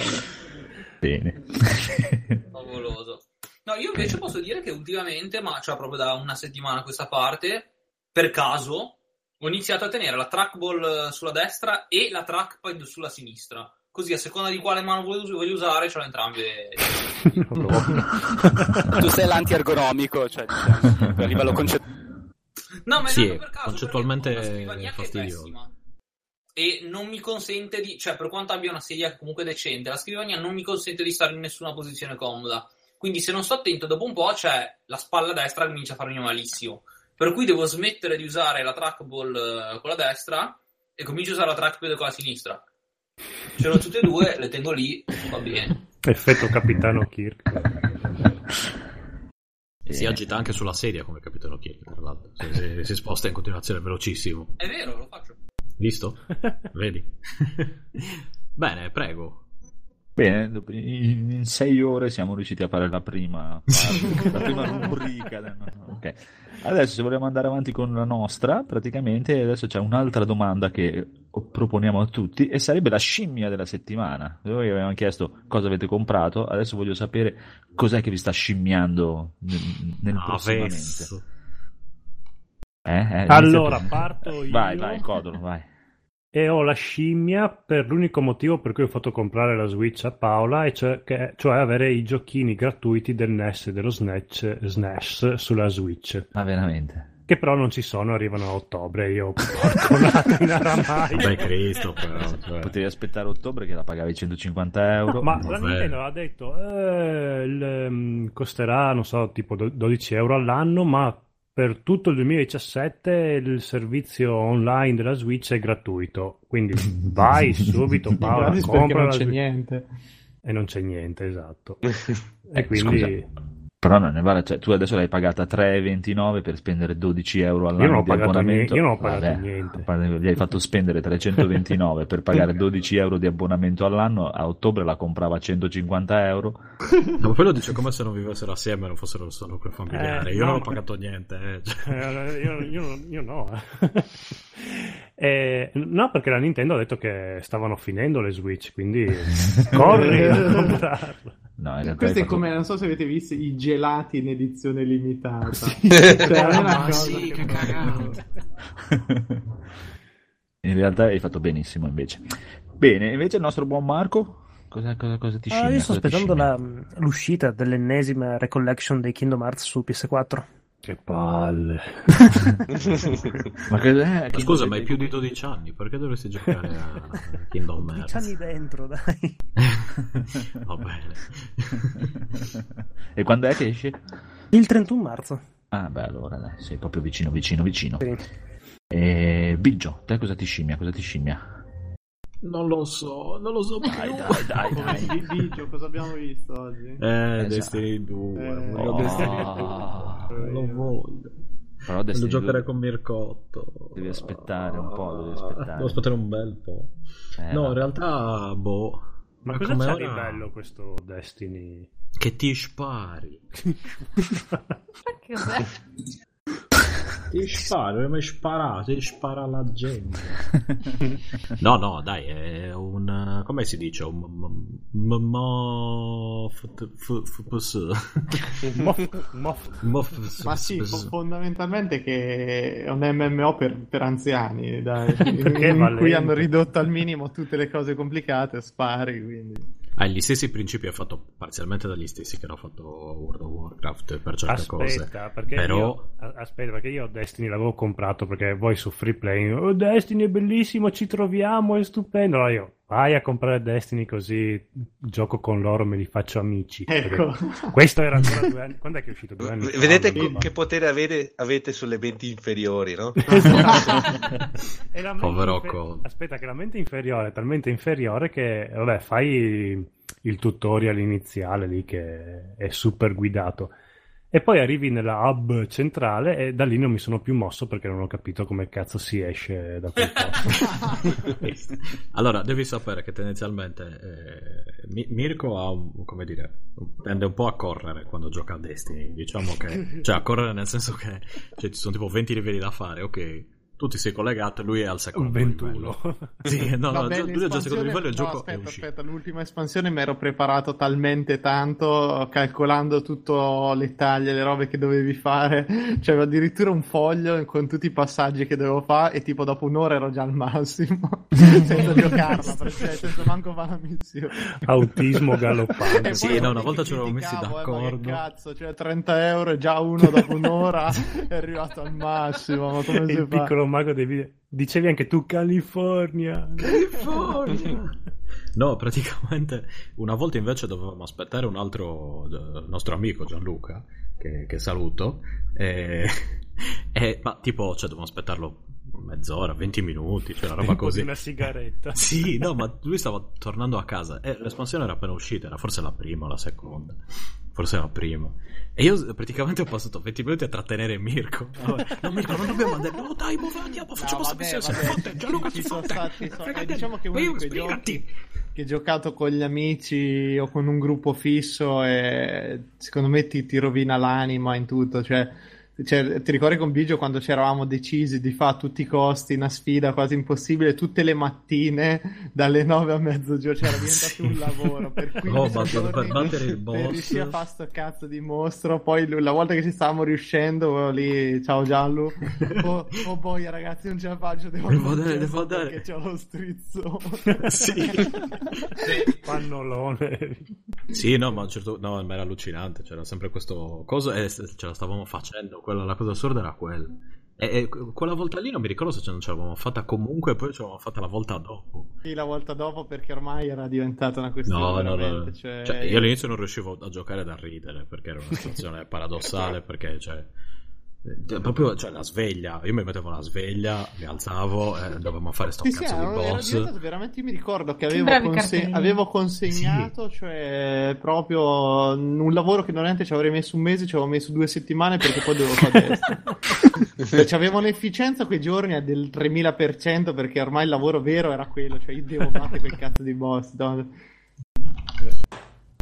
Bene.
Favoloso. No, io invece posso dire che ultimamente, ma cioè proprio da una settimana a questa parte, per caso, ho iniziato a tenere la trackball eh, sulla destra e la trackpad sulla sinistra. Così a seconda di quale mano voglio, usare, ce l'ho entrambe.
Tu sei l'anti-ergonomico, cioè, diciamo, a livello concettuale.
No, ma è
Sì,
caso,
concettualmente
è
fastidioso.
E non mi consente di, cioè, per quanto abbia una sedia comunque decente, la scrivania non mi consente di stare in nessuna posizione comoda. Quindi, se non sto attento, dopo un po' c'è la spalla destra che comincia a farmi malissimo. Per cui devo smettere di usare la trackball eh, con la destra e comincio a usare la trackpad con la sinistra. Ce l'ho tutte e due, le tengo lì, va bene.
Effetto capitano Kirk.
Si agita anche sulla sedia come capitano Kirk, tra l'altro. Si, si- si sposta in continuazione velocissimo.
È vero, lo faccio.
Visto? Vedi? Bene, prego.
Bene, in sei ore siamo riusciti a fare la prima, parte, la prima rubrica. del- ok. Adesso se vogliamo andare avanti con la nostra, praticamente adesso c'è un'altra domanda che proponiamo a tutti e sarebbe la scimmia della settimana. Noi avevamo chiesto cosa avete comprato, adesso voglio sapere cos'è che vi sta scimmiando nel, nel prossimamente.
Adesso.
Eh, eh,
Allora, parto io.
Vai, vai, Codolo, vai.
E ho la scimmia per l'unico motivo per cui ho fatto comprare la Switch a Paola, e cioè, che- cioè avere i giochini gratuiti del NES e dello SNES, SNES sulla Switch.
Ma veramente?
Che però non ci sono, arrivano a ottobre. Io porco in aramai.
Vabbè, Cristo, però. cioè.
Potevi aspettare ottobre che la pagavi 150 euro.
No, ma la. Nintendo ha detto eh, il, ehm, costerà, non so, tipo do- 12 euro all'anno, ma per tutto il 2017 il servizio online della Switch è gratuito. Quindi vai subito,
perché
compra
non c'è niente.
E non c'è niente, esatto.
Eh,
E quindi
scusa. Però non ne vale, cioè, tu adesso l'hai pagata 3,29 per spendere 12 euro all'anno
Io non ho
di
pagato
abbonamento.
niente, io non ho pagato
Vabbè,
niente.
Gli hai fatto spendere 329 per pagare 12 euro di abbonamento all'anno, a ottobre la comprava a 150 euro.
No, ma poi lo dice come se non vivessero assieme e non fossero solo nucleo familiare.
Eh,
Io
no,
non ho pagato niente. eh. Cioè,
Eh, io, io- io no. E- no, perché la Nintendo ha detto che stavano finendo le Switch, quindi corri a comprarla.
No, in realtà
Questo è
fatto-
come, non so se avete visto, i gelati in edizione limitata.
Sì.
Cioè, cosa
sì, che cagata.
In realtà hai fatto benissimo invece. Bene, invece il nostro buon Marco, cosa, cosa, cosa ti
Ah,
scimmia?
io sto aspettando la- l'uscita dell'ennesima recollection dei Kingdom Hearts su PS4.
Che palle.
Ma che è?
Ma Scusa, ma hai più di 12 anni, perché dovresti giocare a Kingdom
12 anni
Hearts?
dentro, dai.
Va bene.
E quando è che esce?
Il 31 marzo.
Ah, beh, allora dai, sei proprio vicino, vicino, vicino.
Sì.
E Biggio, te cosa ti scimmia? Cosa ti scimmia?
Non lo so, non lo so più.
Dai, dai, dai, dai.
Di Biggio, cosa abbiamo visto oggi?
Eh,
Esatto.
Destiny 2.
Eh,
voglio
oh.
Destiny 2. Lo voglio.
Però
Voglio
Destiny
giocare
2
con Mircotto.
Devi aspettare un po', devi aspettare.
Devo aspettare un bel po'.
Eh,
no, in realtà, boh.
Ma
è
cosa c'ha
ora
di bello questo Destiny?
Che ti spari.
Che cos'è?
Ti sparo, mi spara, ti spara la gente. No, no, dai, è un... come si dice? Un...
Ma sì, fondamentalmente che è un MMO per, per anziani, dai,
Perché
in cui hanno ridotto al minimo tutte le cose complicate, spari, quindi...
Ha gli stessi principi è fatto parzialmente dagli stessi che hanno fatto World of Warcraft per certe cose.
Aspetta, perché
Però-
io, aspetta, perché io Destiny l'avevo comprato perché voi su Free Play, oh Destiny è bellissimo, ci troviamo, è stupendo. Allora io, vai a comprare Destiny così gioco con loro, me li faccio amici.
Ecco.
Questo era ancora due anni, quando è che è uscito? Due anni
Vedete che potere avete, avete sulle menti inferiori, no?
E la mente
Povero
infer-
Cole.
Aspetta, che la mente inferiore è talmente inferiore che, vabbè, fai il tutorial iniziale lì che è super guidato. E poi arrivi nella hub centrale e da lì non mi sono più mosso perché non ho capito come cazzo si esce da quel posto.
Allora, devi sapere che tendenzialmente eh, Mi- Mirko ha un, come dire, tende un po' a correre quando gioca a Destiny. Diciamo che, cioè, a correre nel senso che cioè, ci sono tipo 20 livelli da fare, ok. Tu ti sei collegato e lui è al secondo
21.
livello. Sì, no, no,
Vabbè,
già- lui è già al secondo livello e il
no,
gioco è
aspetta,
uscito.
aspetta, l'ultima espansione mi ero preparato talmente tanto, calcolando tutto le taglie, le robe che dovevi fare. C'era addirittura un foglio con tutti i passaggi che dovevo fare e tipo dopo un'ora ero già al massimo. senza giocarla, perché, cioè, senza manco fare la missione.
Autismo galoppante.
Sì, no, una volta ci eravamo messi
eh, ma
d'accordo.
che cazzo, cioè 30 euro e già uno dopo un'ora è arrivato al massimo, ma come si
Il
fa?
piccolo mago dei video. Dicevi anche tu California.
No, praticamente una volta invece dovevamo aspettare un altro eh, nostro amico Gianluca, che, che saluto, e, e- ma tipo, cioè, dovevamo aspettarlo mezz'ora, 20 minuti, cioè una roba
Tempo di
così.
Una sigaretta.
Sì, no, ma lui stava tornando a casa e l'espansione era appena uscita, era forse la prima o la seconda, forse la prima. E io praticamente ho passato 20 minuti a trattenere Mirko. No, Mirko, non dobbiamo andare. No, dai, mo, andiamo, facciamo
No,
questa
vabbè,
missione.
vabbè,
Fotte, Gianluca,
ci sono stati- so- eh, diciamo che uno di quei giochi che giocato con gli amici o con un gruppo fisso e secondo me ti, ti rovina l'anima in tutto cioè, cioè, ti ricordi con Bigio quando ci eravamo decisi di fare a tutti i costi una sfida quasi impossibile tutte le mattine dalle 9 a mezzogiorno c'era diventato
Sì.
un lavoro per 15
Oh, ma per
giorni
battere il
per
boss.
riuscire a fare sto cazzo di mostro poi la volta che ci stavamo riuscendo ero lì ciao Giallo oh, oh boia ragazzi non ce la faccio devo, andare
andare, devo andare.
perché c'ho lo strizzo
Sì.
Pannolone.
Sì, no, ma, a un certo... no, ma era allucinante. C'era sempre questo coso e ce la stavamo facendo. Quella, la cosa assurda era quella. E, e quella volta lì non mi ricordo se ce non ce l'avevamo fatta comunque, poi ce l'avevamo fatta la volta dopo.
Sì, la volta dopo perché ormai era diventata una questione
No, no, no.
cioè-
Cioè, io all'inizio non riuscivo a giocare da ridere perché era una situazione paradossale. Perché, cioè, proprio cioè, la sveglia. Io mi mettevo la sveglia, mi alzavo e dovevamo fare sto
Sì, sì,
cazzo di
era
boss.
veramente, io mi ricordo che
Che
avevo, conse- avevo consegnato, cioè proprio un lavoro che normalmente ci avrei messo un mese, ci avevo messo due settimane perché poi dovevo fare. Cioè, c'avevo un'efficienza quei giorni del 3000% perché ormai il lavoro vero era quello, cioè io devo battere quel cazzo di boss. no?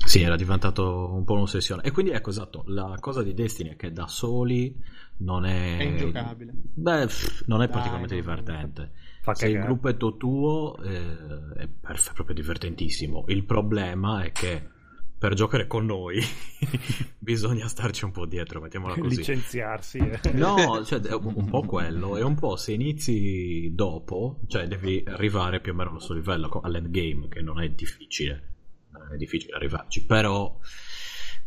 Sì, era diventato un po' un'ossessione. E quindi ecco esatto, la cosa di Destiny è che da soli non è...
È ingiocabile.
Beh, pff, non è
Dai,
particolarmente
non-
divertente.
Fa
Se il gruppetto tuo eh, è perf- proprio divertentissimo. Il problema è che per giocare con noi bisogna starci un po' dietro, mettiamola così.
Licenziarsi. eh.
No, cioè, un po' quello, e un po' se inizi dopo, cioè devi arrivare più o meno allo stesso livello all'endgame, che non è difficile, non è difficile arrivarci, però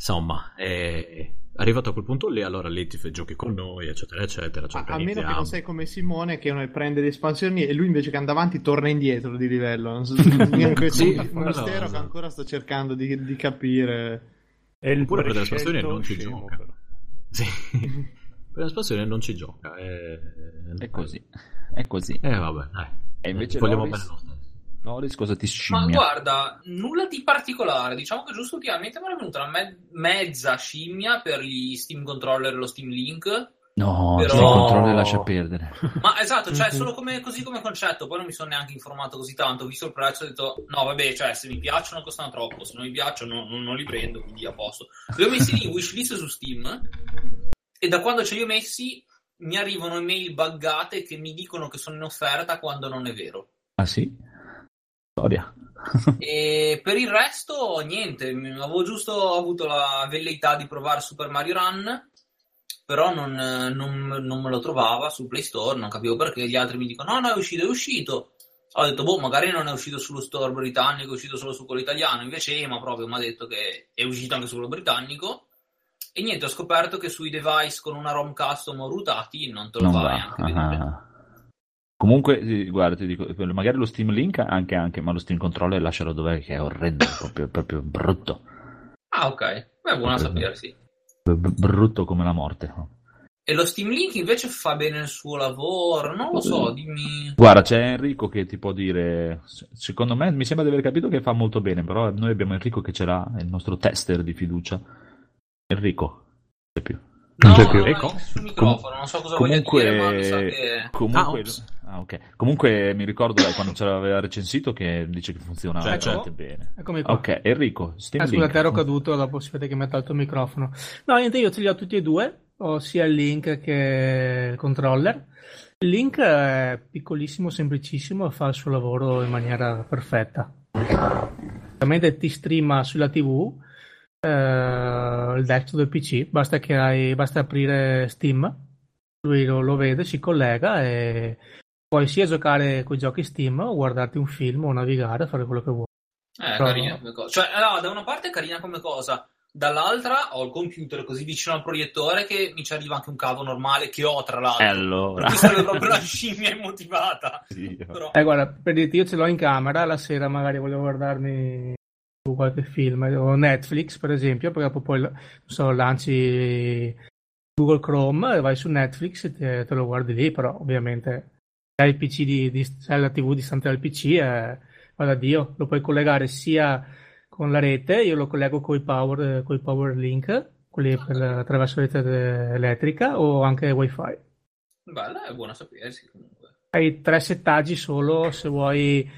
insomma, è arrivato a quel punto lì, allora lì ti fai giochi con noi, eccetera, eccetera,
A,
cioè,
a meno che non sei come Simone che uno prende le espansioni e lui invece che andava avanti torna indietro di livello. Non so,
Sì,
mistero
quello-
che ancora sto cercando di, di capire.
È il
Oppure per le espansioni
prescelto
non ci
scemo,
gioca.
però.
Sì. per l'espansione non ci gioca, è,
È così. È così.
Eh vabbè, dai.
E invece
Vogliamo
Loris?
bene
Loris cosa ti
Ma
scimmia?
guarda, nulla di particolare. Diciamo che giusto ultimamente mi è venuta una me- mezza scimmia per gli Steam Controller e lo Steam Link.
No,
Però-
Steam Controller lascia perdere.
Ma esatto, cioè solo come, così come concetto. Poi non mi sono neanche informato così tanto. Ho visto il prezzo e ho detto: no, vabbè, cioè se mi piacciono costano troppo. Se non mi piacciono non, non li prendo, quindi a posto. Li ho messi lì in wishlist su Steam. E da quando ce li ho messi mi arrivano email buggate che mi dicono che sono in offerta quando non è vero.
Ah sì? Storia.
E per il resto, niente, avevo giusto avuto la velleità di provare Super Mario Run, però non, non- non me lo trovava su Play Store, non capivo perché. Gli altri mi dicono: No, no, è uscito, è uscito. Ho detto, boh, magari non è uscito sullo store britannico, è uscito solo su quello italiano. Invece Ema proprio mi ha detto che è uscito anche su quello britannico. E niente, ho scoperto che sui device con una ROM custom o routati non te lo
Non
vai
va.
neanche a vedere.
Ah. Comunque, sì, guarda, ti dico, magari lo Steam Link anche, anche, ma lo Steam Controller lascialo dov'è che è orrendo, proprio, proprio brutto.
Ah, ok. Beh, buono a sapersi.
B- b- brutto come la morte.
E lo Steam Link invece fa bene il suo lavoro, non lo so, dimmi.
Guarda, c'è Enrico che ti può dire, se- secondo me mi sembra di aver capito che fa molto bene, però noi abbiamo Enrico che ce l'ha, è il nostro tester di fiducia. Enrico, c'è più.
No,
c'è più.
Ecco.
sul microfono, non so cosa
Comunque,
dire, ma mi sa che...
comunque,
Ah,
ah, ok. Comunque mi ricordo dai, quando ce l'aveva recensito che dice che funziona
Cioè,
veramente
cioè.
bene.
Eccomi qua.
Ok, Enrico, Steam Link.
scusate, ero caduto, dopo si vede che mi ha tolto il microfono. No, niente, io ce li ho tutti e due, ho sia il link che il controller. Il link è piccolissimo, semplicissimo e fa il suo lavoro in maniera perfetta. Ovviamente ti streama sulla TV eh, il desktop del PC, basta che hai, basta aprire Steam, lui lo, lo vede, si collega e puoi sia giocare con i giochi Steam o guardarti un film o navigare, fare quello che vuoi.
Eh,
Però-
carina come cosa. Cioè, no, da una parte è carina come cosa, dall'altra ho il computer così vicino al proiettore che mi ci arriva anche un cavo normale che ho, tra l'altro.
Allora.
cui serve proprio la scimmia immotivata.
Sì.
Però...
Eh, guarda, per dirti, io ce l'ho in camera, la sera magari volevo guardarmi su qualche film, o Netflix per esempio, perché dopo poi non so, lanci Google Chrome e vai su Netflix e te, te lo guardi lì, però ovviamente se hai il PC di, di se hai la TV distante dal PC, eh, vada Dio, lo puoi collegare sia con la rete, io lo collego con i power, coi power link, quelli per, attraverso la rete elettrica, o anche wifi.
Bella, è buona a sapersi comunque.
Hai tre settaggi solo se vuoi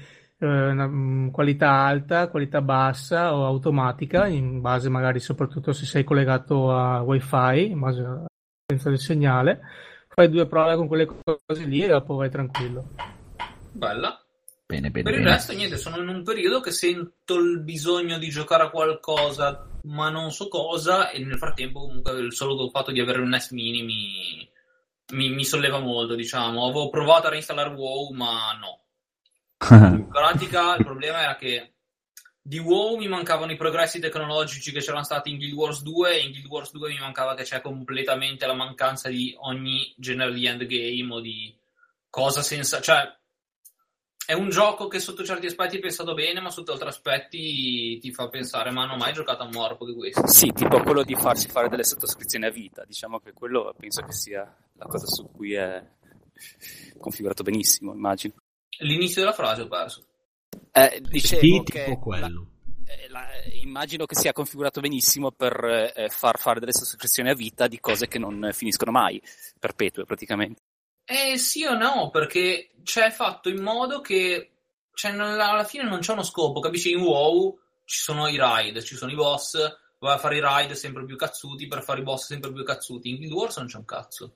eh, una, mm, qualità alta, qualità bassa o automatica, in base magari soprattutto se sei collegato a wifi, in base alla potenza del segnale. Fai due prove con quelle cose lì e dopo vai tranquillo.
Bella.
Bene, bene,
Per il
bene.
resto, niente, sono in un periodo che sento il bisogno di giocare a qualcosa, ma non so cosa, e nel frattempo comunque il solo fatto di avere un NES Mini mi, mi, mi solleva molto, diciamo. Avevo provato a reinstallare WoW, ma no. In pratica il problema era che di WoW mi mancavano i progressi tecnologici che c'erano stati in Guild Wars 2 e in Guild Wars 2 mi mancava che c'è completamente la mancanza di ogni genere di endgame o di cosa senza... cioè è un gioco che sotto certi aspetti è pensato bene ma sotto altri aspetti ti fa pensare ma non ho mai giocato a un morpo di questo
Sì, tipo quello di farsi fare delle sottoscrizioni a vita. Diciamo che quello penso che sia la cosa su cui è configurato benissimo, immagino.
L'inizio della frase ho perso
Eh, dicevo che
tipo quello.
la- eh, la- immagino che sia configurato benissimo per eh, far fare delle sottoscrizioni a vita di cose che non finiscono mai, perpetue praticamente.
Eh sì o no, perché c'è fatto in modo che cioè, alla fine non c'è uno scopo, capisci? In WoW ci sono i raid, ci sono i boss, vai a fare i raid sempre più cazzuti per fare i boss sempre più cazzuti. In Guild Wars non c'è un cazzo.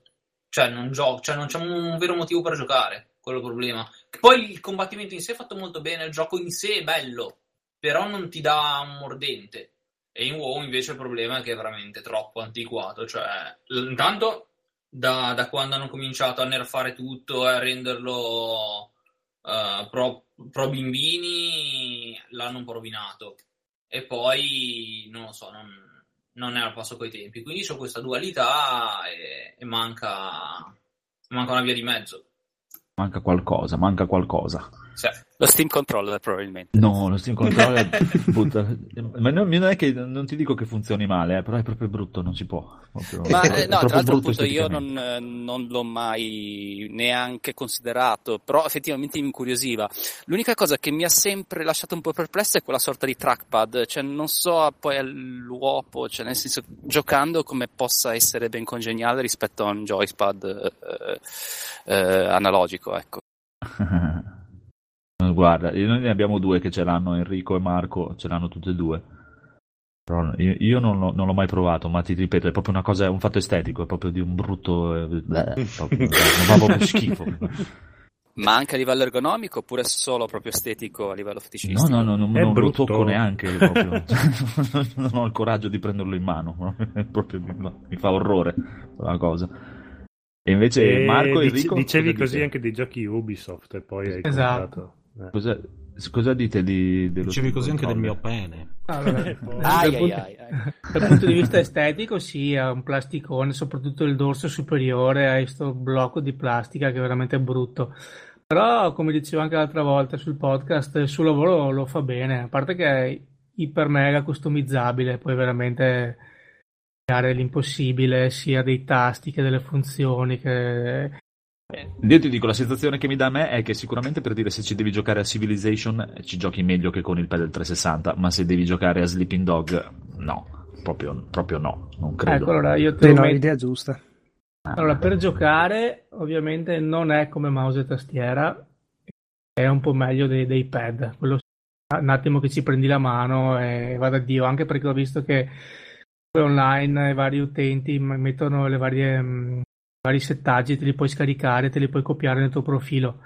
Cioè, non, gio- cioè, non c'è un vero motivo per giocare, quello problema. Poi il combattimento in sé è fatto molto bene, il gioco in sé è bello, però non ti dà un mordente. E in WoW invece il problema è che è veramente troppo antiquato. Cioè, intanto da, da quando hanno cominciato a nerfare tutto e a renderlo eh, pro, pro bimbini, l'hanno un po' rovinato. E poi, non lo so, non, non è al passo coi tempi. Quindi c'è questa dualità e, e manca, manca una via di mezzo.
Manca qualcosa, manca qualcosa.
Sì.
Lo Steam Controller probabilmente.
No, lo Steam Controller butta- Ma non, non è che non ti dico che funzioni male, eh, però è proprio brutto, non si può. Proprio-
Ma
è
eh, no, tra l'altro appunto io non, eh, non l'ho mai neanche considerato, però effettivamente mi incuriosiva. L'unica cosa che mi ha sempre lasciato un po' perplesso è quella sorta di trackpad, cioè non so poi all'uopo, cioè nel senso giocando come possa essere ben congeniale rispetto a un joypad eh, eh, analogico, ecco.
Guarda, io- noi ne abbiamo due che ce l'hanno, Enrico e Marco, ce l'hanno tutte e due. Però io, io non, l'ho, non l'ho mai provato, ma ti ripeto, è proprio una cosa, un fatto estetico, è proprio di un brutto... eh, bleh, proprio, non fa proprio schifo.
Ma anche a livello ergonomico oppure solo proprio estetico a livello feticistico?
No, no, no, non,
È
non lo
brutto.
tocco neanche, proprio. non ho il coraggio di prenderlo in mano, proprio, no, mi fa orrore la cosa. E invece
E
Marco e
dice-
Enrico...
dicevi così
dite?
anche dei giochi Ubisoft e poi hai
Esatto.
comprato. Eh.
Cosa, cosa dite di, dello
Dicevi così anche del mio pene.
Allora,
Poi-
Ai,
dal,
ai,
punto,
ai, ai.
dal punto di vista estetico, sì, è un plasticone, soprattutto il dorso superiore, hai questo blocco di plastica che è veramente brutto. Però, come dicevo anche l'altra volta sul podcast, il suo lavoro lo fa bene, a parte che è iper mega customizzabile, puoi veramente fare l'impossibile sia dei tasti che delle funzioni che
Io ti dico, la sensazione che mi dà a me è che sicuramente per dire se ci devi giocare a Civilization eh, ci giochi meglio che con il pad del 360, ma se devi giocare a Sleeping Dog, no, proprio, proprio no, non credo.
Ecco, allora io te
Sì, no, l'idea giusta.
Allora, per giocare, ovviamente non è come mouse e tastiera, è un po' meglio dei, dei pad. Quello un attimo che ci prendi la mano e vada a Dio, anche perché ho visto che online i vari utenti mettono le varie, mh, vari settaggi, te li puoi scaricare, te li puoi copiare nel tuo profilo.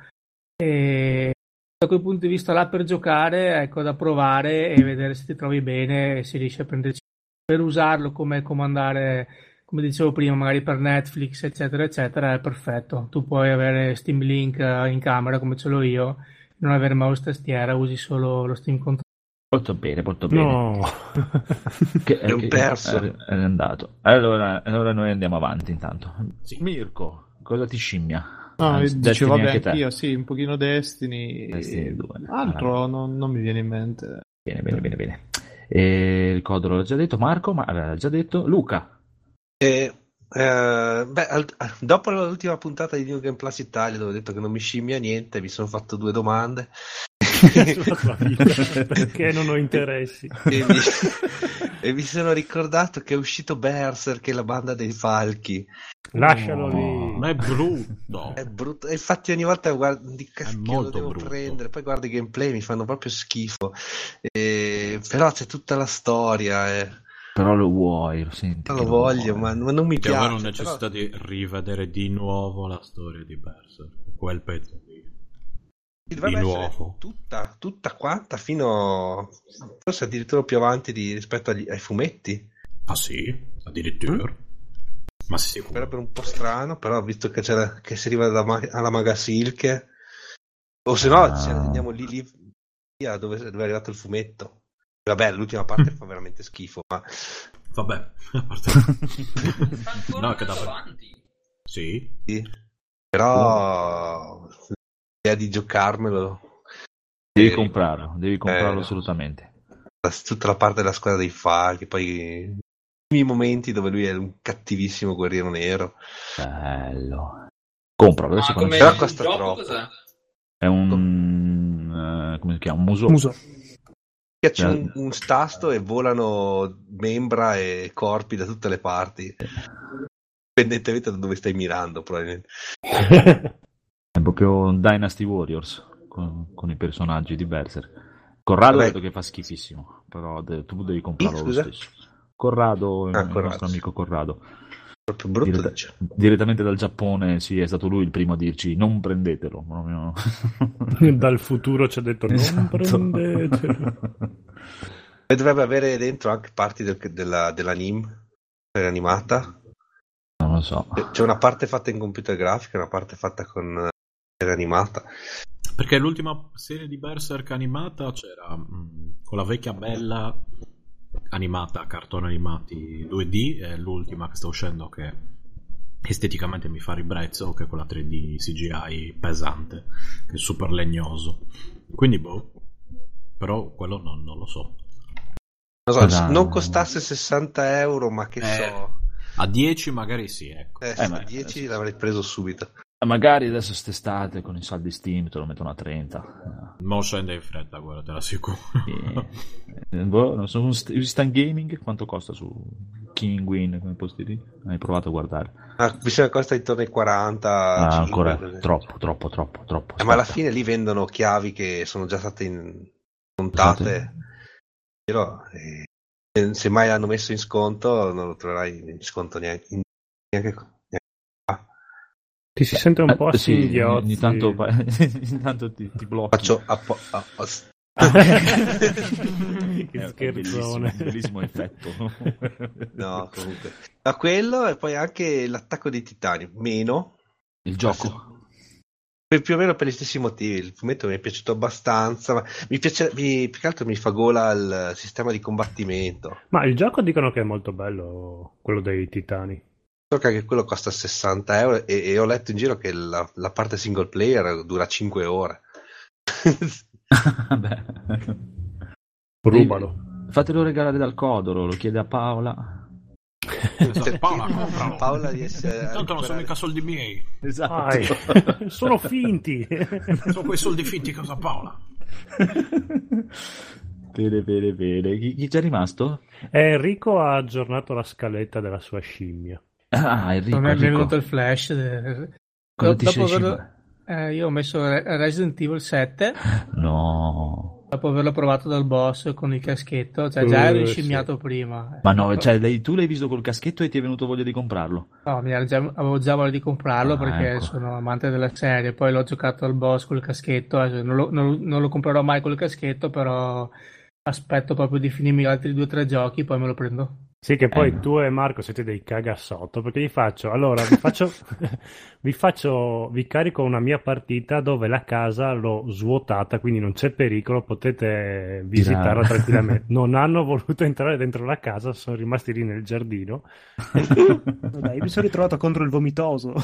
E da quel punto di vista là per giocare, ecco, da provare e vedere se ti trovi bene e se riesci a prenderci. Per usarlo come comandare come dicevo prima, magari per Netflix, eccetera, eccetera, è perfetto. Tu puoi avere Steam Link eh, in camera come ce l'ho io, non avere mouse tastiera, usi solo lo Steam Controller.
Molto bene, molto bene.
No,
Che,
È un
che-
perso.
È, è andato. Allora, allora noi andiamo avanti intanto.
Sì.
Mirko, cosa ti scimmia?
No,
Anzi,
io
Destiny
dicevo, vabbè, anch'io, sì, un pochino Destiny.
Destiny 2.
Altro non, non mi viene in mente.
Bene, bene, bene, bene. E il Codolo l'ho già detto, Marco, ma aveva già detto Luca.
E, eh, beh, al- dopo l'ultima puntata di New Game Plus Italia dove ho detto che non mi scimmia niente, mi sono fatto due domande.
Sulla tua vita, perché non ho interessi.
e, mi, e mi sono ricordato che è uscito Berserk, la banda dei falchi.
Lascialo
No.
Ma
lì.
è brutto.
È brutto. E infatti ogni volta guardo di cacchio lo
molto
devo
brutto.
prendere, poi guardo i gameplay, mi fanno proprio schifo. E- Però c'è tutta la storia. E...
Però lo vuoi, lo senti. Che
lo voglio, ma ma non mi
Che avevo
piace.
necessità di rivedere di nuovo la storia di Berserk. Quel pezzo
dovrebbe
Di
essere
nuovo.
tutta, tutta quanta fino forse addirittura più avanti di- rispetto agli- ai fumetti.
Ah sì? Addirittura? Ma sicuro?
Sarebbe un po' strano, però visto che, c'era, che si arriva alla, alla Maga Silk, o se no
Ah.
ci andiamo lì, lì dove, dove è arrivato il fumetto. Vabbè, l'ultima parte fa veramente schifo, ma
Vabbè, a parte... No, che
andando
dava...
avanti.
Sì?
sì. Però l'idea di giocarmelo,
Devi
Eh,
comprarlo, devi comprarlo
eh.
assolutamente.
tutta la parte della squadra dei falchi, poi i momenti dove lui è un cattivissimo guerriero nero.
Bello. Compralo, adesso
come
Però costa
gioco
troppo.
cos'è?
è un... eh, come si chiama? Un muso.
Muso.
C'è un, un stasto e volano membra e corpi da tutte le parti. Indipendentemente da dove stai mirando, probabilmente.
È proprio un Dynasty Warriors con, con i personaggi di Berserk. Corrado
Vabbè.
vedo che fa schifissimo, però de- tu devi comprarlo
Chi,
lo
scusa?
stesso. Corrado, il,
Ah,
il
Corrado,
nostro amico Corrado.
Proprio brutto. Dice.
direttamente dal Giappone, sì, è stato lui il primo a dirci non prendetelo. proprio.
Dal futuro ci ha detto non
Esatto.
prendetelo.
E dovrebbe avere dentro anche parti del- della, dell'anime animata.
Non lo so.
C'è una parte fatta in computer grafica e una parte fatta con serie animata.
Perché l'ultima serie di Berserk animata c'era mm, con la vecchia bella animata, cartoni animati 2D, e l'ultima che sta uscendo che esteticamente mi fa ribrezzo, che è quella 3D CGI pesante, che è super legnoso. Quindi boh, però quello non, non lo so.
Non, so, non costasse 60 euro, ma che
Eh,
so.
A 10 magari sì, ecco.
Eh,
Eh, ma-
10 l'avrei preso subito.
Magari adesso st'estate con i saldi Steam te lo mettono a 30.
Mo scende in fretta, guarda, te l'assicuro.
Eh, eh, boh, non un st- Instant Gaming quanto costa su King Win come posti lì? Hai provato a guardare?
Ah, mi sembra costa intorno ai 40.
Ah,
50,
ancora
così.
troppo, troppo, troppo, troppo.
Eh, ma alla fine lì vendono chiavi che sono già state in- montate. Però, eh, se- mai l'hanno messo in sconto, non lo troverai in sconto neanche. neanche- neanche-
Ti si sente un
Eh,
po' a
sì,
singhiozzi.
ogni tanto, ogni tanto ti, ti blocchi.
Faccio appo- a- a-
che
è
scherzone.
bellissimo, bellissimo effetto.
No, comunque. Da quello e poi anche l'attacco dei titani. Meno.
Il gioco.
Per- più o meno per gli stessi motivi. Il fumetto mi è piaciuto abbastanza. Ma mi piace, mi- più che altro mi fa gola il sistema di combattimento.
Ma il gioco dicono che è molto bello, quello dei titani.
So che anche quello costa 60 euro e, e ho letto in giro che la, la parte single player dura 5 ore.
Vabbè.
Rubalo.
Fatelo regalare dal Codoro, lo chiede a Paola.
Esatto, Paola, compralo.
Paola riesce a
Tanto non sono mica soldi miei.
Esatto.
Sono finti.
Sono quei soldi finti cosa Paola.
bene, bene, bene. Chi, chi c'è rimasto?
Eh, Enrico ha aggiornato la scaletta della sua scimmia.
Ah, Enrico.
Non mi è
Enrico.
venuto il flash.
Cosa ti
dopo averlo- eh, io ho messo Re- Resident Evil 7
No.
dopo averlo provato dal boss con il caschetto, cioè già
Eh,
ero
sì.
inscimmiato prima.
Ma no, cioè lei- tu l'hai visto col caschetto e ti è venuto voglia di comprarlo?
No, già- avevo già voglia di comprarlo
Ah,
perché
ecco.
sono amante della serie. Poi l'ho giocato al boss col caschetto. adesso Non lo, non- non lo comprerò mai col caschetto, però aspetto proprio di finirmi gli altri due o tre giochi, poi me lo prendo.
Sì, che poi
Eh.
tu e Marco siete dei cagasotto perché gli faccio, allora vi faccio, vi faccio, vi carico una mia partita dove la casa l'ho svuotata, quindi non c'è pericolo, potete visitarla tranquillamente. Non hanno voluto entrare dentro la casa, sono rimasti lì nel giardino.
Dai, mi sono ritrovato contro il vomitoso.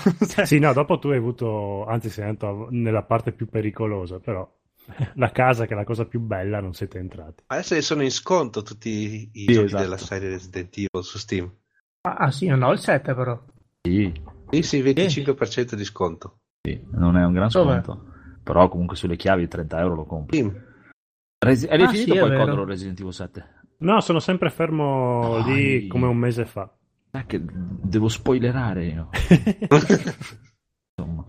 Sì, no, dopo tu hai avuto, anzi sei andato nella parte più pericolosa, però la casa che è la cosa più bella non siete entrati.
Adesso sono in sconto tutti i
Sì,
giochi
esatto.
della serie Resident Evil su Steam.
Ah, ah, sì, non ho il 7 però.
Sì,
Sì, sì, 25% di sconto.
sì, non è un gran
Dov'è?
sconto. Però comunque sulle chiavi 30 euro lo compri.
Steam.
Resi- Hai
Ah,
finito
sì, è
poi il. Codoro Resident Evil 7?
No, sono sempre fermo
Dai.
lì come un mese fa.
Ah, che devo spoilerare io. Insomma.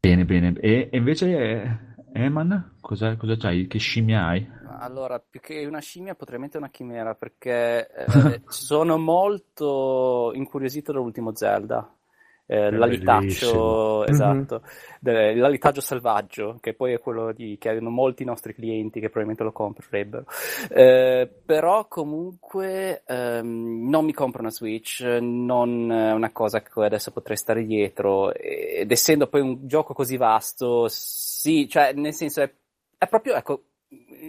Bene, bene. E, e invece, eh, Eman, cosa, cosa c'hai? Che scimmia hai?
Allora, più che una scimmia, potrei mettere una chimera perché eh, sono molto incuriosito dall'ultimo Zelda. Eh,
bellissimo.
esatto, de- l'alitaggio selvaggio, che poi è quello di, che hanno molti nostri clienti che probabilmente lo comprerebbero. Eh, però comunque ehm, non mi compro una Switch, non è una cosa cui adesso potrei stare dietro, ed essendo poi un gioco così vasto, sì, cioè nel senso è, è proprio, ecco,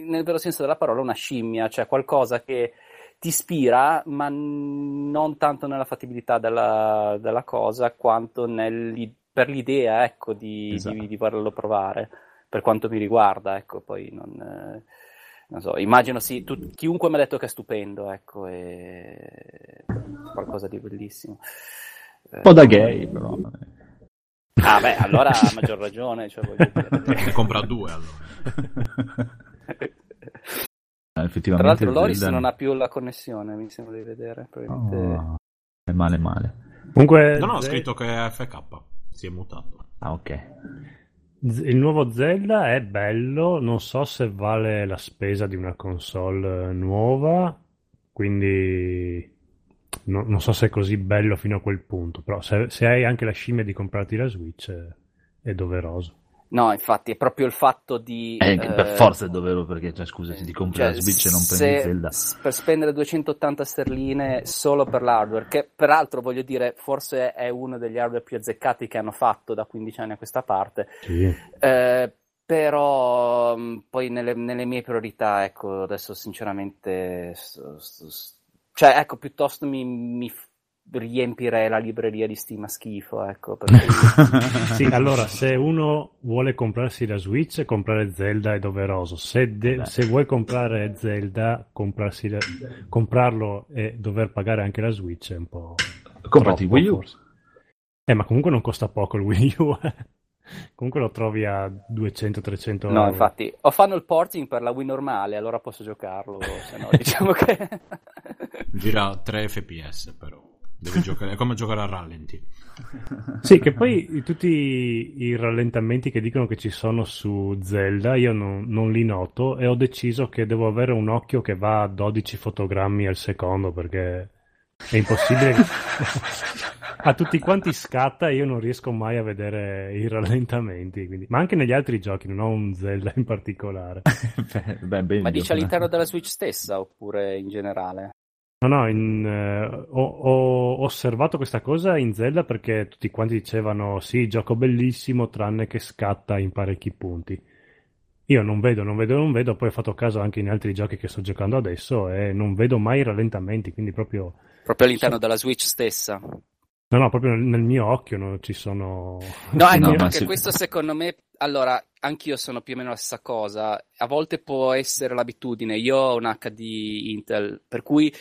nel vero senso della parola una scimmia, cioè qualcosa che ti ispira, ma non tanto nella fattibilità della, della cosa, quanto nel- per l'idea, ecco, di,
Esatto.
di, di volerlo provare, per quanto mi riguarda, ecco, poi non, eh, non so, immagino sì, tu- chiunque mi ha detto che è stupendo, ecco, è qualcosa di bellissimo.
Un po' da gay, però.
Ah, beh, allora ha maggior ragione, cioè, voglio dire.
Compra due allora.
Eh,
Tra
Effettivamente.
l'altro Loris non ha più la connessione, mi sembra di vedere, probabilmente...
Oh, è male, male.
Comunque,
No, no, ho scritto che è FK. Si è mutato.
Ah, ok.
Il nuovo Zelda è bello, non so se vale la spesa di una console eh, nuova, quindi no- non so se è così bello fino a quel punto, però se, se hai anche la scimmia di comprarti la Switch è, è doveroso.
No, infatti, è proprio il fatto di...
Eh,
eh,
per forza è doveroso perché, cioè, scusa, se ti compri
cioè,
la Switch e non prendi Zelda.
Per spendere 280 sterline solo per l'hardware, che peraltro voglio dire, forse è uno degli hardware più azzeccati che hanno fatto da 15 anni a questa parte.
Sì.
Eh, però mh, poi nelle, nelle mie priorità, ecco, adesso sinceramente, s- s- s- cioè, ecco, piuttosto mi, mi riempirei la libreria di Steam a schifo, ecco, per cui-
Sì, allora, se uno vuole comprarsi la Switch, comprare Zelda è doveroso. Se, de- se vuoi comprare Zelda, comprarsi la- comprarlo e dover pagare anche la Switch è un po'.
Comprati
troppo,
Wii U.
forse. Eh, ma comunque non costa poco il Wii U. eh. comunque lo trovi a 200-300
No,
euro.
infatti, o fanno il porting per la Wii normale, allora posso giocarlo, se no diciamo che...
Gira 3 fps però. Devi giocare, è come giocare a rallenti.
Sì, che poi tutti i rallentamenti che dicono che ci sono su Zelda, io non, non li noto e ho deciso che devo avere un occhio che va a 12 fotogrammi al secondo perché è impossibile. a tutti quanti scatta e io non riesco mai a vedere i rallentamenti. quindi- Ma anche negli altri giochi, non ho un Zelda in particolare.
Beh, beh,
Ma dici all'interno della Switch stessa oppure in generale?
No, no, in, eh, ho, ho osservato questa cosa in Zelda perché tutti quanti dicevano sì, gioco bellissimo, tranne che scatta in parecchi punti. Io non vedo, non vedo, non vedo, poi ho fatto caso anche in altri giochi che sto giocando adesso e non vedo mai rallentamenti, quindi proprio...
Proprio all'interno della Switch stessa?
No, no, proprio nel, nel mio occhio non ci sono...
No, ecco,
No, ma
perché questo secondo me, allora, anch'io sono più o meno la stessa cosa. A volte può essere l'abitudine. Io ho un HD Intel, per cui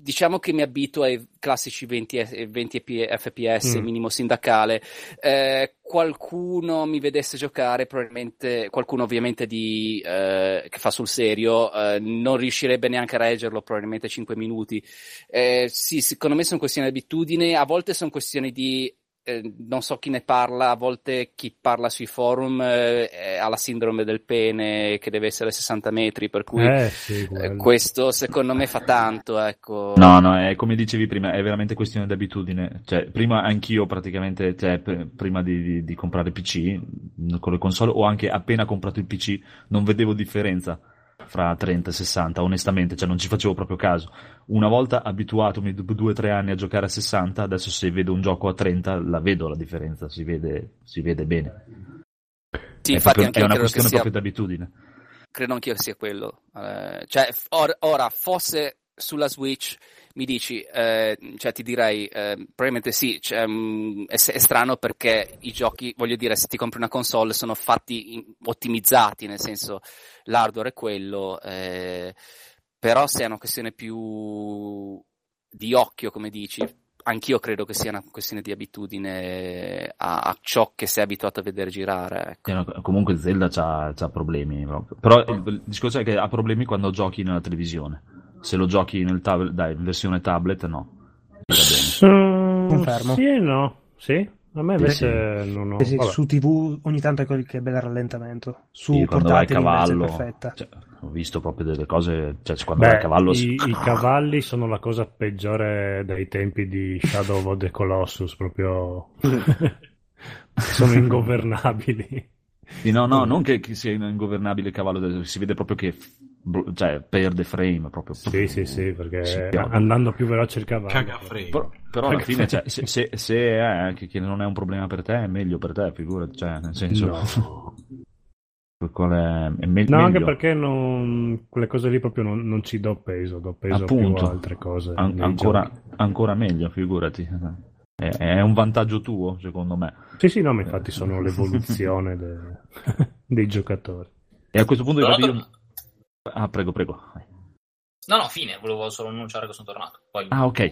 diciamo che mi abituo ai classici 20, e- 20 fps
Mm.
minimo sindacale. Eh, qualcuno mi vedesse giocare, probabilmente, qualcuno ovviamente di, eh, che fa sul serio, eh, non riuscirebbe neanche a reggerlo, probabilmente 5 minuti. Eh, sì, secondo me sono questioni di abitudine, a volte sono questioni di eh, non so chi ne parla, a volte chi parla sui forum eh, ha la sindrome del pene che deve essere 60 metri, per cui
Eh sì,
eh, questo secondo me fa tanto, ecco.
No, no, è come dicevi prima, è veramente questione di abitudine. Cioè, prima anch'io praticamente, cioè, pr- prima di, di- di comprare PC con le console, o anche appena comprato il PC, non vedevo differenza fra 30 e 60, onestamente, cioè non ci facevo proprio caso. Una volta abituatomi dopo due o tre anni a giocare a 60, adesso se vedo un gioco a 30 la vedo la differenza, si vede, si vede bene.
Sì,
è, proprio- è una questione
sia,
proprio di abitudine.
credo anch'io sia quello. Eh, cioè, or- ora, fosse sulla Switch, mi dici, eh, cioè ti direi, eh, probabilmente sì, cioè, mm, è, è strano perché i giochi, voglio dire, se ti compri una console sono fatti in- ottimizzati, nel senso l'hardware è quello, eh, però se è una questione più di occhio, come dici, anch'io credo che sia una questione di abitudine a, a ciò che sei abituato a vedere girare. Ecco.
Sì, no, Comunque Zelda c'ha problemi proprio. Però il, il discorso è che ha problemi quando giochi nella televisione. Se lo giochi nel tablet, dai, in versione tablet, no.
Confermo.
Sì e no, sì. A me
Sì,
invece non ho...
Sì, sì, su TV ogni tanto è quel che bel rallentamento. Su
Sì, quando
è
cavallo,
perfetta.
cioè, ho visto proprio delle cose, cioè quando vai
Beh,
a cavallo
i, i cavalli sono la cosa peggiore dai tempi di Shadow of the Colossus, proprio sono ingovernabili.
Sì, no, no, non che, che sia ingovernabile il cavallo, si vede proprio che cioè, perde frame proprio.
Sì, sì, sì, perché andando più veloce il cavallo.
Caga frame.
Però, però alla fine, cioè, se, se, se è anche che non è un problema per te, è meglio per te, figurati, cioè, nel senso,
No.
qual è, è me-
No,
meglio.
anche perché non, quelle cose lì proprio non, non ci do peso, do peso
Appunto.
più a altre cose.
An- ancora, ancora meglio, figurati. È, è un vantaggio tuo, secondo me.
Sì, sì, no, ma infatti sono l'evoluzione de- dei giocatori.
E a questo punto infatti, io... Ah, prego, prego.
No, no, fine, volevo solo annunciare che sono tornato. Poi...
Ah, ok.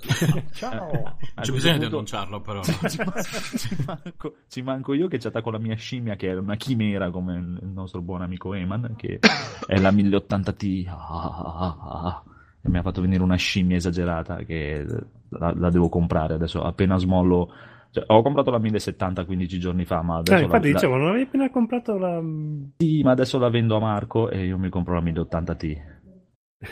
Ciao!
C'è bisogno di
punto-
annunciarlo, però.
ci, man- ci manco, ci manco io che ci attacco la mia scimmia, che è una chimera come il il nostro buon amico Eman, che è la 1080T. Ah, ah, ah, ah. E mi ha fatto venire una scimmia esagerata che la, la devo comprare adesso. Appena smollo. Cioè, ho comprato la 1070 15 giorni fa, ma adesso,
Eh, infatti
la, la-
dicevo, non avevi appena comprato la...
sì, ma adesso la vendo a Marco e io mi compro la 1080T.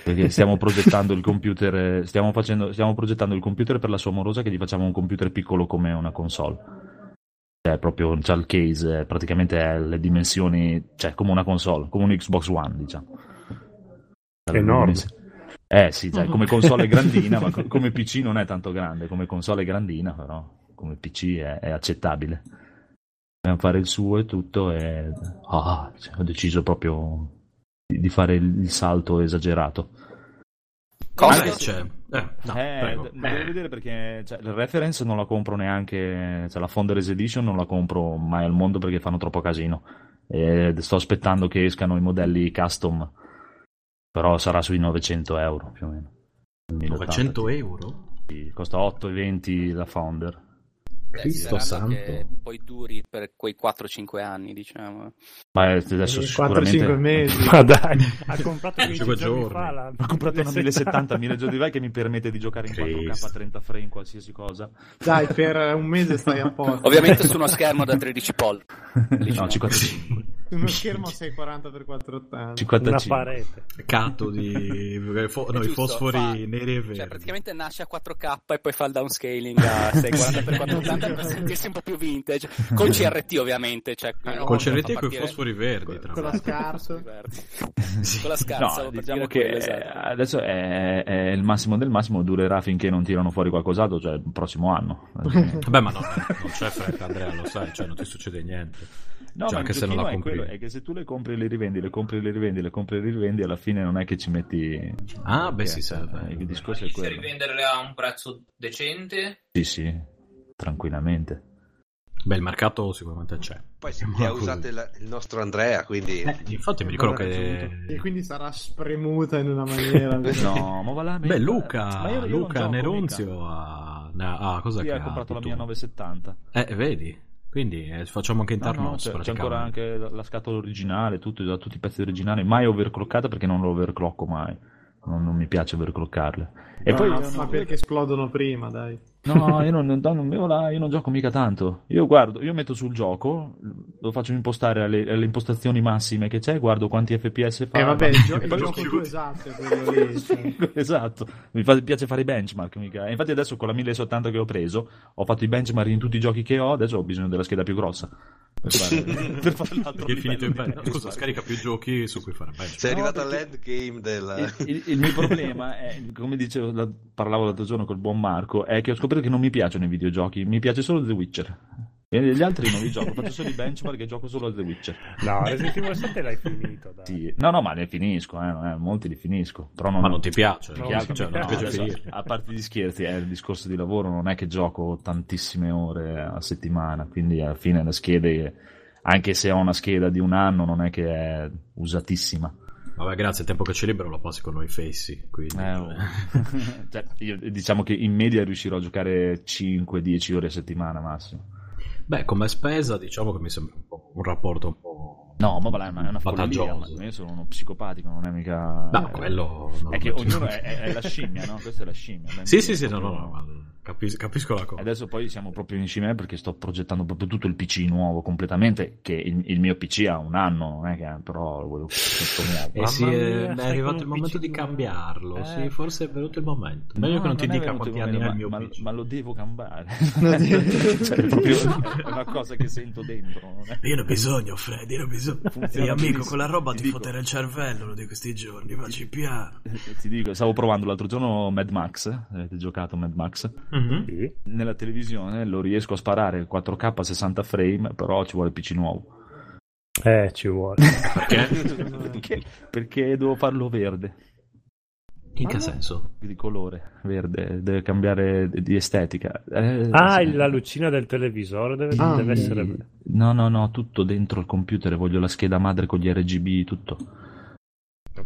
Perché stiamo progettando il computer, stiamo, facendo, stiamo progettando il computer per la sua morosa che gli facciamo un computer piccolo come una console. Cioè, proprio c'ha il case, praticamente è le dimensioni, cioè come una console, come un Xbox One, diciamo.
È enorme.
Eh sì, cioè, come console è grandina, ma co- come PC non è tanto grande, come console è grandina, però come PC è, è accettabile. Dobbiamo fare il suo e tutto e ah, cioè, ho deciso proprio di, di fare il, il salto esagerato.
Cosa?
Invece, eh, no,
eh, d- devo vedere perché cioè, il reference non la compro neanche, cioè la Founders Edition non la compro mai al mondo perché fanno troppo casino. E sto aspettando che escano i modelli custom, però sarà sui 900 euro più o meno.
900 euro?
Sì, Costa 8,20 la Founder.
Cristo santo.
che poi duri per quei 4-5 anni, diciamo.
Ma eh, adesso
4-5
sicuramente...
mesi.
Ma dai, ha comprato 15
Cinque
giorni
giorni.
fa la
Ho comprato una 1070
1070
1080 che mi permette di giocare in 4K a 30 frame in qualsiasi cosa.
Dai, per un mese stai a posto.
Ovviamente su uno schermo da 13 pollici.
No, 55.
Uno schermo 640x480.
55.
una parete.
Peccato di fo- no, i
Giusto,
fosfori
fa-
neri e verdi.
Cioè, praticamente nasce a 4K e poi fa il downscaling a 640x480 per sentirsi un po' più vintage. Con CRT, ovviamente. Cioè, una volta
CRT e con i
partire-
fosfori verdi, tra
Con la
l'altro.
scarsa.
Con la scarsa,
No, diciamo che
quello, esatto.
adesso è, è il massimo del massimo, durerà finché non tirano fuori qualcos'altro, cioè il prossimo anno.
Vabbè, ma no, non c'è fretta, Andrea, lo sai, cioè non ti succede niente.
No,
Cioè,
ma
anche se non la
è,
compri.
quello, è che se tu le compri e le rivendi, le compri e le rivendi, le compri e le rivendi, alla fine non è che ci metti...
Ah, beh, sì, serve.
eh, Il
Ma
discorso è quello.
rivenderle a un prezzo decente?
Sì, sì, tranquillamente.
Beh, il mercato sicuramente c'è.
Poi si li ha usate il, il nostro Andrea, quindi
Eh, infatti mi ricordo che...
E quindi sarà spremuta in una maniera.
No, ma va là,
Beh, Luca,
Ma io-
Luca
gioco,
Nerunzio ha... ha- ah, cosa
Sì,
che
ha comprato la mia
tu?
970.
Eh, vedi? Quindi eh, facciamo anche
No, no,
internos
c'è, c'è ancora anche la, la scatola originale, tutto, da tutti i pezzi originali, mai overclockata perché non lo overclocco mai. Non, non mi piace overcloccarle. E
No,
poi
ma,
io
ma perché esplodono prima, dai.
No, io non, non- non- io là- io non gioco mica tanto. Io guardo, io metto sul gioco, lo faccio impostare alle, alle impostazioni massime che c'è, guardo quanti FPS fa.
Eh vabbè, il, gio-
E
il gioco tuo esatto lì.
esatto, mi fa- piace fare i benchmark. Mica. E Infatti, adesso con la 1080 che ho preso, ho fatto i benchmark in tutti i giochi che ho. Adesso ho bisogno della scheda più grossa per fare, per fare l'altro
Che è finito in bene. Scusa,
benchmark.
scarica più giochi su cui fare bench.
sei
No,
arrivato
perché-
all'endgame del...
Il, il- il mio problema è, come dicevo, la- parlavo l'altro giorno col buon Marco, è che ho scoperto che non mi piacciono i videogiochi, mi piace solo The Witcher. E gli altri non li gioco, faccio solo i benchmark e gioco solo a The Witcher.
No, Resident Evil 7 l'hai finito, dai.
Sì. No, no, ma ne finisco, eh, è- molti li finisco. Però non,
Ma non ti piace?
No,
cioè,
non
cioè,
mi
non
piace.
adesso, a parte gli scherzi, è il discorso di lavoro, non è che gioco tantissime ore a settimana, quindi alla fine le schede, anche se ho una scheda di un anno, non è che è usatissima.
Vabbè, grazie, il tempo che c'è libero lo passi con noi fessi. Quindi...
Eh, oh. Cioè, io diciamo che in media riuscirò a giocare 5-10 ore a settimana massimo.
Beh, come spesa, diciamo che mi sembra un, un rapporto un po'.
No, ma va, ma è una follia, ma io sono uno psicopatico, non è mica...
No, quello. non
È che ognuno è, è- la scimmia, no? Questa è la scimmia.
Sì, sì, sì, no, no, no, capis- capisco la cosa.
Adesso poi siamo proprio in cima perché sto progettando proprio tutto il PC nuovo completamente, che il, il mio PC ha un anno, non è che però lo volevo tutto nuovo.
Eh sì, è,
mia,
è
stai
arrivato il momento
PC
di cambiarlo.
Eh.
Sì, forse è venuto il momento. Meglio
No,
che non ti
è
dica quanti anni ha il mio
ma,
PC.
ma lo devo cambiare. cioè, è proprio è una cosa che sento dentro. non è-
Io ne ho bisogno, Freddy, io ne ho bisogno.
Funziona benissimo.
roba
Ti dico.
il cervello di questi giorni, facci piano.
Ti dico, stavo provando l'altro giorno Mad Max, avete giocato Mad Max?
Sì.
Nella televisione lo riesco a sparare 4K a 60 frame, però ci vuole PC nuovo.
Eh, ci vuole.
Perché?
perché, perché devo farlo verde,
In che senso?
di colore, verde, deve cambiare di estetica. Eh,
Ah,
sì.
il- la lucina del televisore deve,
Ah,
deve essere...
No, no, no, tutto dentro il computer, voglio la scheda madre con gli RGB, tutto.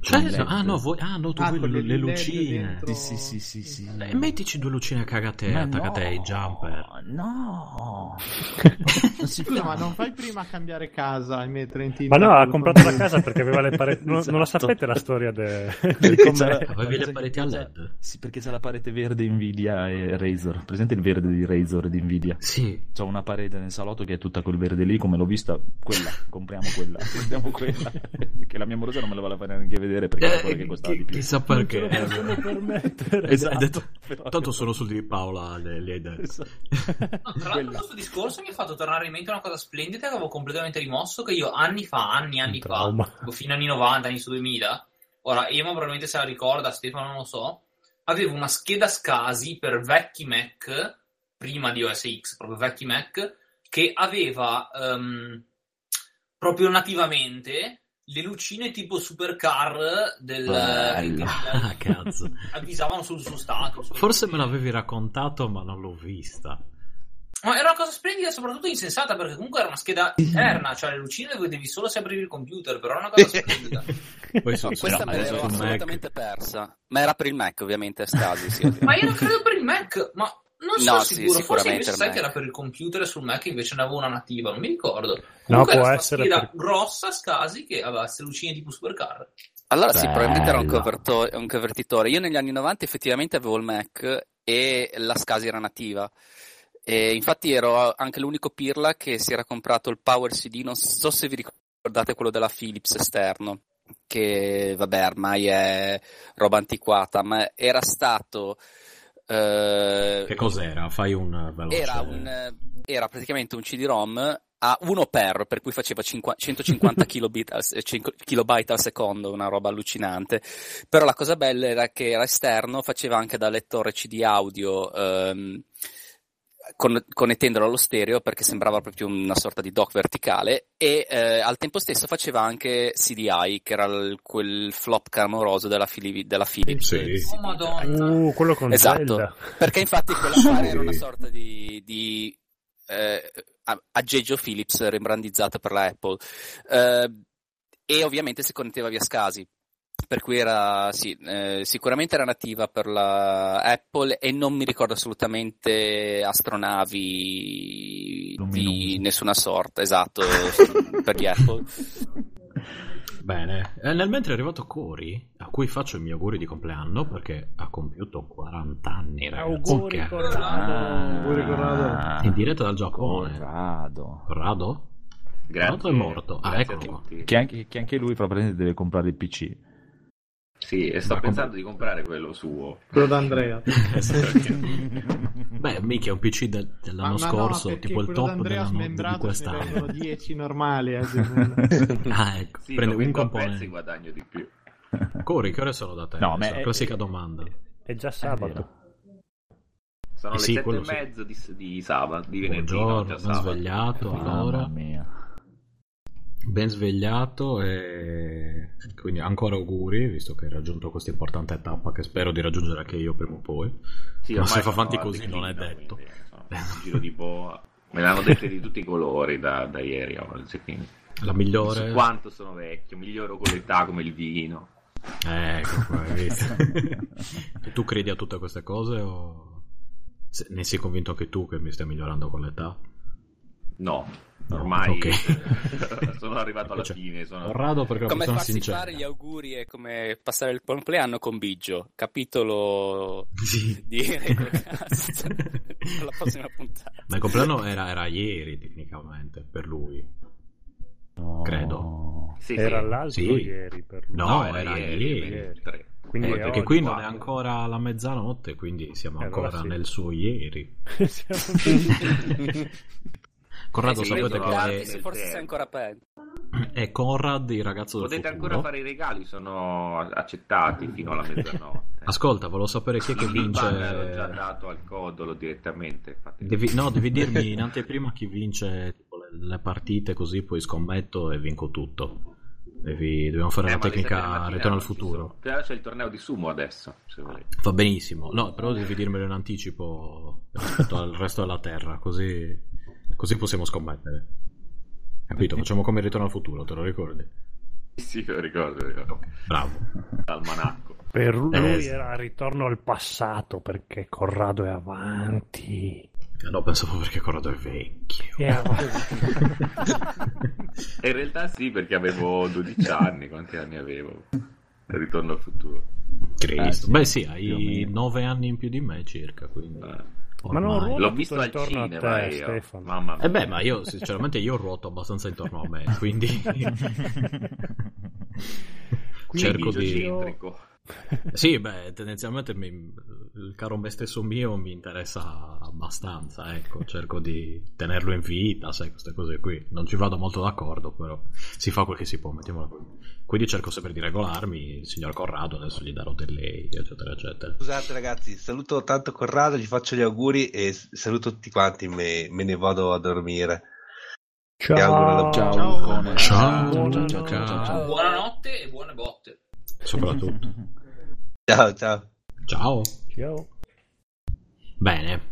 Cioè,
LED.
ah, no, voi, ah, no, tu
Ah,
vuoi le, lucine.
dentro.
Sì, sì, sì, sì, sì.
Eh, mettici due lucine cagate,
Ma
attaccate ai
no,
jumper.
No.
Scusa, ma non fai prima a cambiare casa e mettere in
Ma no, ha comprato la casa perché aveva le pareti. Non, non la
Esatto.
sapete la storia de- del commercio?
Avevi le pareti a LED?
Sì, perché c'è la parete verde Nvidia e Razer. Presente il verde di Razer e di Nvidia?
Sì.
C'ho una parete nel salotto che è tutta quel verde lì, come l'ho vista, quella, compriamo quella, compriamo quella. che la mia morosa non me la vuole fare neanche vedere perché era quella che costava di più.
chissà
Non ce
perché.
lo permettere.
Esatto, hai
Esatto,
detto-
però-
tanto sono soldi di Paola, le, le hai detto.
Esatto.
No, tra l'altro questo discorso mi ha fatto tornare in mente una cosa splendida che avevo completamente rimosso, che io anni fa, anni, anni fa, fino agli 90, anni su 2000, ora Ema probabilmente se la ricorda, Stefano non lo so, avevo una scheda SCSI per vecchi Mac, prima di OS X, proprio vecchi Mac, che aveva ehm, proprio nativamente le lucine tipo supercar del, che
Ah, cazzo.
avvisavano sul suo status.
Forse me l'avevi raccontato, ma non l'ho vista.
Ma era una cosa splendida e soprattutto insensata perché comunque era una scheda interna, cioè le lucine le vedevi solo se aprivi il computer, però era una cosa splendida.
Poi su-
questa me l'ero
su Mac-
assolutamente persa. Ma era per il Mac, ovviamente, Stasi. Sì.
Ma io non credo per il Mac, ma non sono
No, sì,
sicuro. Forse
sicuramente
invece
il
sai
Mac.
che era per il computer e sul Mac invece ne avevo una nativa, non mi ricordo.
No,
Comunque
può
era
essere
una
per-
grossa, scasi, che aveva queste lucine tipo supercar.
Allora sì,
Bella.
probabilmente era un, converto- un convertitore. Io negli anni 90 effettivamente avevo il Mac e la SCSI era nativa. E infatti ero anche l'unico pirla che si era comprato il Power CD, non so se vi ricordate quello della Philips esterno, che vabbè ormai è roba antiquata, ma era stato... eh,
Che cos'era? Fai un veloce.
era, un, eh, era praticamente un CD-ROM a 1 per, per cui faceva cinqua- 150 kilobit al, kilobyte al secondo, una roba allucinante. Però la cosa bella era che era esterno, faceva anche da lettore CD audio, ehm, con- connettendolo allo stereo perché sembrava proprio una sorta di dock verticale e eh, al tempo stesso faceva anche CDI, che era il- quel flop clamoroso della, Phili- della Philips.
Sì.
Oh madonna.
Uh, quello con
Esatto,
Zelda.
perché infatti quella era una sorta di, di eh, aggeggio Philips rimbrandizzato per la Apple Eh, e ovviamente si connetteva via SCSI. Per cui era, sì, eh, sicuramente era nativa per la Apple e non mi ricordo assolutamente astronavi di
Luminose.
nessuna sorta, esatto, per gli Apple.
Bene. E nel mentre è arrivato Cori, a cui faccio i miei auguri di compleanno perché ha compiuto 40 anni, ragazzi.
Auguri,
Che-
Corrado.
Auguri, Corrado.
Ah,
In diretta dal Giappone.
Corrado.
Corrado?
Grazie.
Corrado è morto. Ah, eccolo.
Che anche, che anche lui probabilmente deve comprare il PC.
Sì, e sto
Ma
pensando
come-
di comprare quello suo.
Quello d'Andrea.
Beh, mica un PC del- dell'anno
Ma- no,
scorso,
perché
tipo il top dell'anno, di quest'anno.
vendono 10 normali. eh,
Ah, ecco,
Sì,
prende un componente.
guadagno di più.
Cori, che ore sono da te?
No, ma
è
è-
la classica domanda.
È già
È
sabato.
Sono
Eh
le
sì,
sette e
sì.
mezzo di, di sabato, di venerdì, no,
Buongiorno,
sabato.
svegliato allora.
Mamma mia.
Ben svegliato e quindi ancora auguri, visto che hai raggiunto questa importante tappa che spero di raggiungere anche io prima o poi.
Sì,
Ma se fa avanti
a
così non è detto.
quindi, insomma, un giro di boa. Me l'hanno dette di tutti i colori da, da ieri oggi, quindi.
La migliore.
Su quanto sono vecchio, miglioro con l'età come il vino.
Ecco qua, e tu credi a tutte queste cose o ne sei convinto anche tu che mi stai migliorando con l'età?
No, ormai
ok.
sono arrivato alla
Cioè,
fine. Sono...
Corrado perché è una
Come
persona
farsi
sincera.
fare gli auguri è come passare il compleanno con Biggio, capitolo
Sì.
di alla prossima puntata.
Ma il compleanno era, era ieri tecnicamente per lui.
No.
Credo.
Sì,
Era
sì.
l'altro
Sì.
ieri per lui.
No,
era
era
ieri,
ieri.
ieri.
Quindi
Eh, perché
oggi.
qui non è ancora la mezzanotte, quindi siamo
Eh, allora
ancora
sì.
nel suo ieri.
Siamo-
Corrado,
Eh
sapete che è,
forse sei ancora peggio.
è Conrad, il ragazzo del
Potete
futuro.
ancora fare i regali, sono accettati fino alla mezzanotte.
Ascolta, volevo sapere chi è che vince.
L'ho già dato al codolo direttamente.
Devi, no, devi dirmi in anteprima chi vince tipo, le, le partite, così poi scommetto e vinco tutto. Devi- dobbiamo fare
Eh, sette
tecnica Ritorno al futuro.
Però c'è il torneo di sumo adesso.
Va benissimo, no, però devi dirmelo in anticipo rispetto al resto della terra, così, così possiamo scommettere. Capito? Facciamo come Ritorno al futuro, te lo ricordi?
Sì, lo ricordo, lo ricordo.
Bravo.
Almanacco.
Per lui
Eh,
era ritorno al passato perché Corrado è avanti.
No, pensavo perché Corrado è vecchio.
E in realtà sì, perché avevo 12 anni. Quanti anni avevo? Ritorno al futuro.
Cristo.
Eh, sì,
Beh sì, hai
meno.
9 anni in più di me circa, quindi...
Eh.
Ma non
ormai-
ruota
L'ho visto al
intorno a
cinema
te,
io.
Stefano.
Mamma mia.
Eh beh, ma io sinceramente io ruoto abbastanza intorno a me, quindi cerco di...
Geocentrico.
Sì, beh, tendenzialmente mi- il caro me stesso mio mi interessa abbastanza, ecco, cerco di tenerlo in vita, sai, queste cose qui. Non ci vado molto d'accordo, però si fa quel che si può, mettiamola così. Quindi cerco sempre di regolarmi, il signor Corrado, adesso gli darò del lei, eccetera, eccetera.
Scusate ragazzi, saluto tanto Corrado, gli faccio gli auguri e saluto tutti quanti, me, me ne vado a dormire. Ti auguro
Ciao.
la-
Ciao, Lucone.
Ciao.
ciao, ciao, ciao, ciao, ciao.
Buonanotte e buone botte.
Soprattutto.
Ciao, ciao.
Ciao.
Ciao.
Bene.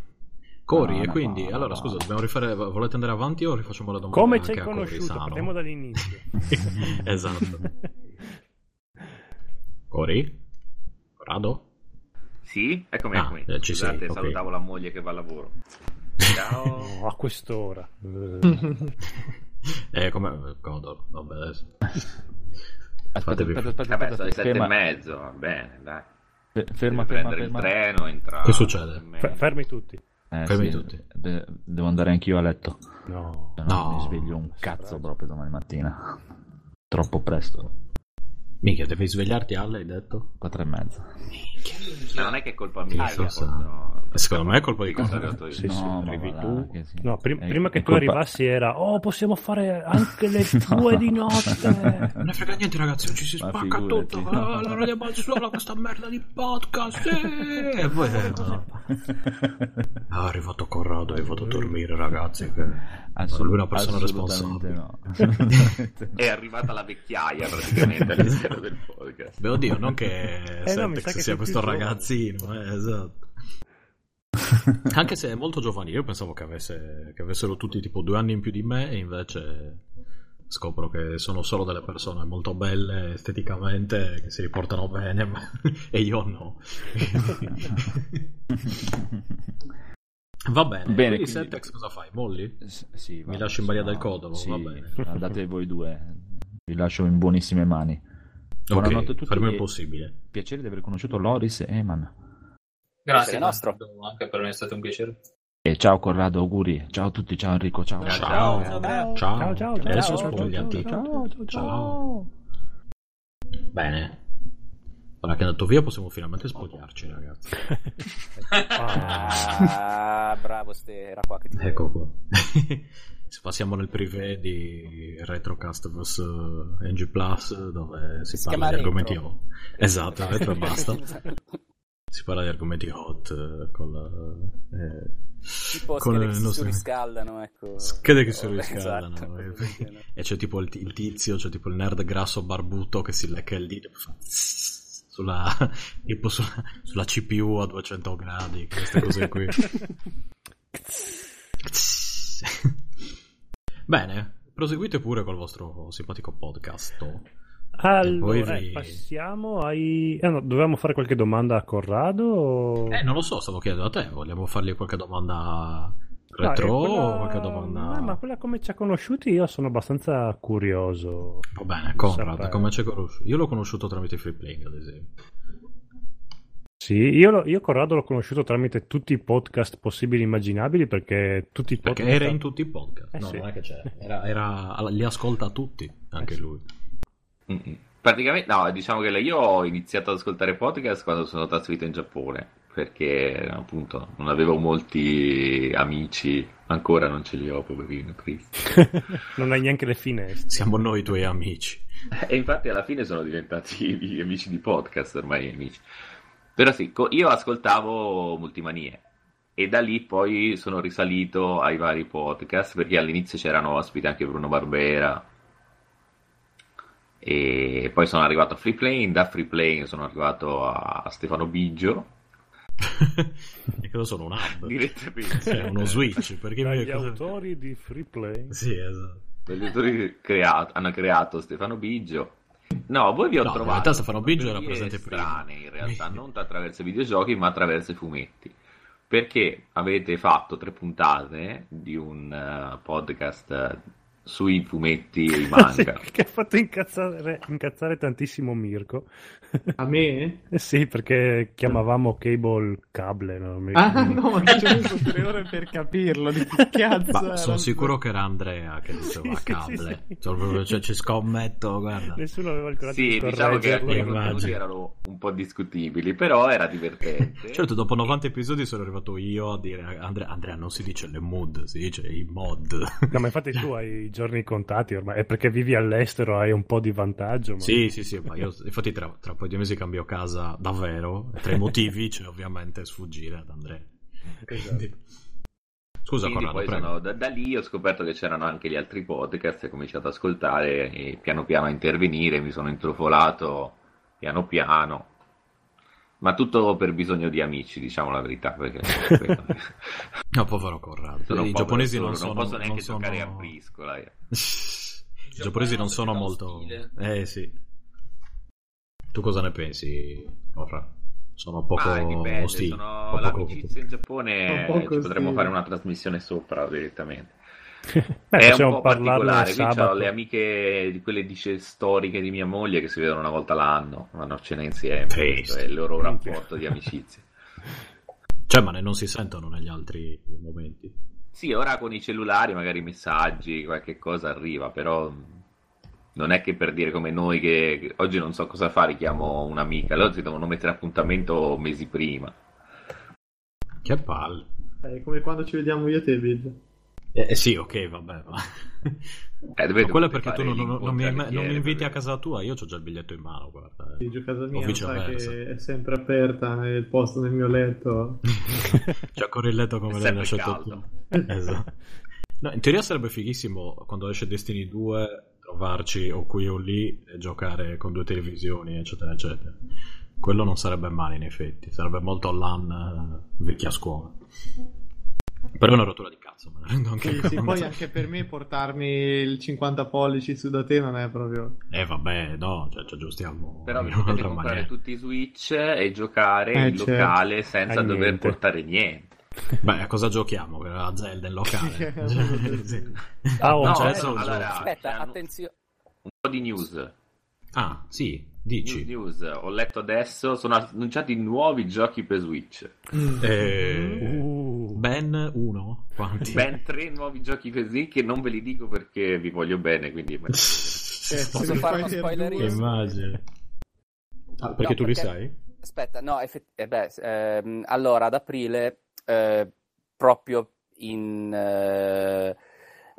Cori,
No,
e quindi,
no,
allora
no.
scusa, dobbiamo rifare, volete andare avanti o rifacciamo la domanda
Come ci hai
Cori,
conosciuto?
Sano?
Partiamo dall'inizio.
esatto. Cori? Corrado?
Sì, eccomi,
Ah,
eccomi.
eh, ci sei,
Scusate,
ok.
salutavo la moglie che va al lavoro. Ciao.
Oh, a quest'ora. Eh,
come... Codor, vabbè, adesso.
Aspetta, aspetta, aspetta,
Vabbè,
aspetta,
sono le sette
ferma,
e mezzo, va bene, dai.
ferma, ferma,
prendere
ferma.
il treno, entra.
Che succede?
fe- fermi tutti.
Eh,
Fermi
sì,
tutti.
de- devo andare anch'io a letto.
No.
No,
No.
mi sveglio un cazzo proprio domani mattina. Troppo presto.
Minchia, devi svegliarti alle, hai detto?
Quattro e mezza.
Ma non è che è colpa mia.
Che
quando-
Secondo me è colpa di
io.
Sì, sì,
no, ma
arrivi
va
tu.
là, che sì.
No, prim-
È-
prima che tu
colpa-
arrivassi era Oh, possiamo fare anche le due di notte.
Non ne frega niente, ragazzi, oggi si
Ma
spacca
figurati.
tutto. Ah, la radio Balzuola, questa merda di podcast. eh. E poi. eh, no. Ah, è arrivato Corrado e vado a dormire, ragazzi. Che...
Assolut-
lui è una persona responsabile.
no.
È arrivata la vecchiaia praticamente all'interno del podcast.
Beh, oddio, non che
no,
Sentex
sa che
sia questo ragazzino, eh, esatto. Anche se è molto giovanile, io pensavo che, avesse, che avessero tutti tipo due anni in più di me, e invece scopro che sono solo delle persone molto belle esteticamente, che si riportano bene, ma- e io no. Va bene,
Bene,
quindi
quindi-
cosa fai? Molli?
S- sì,
Mi lascio in balia
no-
del Kodovo,
sì,
va bene.
Andate voi due. Vi lascio in buonissime mani. Buonanotte a tutti
farmi il
e-
possibile.
Piacere di aver conosciuto Loris e Eman.
Grazie,
nostro.
Anche per me è stato un piacere.
E ciao Corrado, auguri. Ciao a tutti, ciao Enrico, ciao.
Ciao.
Ciao.
Ciao.
Ciao, ciao,
Adesso
ciao,
spogliati.
ciao, ciao, ciao, ciao.
Bene. Ora che è andato via possiamo finalmente spogliarci, ragazzi.
Ah, bravo, ste, era qua che ti
Ecco qua. Se passiamo nel privé di Retrocast vs NG Plus, dove si,
Si
parla di argomenti
Retro.
hot. Esatto, retro e basta. Si parla di argomenti hot eh, con la, eh,
tipo
con
schede
il
che si
nostro-
surriscaldano, ecco.
schede che si
Oh,
riscaldano.
esatto,
eh.
così
e c'è tipo il, il tizio, c'è tipo il nerd grasso barbuto che si lecca il dito e fa sulla, tipo sulla, sulla CPU a 200 gradi, queste cose qui. Bene, proseguite pure col vostro simpatico podcast.
Allora,
poi
eh,
vi-
passiamo ai... eh, no, dovevamo fare qualche domanda a Corrado? o-
Eh, non lo so, stavo chiedendo a te, vogliamo fargli qualche domanda
No,
retro
eh, quella-
o qualche domanda...
eh, ma quella come ci ha conosciuti io sono abbastanza curioso.
Va bene, Conrad,
Sapere.
come ci hai conosciuto? Io l'ho conosciuto tramite free playing, ad esempio.
Sì, io, lo- io Corrado l'ho conosciuto tramite tutti i podcast possibili e immaginabili perché tutti i
Perché
podcast...
era in tutti i podcast.
Eh,
no,
sì.
non è che c'è. Era, era- li ascolta tutti, anche
Eh, sì.
Mm-mm. Praticamente, no, diciamo che io ho iniziato ad ascoltare podcast quando sono trasferito in Giappone, perché appunto non avevo molti amici, ancora non ce li ho, poverino, triste.
non hai neanche le finestre.
Siamo noi i tuoi amici.
E infatti alla fine sono diventati gli amici di podcast, ormai amici. Però sì, io ascoltavo Multimanie e da lì poi sono risalito ai vari podcast, perché all'inizio c'erano ospiti anche Bruno Barbera. E poi sono arrivato a Free Plane, da Free Plane sono arrivato a Stefano Biggio.
e cosa sono un hub?
Direttamente.
Sì, uno switch, perché mi-
Dagli autori di Free Play.
Sì, esatto.
Gli autori crea- hanno creato Stefano Biggio. No, voi vi ho
No, in
trovato.
realtà Stefano Biggio era presente prima.
strane, in realtà, non attraverso i videogiochi, ma attraverso i fumetti. perché avete fatto tre puntate di un eh, podcast sui fumetti e i manga.
Sì, che ha fatto incazzare, incazzare tantissimo Mirko.
A me?
Sì, perché chiamavamo cable cable. No? Mi-
Ah no, ma che ci ho messo tre ore per capirlo. Di cazzo
sono sicuro che era Andrea che diceva
Sì, sì,
cable.
sì.
Cioè, proprio- cioè, ci scommetto, guarda.
Nessuno aveva il coraggio di
Sì, diciamo che alcuni contenuti erano un po' discutibili, però era divertente.
Certo, dopo 90 episodi sono arrivato io a dire Andrea, Andrea non si dice le mood, si dice i mod.
No, ma infatti tu hai giorni contati ormai. È perché vivi all'estero, hai un po' di vantaggio. Ma...
Sì, sì, sì, ma io infatti tra, tra un po' di mesi cambio casa davvero. Tra i motivi c'è ovviamente sfuggire ad Andrea.
Esatto.
Quindi- Scusa,
Quindi
Corrado,
poi sono- da, da lì ho scoperto che c'erano anche gli altri podcast, ho cominciato ad ascoltare e piano piano a intervenire, mi sono intrufolato piano piano, ma tutto per bisogno di amici, diciamo la verità, perché
No, povero Corrado.
sono
I
po'
giapponesi non sono...
posso neanche
non sono-
giocare a briscola.
I giapponesi non sono molto...
stile.
Eh sì. Tu cosa ne pensi, Corra? Sono poco
dipende,
ostili.
sono
poco-
l'amicizia in Giappone,
Un po'
ci potremmo fare una trasmissione sopra direttamente.
Beh,
è un po' particolare, qui ho le amiche di quelle dice storiche di mia moglie che si vedono una volta l'anno, vanno a cena insieme, questo è il loro rapporto di amicizia.
Cioè, ma ne non si sentono negli altri momenti.
Sì, ora con i cellulari magari messaggi, qualche cosa arriva, però non è che per dire come noi che che oggi non so cosa fare, chiamo un'amica, loro si devono mettere appuntamento mesi prima.
Che palle.
È come quando ci vediamo io e te, Bill.
Eh, eh, sì, ok, vabbè. Ma...
Eh,
ma quello è perché tu non, non- non mi, non mi inviti a
per-
casa tua, io ho già il biglietto in mano, guarda. eh.
Sì, giù a casa mia, sai che è sempre aperta il posto nel mio letto.
C'è ancora il letto come l'hai lasciato
caldo.
tu. Esatto. No, in teoria sarebbe fighissimo quando esce Destiny 2 trovarci o qui o lì e giocare con due televisioni, eccetera, eccetera. Quello non sarebbe male in effetti, sarebbe molto LAN eh, vecchia scuola. Però è una rottura di cazzo, me ne rendo anche
Sì, sì,
conto.
poi anche per me portarmi il 50 pollici su da te non è proprio...
Eh vabbè, no, cioè ci aggiustiamo
Però vi potete comprare
maniera.
tutti i Switch e giocare
Eh,
in
certo.
locale senza
Hai
dover
niente.
portare niente.
Beh, a cosa giochiamo? A Zelda in locale? Sì.
Ah, oh,
No,
cioè,
eh, allora.
Aspetta,
hanno-
attenzione.
Un po' di news.
Ah, sì, dici.
news. Ho letto adesso, sono annunciati nuovi giochi per Switch.
Eh,
Uh.
ben uno? Quanti?
Ben tre nuovi giochi per Switch che non ve li dico perché vi voglio bene, quindi
Eh,
Posso fare uno spoilerino?
2.
Immagino. Ah, perché
No,
tu li sai?
Aspetta, no, effe- eh beh, ehm, allora ad aprile, eh, proprio in, eh,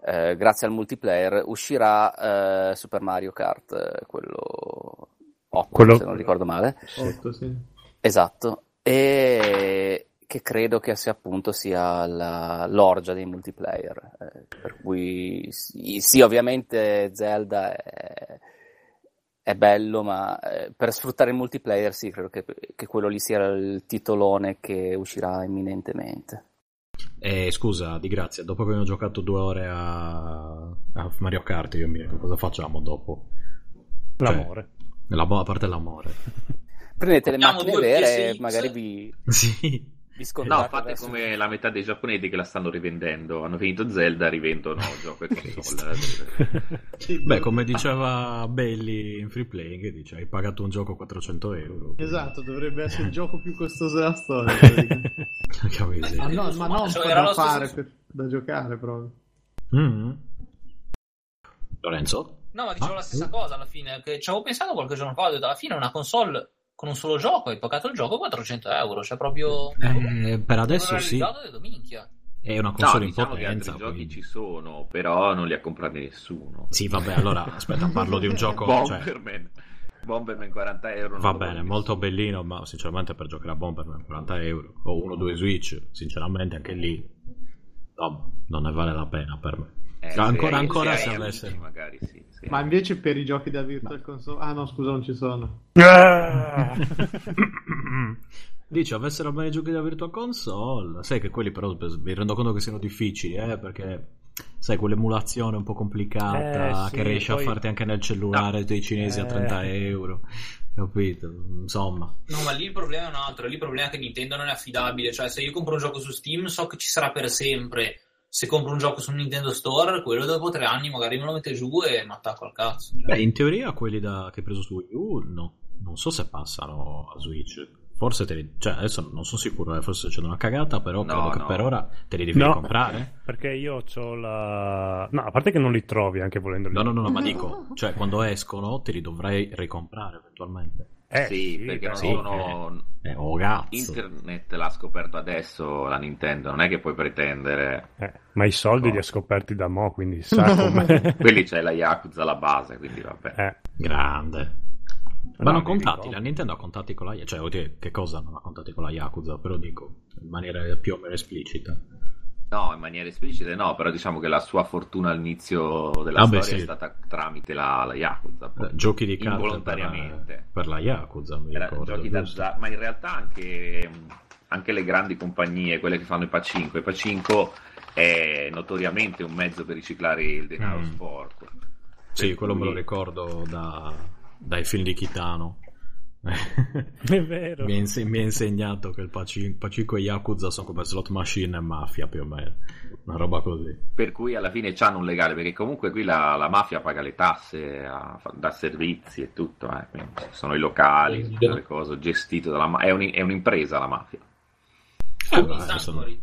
eh, grazie al multiplayer, uscirà Super Mario Kart, quello 8,
Quello-
se non ricordo male.
Otto, sì.
Esatto, e che credo che sia appunto sia la- l'orgia dei multiplayer, eh, per cui sì, sì, ovviamente Zelda è, è bello, ma eh, per sfruttare il multiplayer sì, credo che, che quello lì sia il titolone che uscirà imminentemente.
Eh, scusa, di grazia, dopo che abbiamo giocato due ore a, a Mario Kart, io e Mirko, cosa facciamo dopo?
L'amore.
L'amo- a parte l'amore.
Prendete le macchine vere e magari vi,
sì.
vi
No, fate
verso-
come la metà dei giapponesi che la stanno rivendendo. Hanno finito Zelda, rivendono gioco e console.
Beh, come diceva Belli in free playing, che dice hai pagato un gioco 400 euro.
Esatto, dovrebbe essere il gioco più costoso della storia. ma, no, ma non
Cioè,
da
lo stesso-
fare, per- da giocare proprio.
Mm. Lorenzo?
No, ma dicevo
Ah,
la stessa
sì.
cosa alla fine. Che ci avevo pensato qualche giorno fa. Ho detto, alla fine una console con un solo gioco. Hai pagato il gioco 400 euro. Cioè, proprio.
Eh, per adesso sì.
detto, minchia.
È una
No,
console in
diciamo che
potenza.
altri giochi
quindi-
ci sono, però non li ha comprati nessuno.
Sì, vabbè, allora aspetta, parlo di un gioco. Cioè,
Bomberman. Bomberman 40 euro.
va bene, molto bellino, ma sinceramente per giocare a Bomberman 40 euro o uno o due Switch, sinceramente anche lì no, non ne vale la pena per me.
Eh,
ancora,
se
ancora
se
avesse.
magari sì, sì.
Ma invece per i giochi da Virtual Console... Ah no, scusa, non ci sono.
Ah!
Dice, avessero bene i giochi da Virtual Console, sai che quelli però mi rendo conto che siano difficili, eh, perché sai quell'emulazione un po' complicata
Eh, sì,
che riesci
poi-
a farti anche nel cellulare dei cinesi a
Eh.
30 euro. capito? Insomma,
No, ma lì il problema è un altro. Lì il problema è che Nintendo non è affidabile. Cioè, se io compro un gioco su Steam, so che ci sarà per sempre. Se compro un gioco su Nintendo Store, quello dopo tre anni magari me lo mette giù e mi attacco al cazzo. Cioè,
beh, in teoria quelli da, che hai preso su Wii U, no, non so se passano a Switch. Forse te li, cioè adesso non sono sicuro, eh, forse c'è una cagata, però
No,
credo che
no.
per ora te li devi
No.
comprare.
Perché io ho la... No, a parte che non li trovi anche volendoli.
No, no, no, no, ma dico, cioè quando escono te li dovrai ricomprare eventualmente.
Eh,
sì, perché non
sì,
sono...
Eh, oh cazzo.
Internet l'ha scoperto adesso la Nintendo, non è che puoi pretendere...
Eh, ma i soldi
No.
li ha scoperti da mo', quindi sa come...
Quelli c'è la Yakuza alla base, quindi vabbè.
eh.
Grande. Ma
No,
non
mi
contati,
ricordo.
la Nintendo ha contati con la Yakuza, cioè oddio, che cosa non ha contati con la Yakuza, però dico in maniera più o meno esplicita.
No, in maniera esplicita no, però diciamo che la sua fortuna all'inizio della
Ah, beh,
storia
sì.
è stata tramite la, la Yakuza. poi.
Giochi di carte
Involontariamente.
per, per la Yakuza, mi
Era
ricordo.
giochi d'azzardo, ma in realtà anche, anche le grandi compagnie, quelle che fanno i Pacinco, i Pacinco è notoriamente un mezzo per riciclare il denaro
Mm.
sporco.
Sì, quello me lo ricordo da- dai film di Kitano.
È vero.
mi, ha inse- mi ha insegnato che il Pacinco e Yakuza sono come slot machine e mafia più o meno. Una roba così.
Per cui alla fine c'hanno un legale, perché comunque qui la, la mafia paga le tasse, a- fa- dà servizi e tutto, eh, quindi sono i locali, tutte le cose gestite dalla mafia. È, un- è un'impresa la mafia.
Eh,
come in
vabbè, sono-
Sanctuary.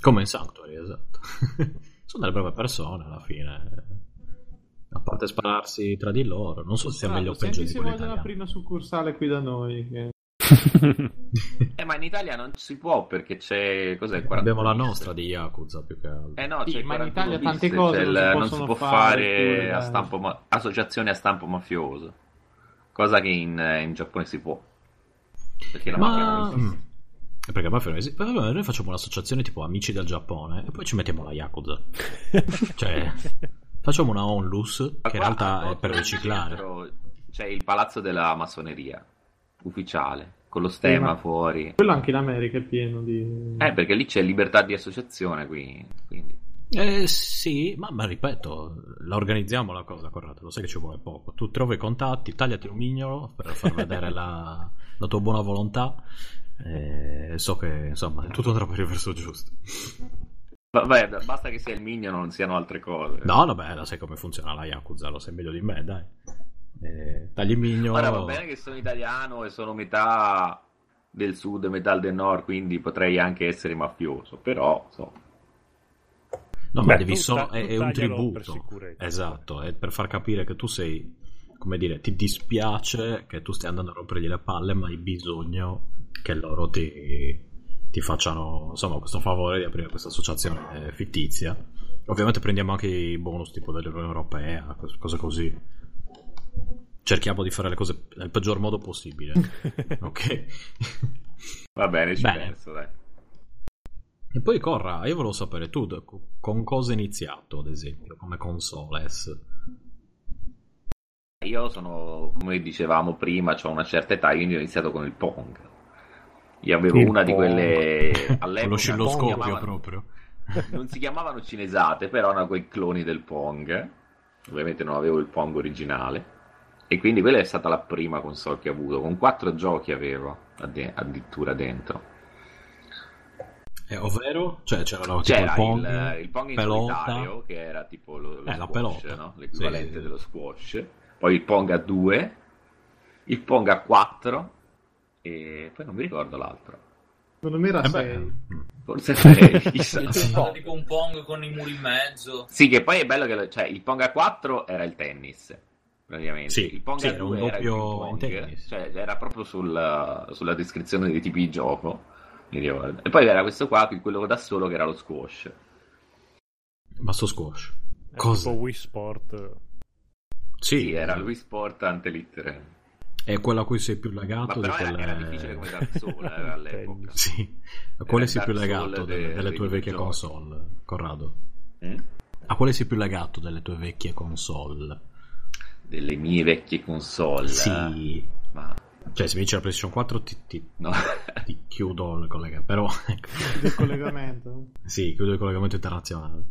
Come in Sanctuary, esatto. sono delle brave persone alla fine. A parte spararsi tra di loro, non so se sia meglio o peggio di
se vogliono
italiani.
aprire una succursale qui da noi. che-
Eh, ma in Italia non si può perché c'è. Cos'è? il 41
Abbiamo la nostra di Yakuza più che altro.
Eh no,
Sì,
c'è il
ma in
41
Italia
bis,
tante cose
il-
non si
non si può
fare,
fare a
dai.
stampo ma- associazioni a stampo mafioso, cosa che in, in Giappone si può. Perché la mafia
Ma...
non esiste.
Mm. Eh, Perché poi noi facciamo un'associazione tipo Amici del Giappone e poi ci mettiamo la Yakuza. cioè, facciamo una onlus
Ma
che in realtà è per riciclare.
C'è il palazzo della massoneria ufficiale con lo stemma
Sì, ma-
fuori.
Quello anche in America è pieno di...
Eh, perché lì c'è libertà di associazione, qui, quindi.
Eh sì, ma, ma ripeto, la organizziamo la cosa, Corrado, lo sai che ci vuole poco. Tu trovi i contatti, tagliati un mignolo per far vedere la, la tua buona volontà. E so che insomma tutto andrà per il verso giusto.
Vabbè, basta che sia il minion, non siano altre cose.
No, vabbè, lo sai come funziona la Yakuza, lo sai meglio di me, dai. Eh, tagli il mignolo.
Ora va bene che sono italiano e sono metà del sud e metà del nord, quindi potrei anche essere mafioso, però insomma.
No, ma
Beh,
devi
tu
solo. È,
tu
è un tributo.
per.
Esatto, è per far capire che tu sei. Come dire, ti dispiace che tu stia andando a rompergli le palle, ma hai bisogno che loro ti, ti facciano insomma questo favore di aprire questa associazione eh, fittizia. Ovviamente prendiamo anche i bonus tipo dell'Unione Europea, cos- cose così. Cerchiamo di fare le cose nel peggior modo possibile. ok.
Va bene, ci
Bene.
penso, dai.
E poi Corra, io volevo sapere tu con cosa hai iniziato, ad esempio, come consoles.
Io sono, come dicevamo prima, ho una certa età, quindi ho iniziato con il Pong. Io avevo
Il
una di
Pong.
quelle
Con
all'epoca
lo scilloscopio
chiamavano-
proprio.
non si chiamavano cinesate, però erano quei cloni del Pong. Ovviamente non avevo il Pong originale. E quindi quella è stata la prima console che ho avuto. Con quattro giochi avevo adde- addirittura dentro.
Eh, ovvero? Cioè c'erano tipo
C'era
il Pong,
il, il Pong in
pelota.
solitario, che era tipo lo, lo
Eh, la
squash, no? l'equivalente
sì.
dello squash. Poi il Pong a 2, il Pong a 4 e poi non mi ricordo l'altro.
Secondo me era
Eh beh,
6.
mm.
Forse 6, chissà.
C'era tipo un Pong con i muri in mezzo.
Sì, che poi è bello che lo- cioè, il Pong a 4 era il tennis, praticamente.
Sì,
il Pong
sì,
a
era
2
un
era il
doppio
pong,
tennis.
cioè era proprio sul- sulla descrizione dei tipi di gioco. E poi era questo qua, quello da solo, che era lo squash.
Basso squash.
È
Cosa?
tipo Wii Sport.
Sì,
Sì, era lui Sport ante littere.
È quella a cui sei più
Ma
legato di
però era,
quelle...
era difficile come Dark Souls eh, all'epoca.
Sì, a quale sei più legato delle,
de-
delle tue vecchie
videogiochi.
console, Corrado?
Mm?
A quale sei più legato delle tue vecchie console?
Delle mie vecchie console.
Sì.
Ma
Cioè, se mi dici la PlayStation 4 ti, ti-
no.
ti chiudo il collegamento, però ecco.
del collegamento.
sì, chiudo il collegamento internazionale.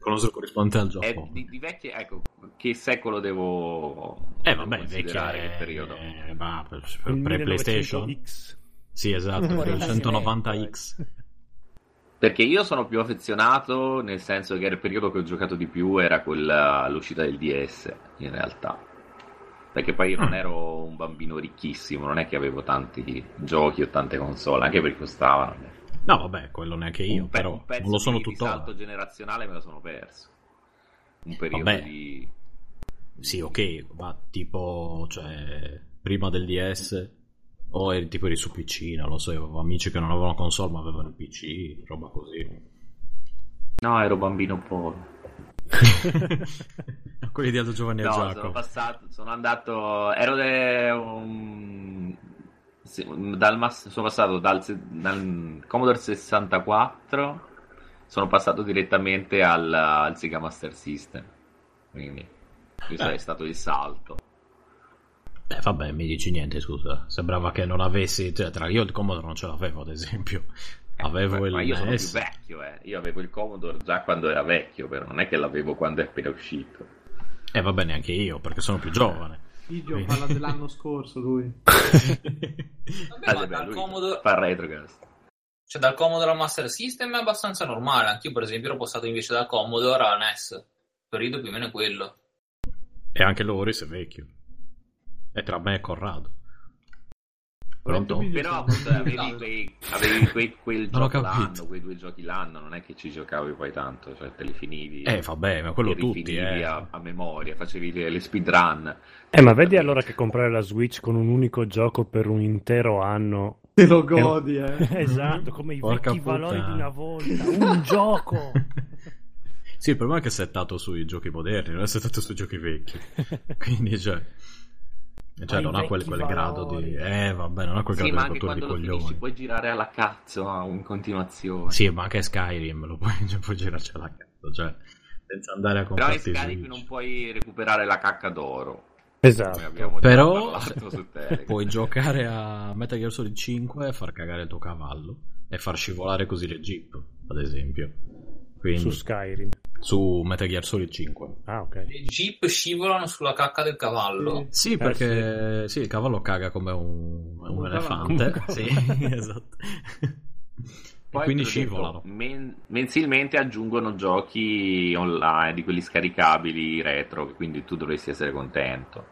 Conosco il corrispondente al
È
Giappone.
di, di vecchie, ecco, che secolo devo.
Eh vabbè, vecchia
che
è...
periodo?
eh, ma per, per pre-PlayStation?
1900X.
Sì, esatto, per il 190X.
Perché io sono più affezionato, nel senso che il periodo che ho giocato di più era quella all'uscita del DS, in realtà. Perché poi io non
Mm.
ero un bambino ricchissimo, non è che avevo tanti giochi o tante console, anche perché costavano.
No, vabbè, quello neanche io,
pe-
però non lo sono
di
tuttora.
salto generazionale me lo sono perso. Un periodo
Vabbè.
di...
Sì, ok, ma tipo, cioè, prima del DS o eri tipo eri su PC, non lo so, io avevo amici che non avevano console ma avevano il PC, roba così.
No, ero bambino povero.
Quelli di Aldo Giovanni e
No, sono passato, sono andato, ero de- sì, dal mas- sono passato dal, dal Commodore 64, sono passato direttamente al, al Sega Master System, quindi questo
Eh.
è stato il salto.
Beh, vabbè, mi dici niente, scusa. Sembrava che non avessi, cioè, tra io il Commodore non ce l'avevo, ad esempio. Avevo
Ma-
il
ma io sono più vecchio, eh. io avevo il Commodore già quando era vecchio, però non è che l'avevo quando è appena uscito.
Eh, vabbè, neanche io, perché sono più giovane.
Igio parla dell'anno scorso lui.
Vabbè,
Ah, vabbè,
dal
lui
Commodore,
fa retrocast.
cioè dal Commodore al Master System è abbastanza normale. Anch'io, per esempio, ero passato invece dal Commodore al NES. Il periodo più o meno è quello.
E anche Loris è vecchio. E tra me e Corrado. Pronto?
Però appunto avevi, quei, avevi quei- quel
Non ho
gioco
capito.
l'anno, quei due giochi l'anno, non è che ci giocavi poi tanto, cioè te li finivi.
Eh, vabbè, ma quello
li
tutti, eh.
a, a memoria, facevi le, le speedrun.
Eh, ma vedi allora che comprare la Switch con un unico gioco per un intero anno.
Te lo godi, eh.
esatto, come i
Porca
vecchi valori di
puttana.
una volta. Un gioco!
Sì, il problema è che è settato sui giochi moderni, non è settato sui giochi vecchi. Quindi, cioè... Cioè, non ha quel, quel grado di... Eh, vabbè, non ha quel
Sì,
grado
ma
di
anche
rottura di coglioni.
finisci puoi girare alla cazzo in continuazione.
Sì, ma anche Skyrim lo puoi, cioè, puoi girarci alla cazzo, cioè... Senza andare a
Però in Skyrim
Switch.
non puoi recuperare la cacca d'oro.
Esatto.
Però puoi giocare a Metal Gear Solid 5 e far cagare il tuo cavallo e far scivolare così le jeep, ad esempio. Quindi,
Su
su,
Skyrim.
Metal Gear Solid 5.
Ah, ok.
Le jeep scivolano sulla cacca del cavallo.
Sì, perché sì, il cavallo caga come un, un
un
elefante.
cavallo.
Sì, esatto.
Poi,
e quindi scivolano.
men- mensilmente aggiungono giochi online di quelli scaricabili retro, quindi tu dovresti essere contento.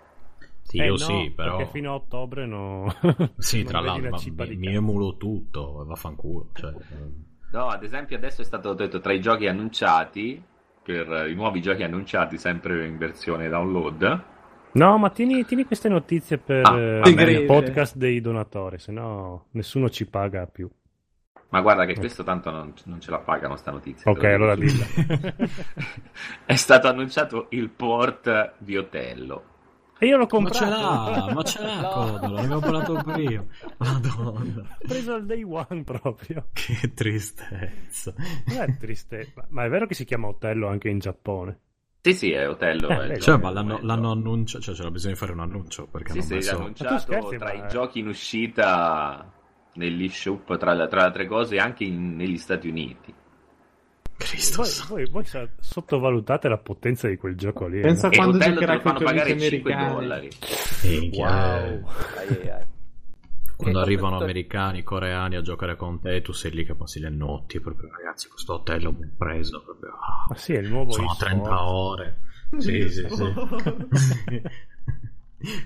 Sì,
Eh,
io
no,
sì, però.
Perché fino a ottobre no.
Sì,
non
tra l'altro, ma mi, mi emulo tutto, vaffanculo. Cioè,
No, ad esempio adesso è stato detto tra i giochi annunciati, per i nuovi giochi annunciati sempre in versione download,
No, ma tieni, tieni queste notizie per
Ah,
eh,
va
il podcast dei donatori, se no nessuno ci paga più.
ma guarda che questo tanto non, non ce la pagano sta notizia.
Ok, allora dilla.
è stato annunciato il port di Otello.
E io l'ho
ma
comprato.
ce l'ha, ma ce l'ha,
No.
Codolo, l'avevo parlato io. Madonna,
Ho preso il day one proprio.
che tristezza.
Non è triste, ma- ma è vero che si chiama Otello anche in Giappone.
Sì, sì, è Otello.
Eh,
è.
Cioè, ma l'hanno, l'hanno annunciato, cioè c'era bisogno di fare un annuncio perché
Sì, sì,
messo...
è
Ma
annunciato
scherzi,
tra
ma-
i giochi in uscita negli shop, tra, tra le altre cose, anche in- negli Stati Uniti.
Cristo
Voi, voi- voi sottovalutate la potenza di quel gioco lì. eh?
Pensa
E
quando
lo
con
pagare 5
americani.
dollari.
Eh.
Wow.
Ai, ai.
Quando
Che
arrivano
tutto-
americani, coreani a giocare con te, tu sei lì che passi le notti, proprio ragazzi, questo hotel l'ho ben preso, proprio... ah,
Ma sì, è il nuovo
sono
eSport.
30 ore. Sì, sì, sì.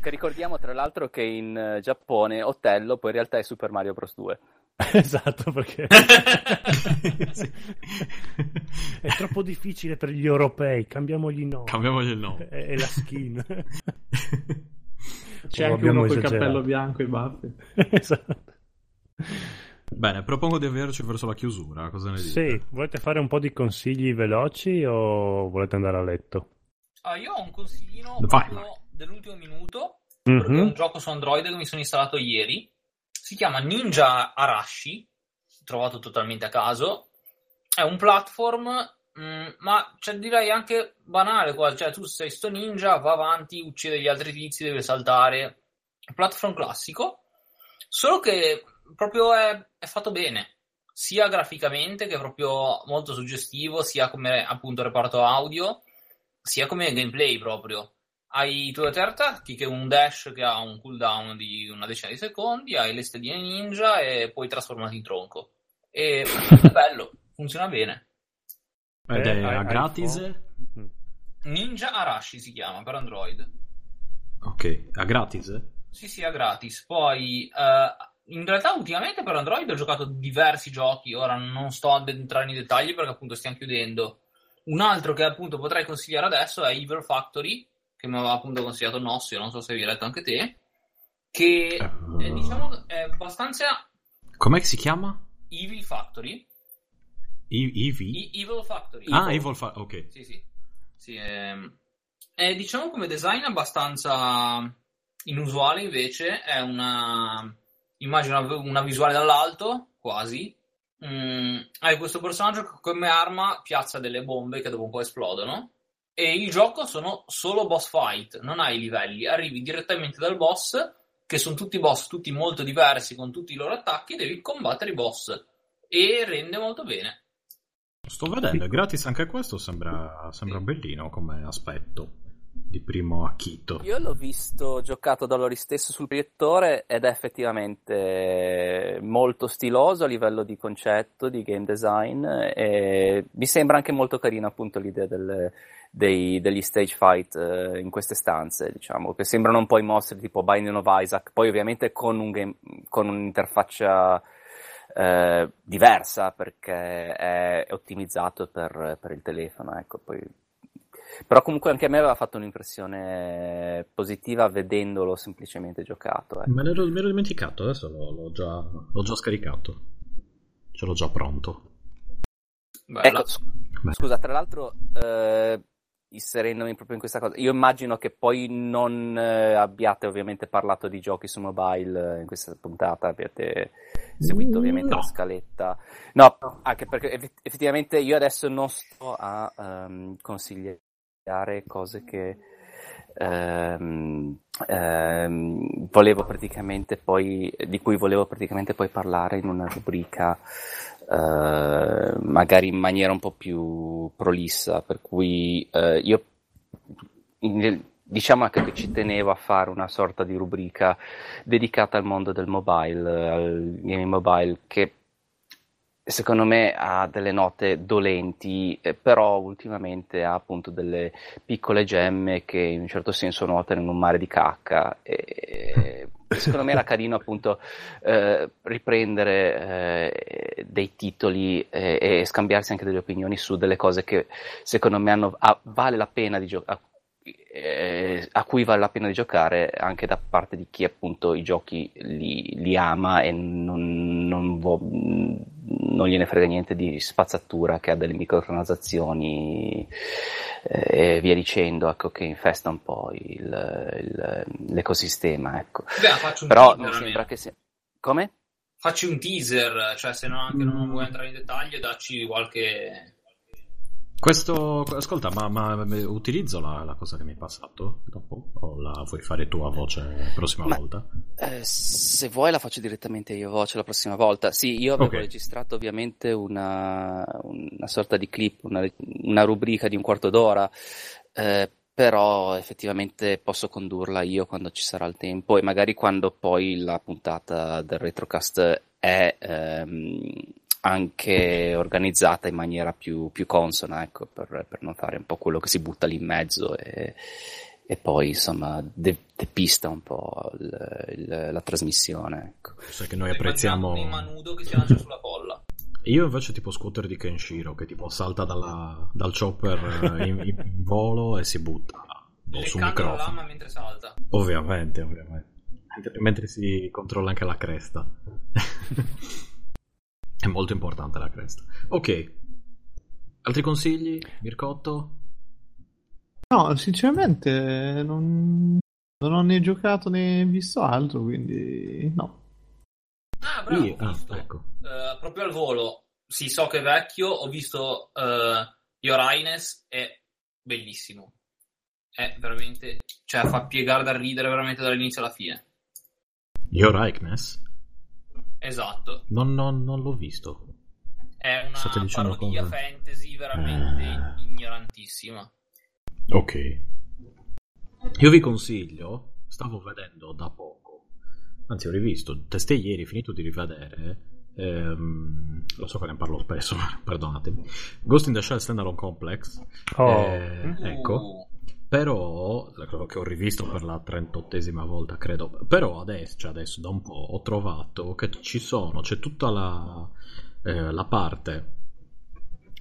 Che ricordiamo tra l'altro che in eh, Giappone Otello poi in realtà è Super Mario Bros 2.
esatto, perché è troppo difficile per gli europei. Cambiamogli i nomi.
Cambiamogli il nome.
E, e la skin.
C'è
O
anche uno
abbiamo
col cappello bianco e i baffi.
esatto.
Bene, propongo di avviarci verso la chiusura, cosa ne dite?
Sì, volete fare un po' di consigli veloci o volete andare a letto?
Ah, io ho un consiglino
Vai.
dell'ultimo minuto. È
Mhm.
un gioco su Android che mi sono installato ieri. Si chiama Ninja Arashi. Trovato totalmente a caso. È un platform, mm, ma cioè, direi anche banale. Qua. Cioè, tu sei sto ninja, va avanti, uccide gli altri tizi, deve saltare. Platform classico. Solo che proprio è, è fatto bene. sia graficamente, che è proprio molto suggestivo, sia come appunto reparto audio, sia come gameplay proprio. Hai i tuoi attacchi, che è un dash che ha un cooldown di una decina di secondi, hai le stelline ninja e poi trasformati in tronco. E è bello, funziona bene.
Ed
Eh,
è a gratis?
Ninja Arashi si chiama per Android.
Ok, a gratis?
Sì, sì, è gratis. Poi, eh, in realtà, ultimamente per Android ho giocato diversi giochi. Ora non sto ad entrare nei dettagli perché appunto stiamo chiudendo. Un altro che appunto potrei consigliare adesso è Evil Factory, che mi aveva appunto consigliato Nossio, non so se avevi letto anche te. Che
Eh,
è, diciamo, è abbastanza
Com'è che si chiama?
Evil Factory.
I- Eevee?
I- Evil Factory.
Ah, Evil Fa- ok.
Sì, sì. Sì, ehm, è, diciamo come design abbastanza inusuale invece, è una immagino una, una visuale dall'alto, quasi. Mm, hai questo personaggio che come arma piazza delle bombe che dopo un po' esplodono e il gioco sono solo boss fight, non hai livelli, arrivi direttamente dal boss che sono tutti boss, tutti molto diversi con tutti i loro attacchi, devi combattere i boss e rende molto bene.
Sto vedendo, è gratis anche questo, sembra, sembra bellino come aspetto di primo acchito.
Io l'ho visto giocato da loro stesso sul proiettore ed è effettivamente molto stiloso a livello di concetto, di game design e mi sembra anche molto carina appunto l'idea del- dei- degli stage fight eh, in queste stanze, diciamo, che sembrano un po' i mostri tipo Binding of Isaac, poi ovviamente con, un game- con un'interfaccia eh, diversa perché è ottimizzato per, per il telefono, ecco, poi però comunque anche a me aveva fatto un'impressione positiva vedendolo semplicemente giocato. ecco.
Me l'ero, me l'ero dimenticato, adesso l'ho, l'ho già, l'ho già scaricato. Ce l'ho già pronto.
Ecco, scusa, tra l'altro, eh, inserendomi proprio in questa cosa, io immagino che poi non eh, abbiate ovviamente parlato di giochi su mobile eh, in questa puntata, abbiate seguito ovviamente
No.
la scaletta. No, anche perché eff- effettivamente io adesso non sto a ehm, consigliare cose che ehm, ehm, volevo praticamente poi, di cui volevo praticamente poi parlare in una rubrica eh, magari in maniera un po' più prolissa, per cui eh, io in- diciamo anche che ci tenevo a fare una sorta di rubrica dedicata al mondo del mobile, al gaming mobile, che secondo me ha delle note dolenti, eh, però ultimamente ha appunto delle piccole gemme che in un certo senso nuotano in un mare di cacca. E, secondo me era carino appunto eh, riprendere eh, dei titoli eh, e scambiarsi anche delle opinioni su delle cose che secondo me hanno, ah, vale la pena di giocare. Eh, a cui vale la pena di giocare anche da parte di chi appunto i giochi li, li ama e non, non, vo- non gliene frega niente di spazzatura che ha delle microtransazioni eh, e via dicendo, ecco, che infesta un po' il- il- l'ecosistema. Ecco.
Beh,
Però mi sembra che sia... Come?
Facci un teaser, cioè se no anche non vuoi entrare in dettaglio, dacci qualche...
Questo, ascolta, ma, ma- utilizzo la, la cosa che mi hai passato dopo? O la vuoi fare tu a voce la prossima
Ma-
volta?
Eh, se vuoi la faccio direttamente io voce la prossima volta. Sì, io avevo
Ok.
registrato ovviamente una, una sorta di clip, una, una rubrica di un quarto d'ora, eh, però effettivamente posso condurla io quando ci sarà il tempo e magari quando poi la puntata del Retrocast è ehm, anche organizzata in maniera più, più consona, ecco, per, per non fare un po' quello che si butta lì in mezzo e, e poi insomma de- depista un po' il- il- la trasmissione. Ecco.
Sai che noi apprezziamo...
un Manudo che si lancia sulla colla.
Io invece tipo scooter di Kenshiro che tipo salta dalla- dal chopper eh, in, in volo e si butta sul
Leccando la
microfono.
lama mentre salta.
Ovviamente, ovviamente. Mentre, mentre si controlla anche la cresta. È molto importante la cresta. Ok. Altri consigli? Mircotto?
No, sinceramente non, non ho né giocato né visto altro, quindi no.
Ah, bravo,
Io- ah, ecco.
Eh, proprio al volo. Sì, so che è vecchio, ho visto uh, Your Highness, è bellissimo. È veramente... Cioè, fa piegare da ridere veramente dall'inizio alla fine.
Your Likeness?
Esatto.
Non, non- non l'ho visto.
È una
State dicendo
parodia
cose-
fantasy veramente
Eh.
ignorantissima.
Ok. Io vi consiglio, stavo vedendo da poco, anzi ho rivisto, testé ieri, finito di rivedere, ehm, lo so che ne parlo spesso, perdonatemi, Ghost in the Shell Standalone Complex,
Oh.
eh, ecco,
Uh,
però, quello che ho rivisto per la 38esima volta, credo, però adesso, cioè adesso da un po' ho trovato che ci sono, c'è tutta la, eh, la parte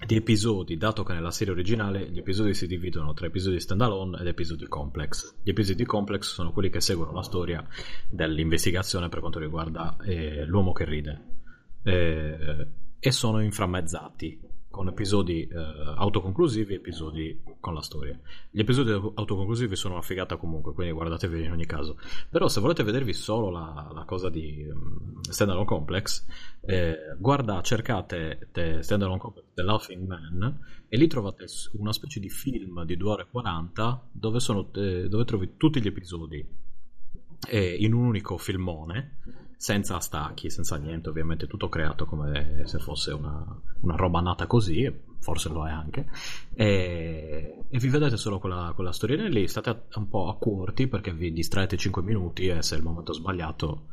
di episodi, dato che nella serie originale gli episodi si dividono tra episodi standalone ed episodi complex. Gli episodi complex sono quelli che seguono la storia dell'investigazione per quanto riguarda eh, l'uomo che ride Eh, e sono inframmezzati con episodi eh, autoconclusivi e episodi con la storia. Gli episodi autoconclusivi sono una figata comunque, quindi guardatevi in ogni caso. Però se volete vedervi solo la, la cosa di um, Standalone Complex, eh, guarda, cercate The Standalone Complex The Laughing Man e lì trovate una specie di film di 2 ore e 40 dove, sono, eh, dove trovi tutti gli episodi eh, in un unico filmone senza stacchi, senza niente, ovviamente tutto creato come se fosse una, una roba nata così, e forse lo è anche, e, e vi vedete solo quella, quella storiella lì, state un po' a corti perché vi distraete 5 minuti e se è il momento sbagliato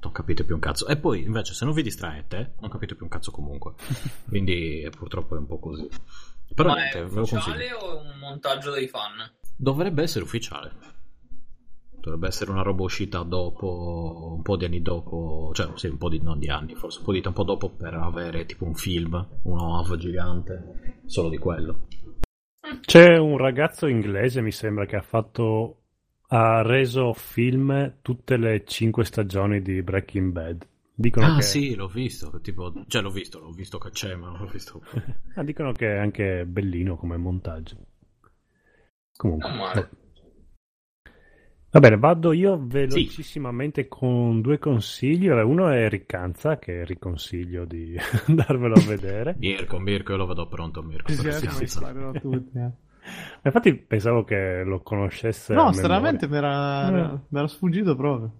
non capite più un cazzo. E poi invece se non vi distraete non capite più un cazzo comunque, quindi purtroppo è un po' così. Però
ma
niente,
è
ve lo consiglio.
ufficiale o è un montaggio dei fan?
Dovrebbe essere ufficiale. Dovrebbe essere una roba uscita dopo, un po' di anni dopo, cioè sì, un po' di, non di anni, forse un po' di tempo dopo per avere tipo un film, uno off gigante, solo di quello.
C'è un ragazzo inglese, mi sembra, che ha fatto. Ha reso film tutte le cinque stagioni di Breaking Bad. Dicono
Ah
che,
sì, l'ho visto, tipo, cioè l'ho visto, l'ho visto che c'è, ma non l'ho visto.
ah, dicono che è anche bellino come montaggio. Comunque. Va bene, vado io velocissimamente con due consigli. Uno è Riccanza, che riconsiglio di darvelo a vedere.
Mirko, Mirko, io lo vedo pronto, Mirko.
Sì, sì,
sì,
sì,
sì.
tutti, eh.
Infatti pensavo che lo conoscesse.
No, stranamente mi era,
Eh.
sfuggito proprio.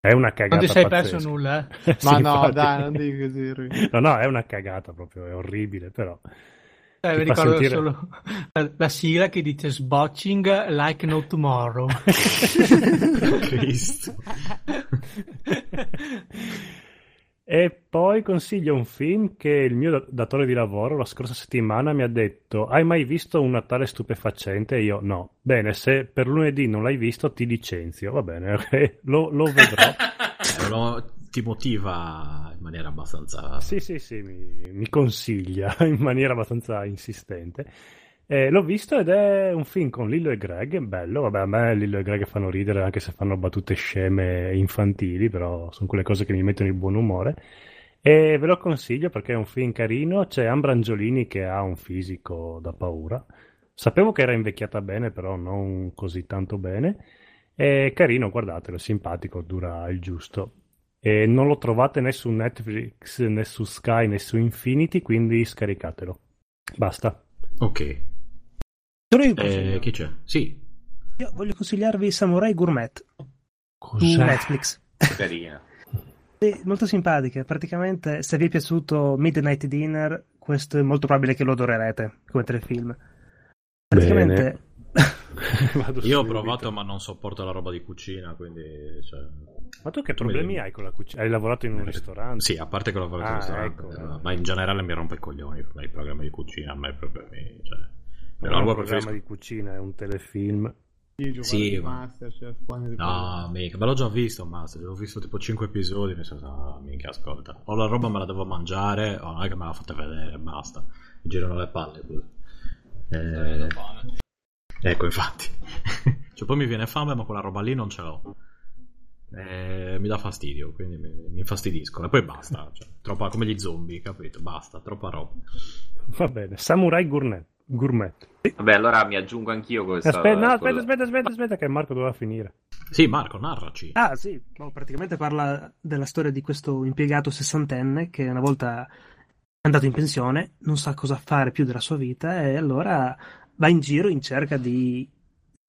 È una cagata.
Non ti sei
pazzesca.
perso nulla,
eh? Sì,
Ma no,
infatti.
dai, non dico così.
No, no, è una cagata proprio, è orribile, però.
Eh, mi ricordo
sentire-
solo la, la sigla che dice Sbotching like no tomorrow.
Cristo.
E poi consiglio un film che il mio dat- datore di lavoro la scorsa settimana mi ha detto: Hai mai visto un Natale stupefacente? E io no. Bene, se per lunedì non l'hai visto, ti licenzio. Va bene, ok, lo, lo vedrò.
Ti motiva in maniera abbastanza...
Sì, sì, sì, mi, mi consiglia in maniera abbastanza insistente. Eh, l'ho visto ed è un film con Lillo e Greg, bello, vabbè a me Lillo e Greg fanno ridere anche se fanno battute sceme infantili, però sono quelle cose che mi mettono di buon umore. E ve lo consiglio perché è un film carino, c'è Ambra Angiolini che ha un fisico da paura. Sapevo che era invecchiata bene, però non così tanto bene. È carino, guardatelo, simpatico, dura il giusto. E non lo trovate né su Netflix, né su Sky, né su Infinity, quindi scaricatelo. Basta.
Ok. Eh, chi c'è? Sì.
Io voglio consigliarvi Samurai Gourmet su
Cos'è?
Netflix.
Carina.
Sì, molto simpatica. Praticamente, se vi è piaciuto Midnight Dinner, questo è molto probabile che lo adorerete come telefilm. Praticamente,
Vado
Io ho provato ma non sopporto la roba di cucina, quindi... Cioè...
Ma tu che problemi hai con la cucina? Hai lavorato in un ristorante?
Sì, a parte che ho lavorato in
Ah,
ristorante,
ecco.
eh, ma in generale mi rompe i coglioni per me, i programmi di cucina, a me proprio mi... Cioè...
Non
la
è un
roba
programma
preferisco...
di cucina, è un telefilm.
Sì,
ma-
Masterchef,
No, mica, me l'ho già visto, ma se ho visto tipo 5 episodi, mi sono detto, ah, minchia, ascolta, o la roba me la devo mangiare, o non è che me la fate vedere, basta, mi girano le palle così. Eh, ecco, infatti. cioè, poi mi viene fame, ma quella roba lì non ce l'ho. Eh, mi dà fastidio, quindi mi, mi infastidiscono. E poi basta, cioè, troppa, come gli zombie, capito? Basta, troppa roba.
Va bene, Samurai Gourmet. Gourmet.
Vabbè, allora mi aggiungo anch'io questa.
Aspetta, no, aspetta, aspetta, aspetta, aspetta, che Marco doveva finire.
Sì, Marco, narraci.
Ah, sì, no, praticamente parla della storia di questo impiegato sessantenne che una volta è andato in pensione, non sa cosa fare più della sua vita e allora va in giro in cerca di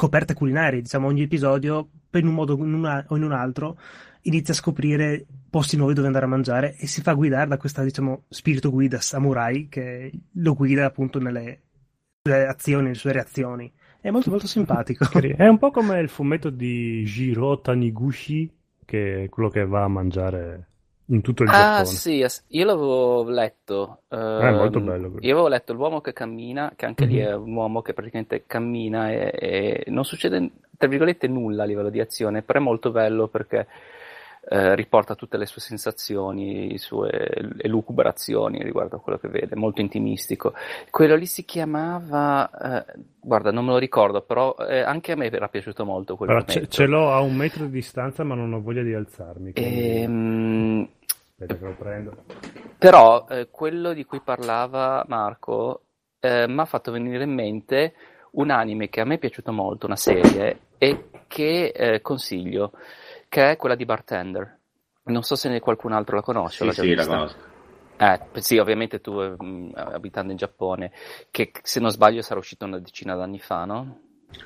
scoperte culinarie, diciamo ogni episodio in un modo in una, o in un altro inizia a scoprire posti nuovi dove andare a mangiare e si fa guidare da questo diciamo spirito guida samurai che lo guida appunto nelle sue azioni, nelle sue reazioni. È molto molto simpatico.
È un po' come il fumetto di Jiro Taniguchi, che è quello che va a mangiare in tutto il
Ah,
Giappone.
sì, io l'avevo letto.
È molto
ehm,
bello. quello.
Io avevo letto L'uomo che cammina, che anche lì
Mhm.
è un uomo che praticamente cammina e, e non succede, tra virgolette, nulla a livello di azione, però è molto bello perché eh, riporta tutte le sue sensazioni, le sue elucubrazioni riguardo a quello che vede, molto intimistico. Quello lì si chiamava, eh, guarda, non me lo ricordo, però eh, anche a me era piaciuto molto quel
Allora, ce, l'ho a un metro di distanza, ma non ho voglia di alzarmi. quindi-
Ehm,
Aspetta che lo prendo.
Però eh, quello di cui parlava Marco eh, mi ha fatto venire in mente un anime che a me è piaciuto molto, una serie, e che consiglio, che è quella di Bartender. Non so se ne- qualcun altro la conosce.
Sì, sì, la conosco.
Eh, sì, ovviamente tu, eh, mh, abitando in Giappone, che se non sbaglio sarà uscito una decina d'anni fa, no?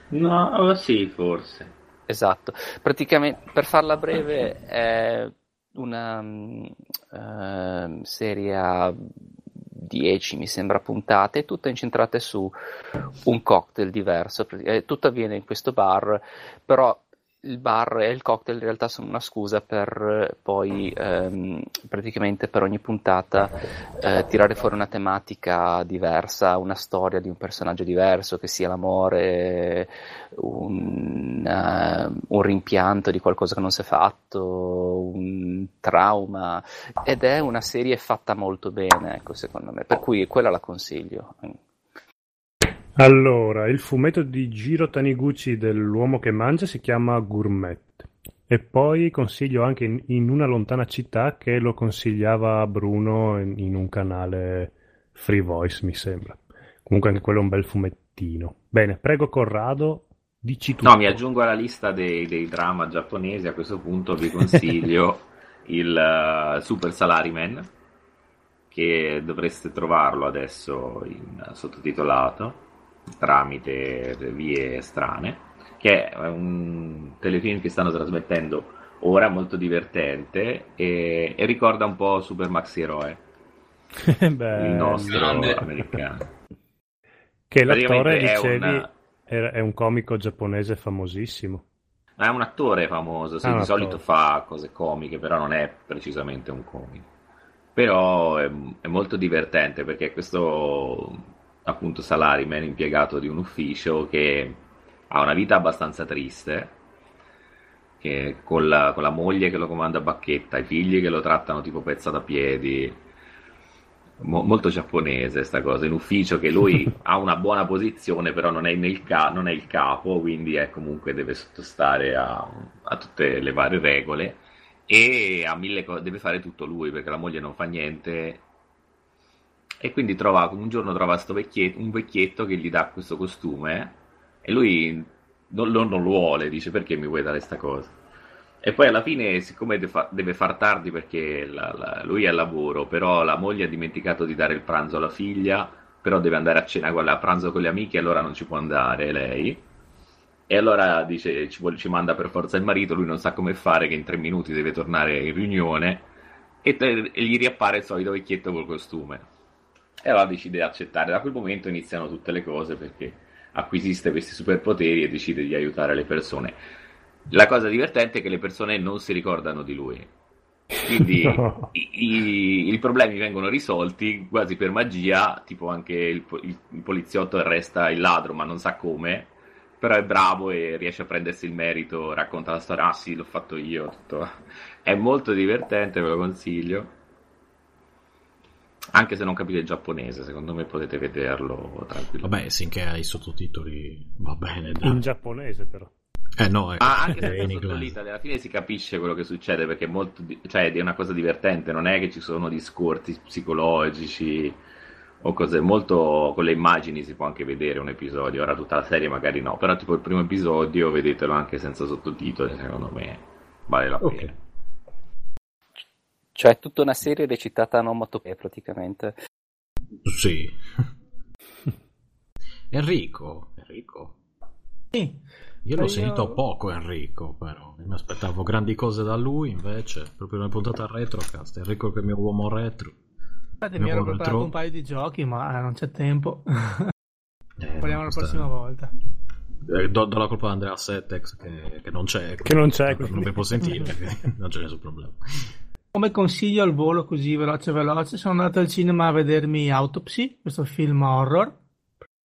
No, oh, sì, forse.
Esatto, praticamente per farla breve è una mm, ehm, serie a 10 mi sembra puntate, tutte incentrate su un cocktail diverso, Eh, tutto avviene in questo bar, però il bar e il cocktail in realtà sono una scusa per eh, poi ehm, praticamente per ogni puntata eh, tirare fuori una tematica diversa, una storia di un personaggio diverso, che sia l'amore, un, eh, un rimpianto di qualcosa che non si è fatto, un trauma, ed è una serie fatta molto bene, ecco, secondo me, per cui quella la consiglio.
Allora, il fumetto di Jiro Taniguchi dell'uomo che mangia si chiama Gourmet. E poi consiglio anche in, in una lontana città che lo consigliava Bruno in, in un canale Free Voice, mi sembra. Comunque anche quello è un bel fumettino. Bene, prego Corrado, dici tutto.
No, mi aggiungo alla lista dei, dei drama giapponesi. A questo punto vi consiglio il eh, Super Salaryman, che dovreste trovarlo adesso in sottotitolato tramite vie strane, che è un telefilm che stanno trasmettendo ora, molto divertente e, e ricorda un po' Super Maxi Eroe,
Beh,
il nostro
grande.
americano.
Che l'attore,
Praticamente è
dicevi,
un-
è, un comico giapponese famosissimo.
È un attore famoso, sì,
Ah,
di solito
attore.
fa cose comiche, però non è precisamente un comico. Però è, è molto divertente perché questo appunto salaryman impiegato di un ufficio che ha una vita abbastanza triste, che con la, con la moglie che lo comanda a bacchetta, i figli che lo trattano tipo pezza da piedi, Mo- molto giapponese sta cosa, in ufficio che lui ha una buona posizione, però non è, nel ca- non è il capo, quindi è comunque deve sottostare a, a tutte le varie regole e a mille co- deve fare tutto lui perché la moglie non fa niente. E quindi trova, un giorno trova vecchietto, un vecchietto che gli dà questo costume e lui non, lo- non lo vuole, dice perché mi vuoi dare sta cosa? E poi alla fine, siccome deve far tardi perché la- la- lui è al lavoro, però la moglie ha dimenticato di dare il pranzo alla figlia, però deve andare a cena con- a pranzo con gli amici, allora non ci può andare lei. E allora dice, ci, vuole- ci manda per forza il marito, lui non sa come fare, che in tre minuti deve tornare in riunione, e, e gli riappare il solito vecchietto col costume. E allora decide di accettare. Da quel momento iniziano tutte le cose perché acquisiste questi superpoteri e decide di aiutare le persone. La cosa divertente è che le persone non si ricordano di lui. Quindi
No.
i, i- i problemi vengono risolti quasi per magia, tipo anche il, il- il poliziotto arresta il ladro ma non sa come, però è bravo e riesce a prendersi il merito, racconta la storia, ah sì l'ho fatto io, tutto. è molto divertente, ve lo consiglio. Anche se non capite il giapponese, secondo me potete vederlo tranquillamente.
Vabbè, finché hai i sottotitoli va bene. dai.
In giapponese però.
Eh no, eh,
Ah, anche
è
senza
in inglese.
sottotitoli, alla fine si capisce quello che succede perché è molto, di- cioè, è una cosa divertente, non è che ci sono discorsi psicologici o cose molto con le immagini si può anche vedere un episodio, ora tutta la serie magari no, però tipo il primo episodio vedetelo anche senza sottotitoli, secondo me vale la pena.
Cioè è tutta una serie recitata a onomatopee praticamente.
Sì. Enrico, Enrico.
Sì.
Io l'ho
Io-
sentito poco Enrico, però mi aspettavo grandi cose da lui, invece, proprio una puntata retrocast. Enrico che è il mio uomo retro.
Infatti
Mi
ero preparato
troppo.
un paio di giochi, ma eh, non c'è tempo.
Eh,
Parliamo la prossima volta.
Eh, do, do la colpa a Andrea Settex che, che non c'è.
Che non c'è,
quindi Non mi può sentire, non c'è nessun problema.
Come consiglio al volo così veloce veloce, sono andato al cinema a vedermi Autopsy, questo film horror.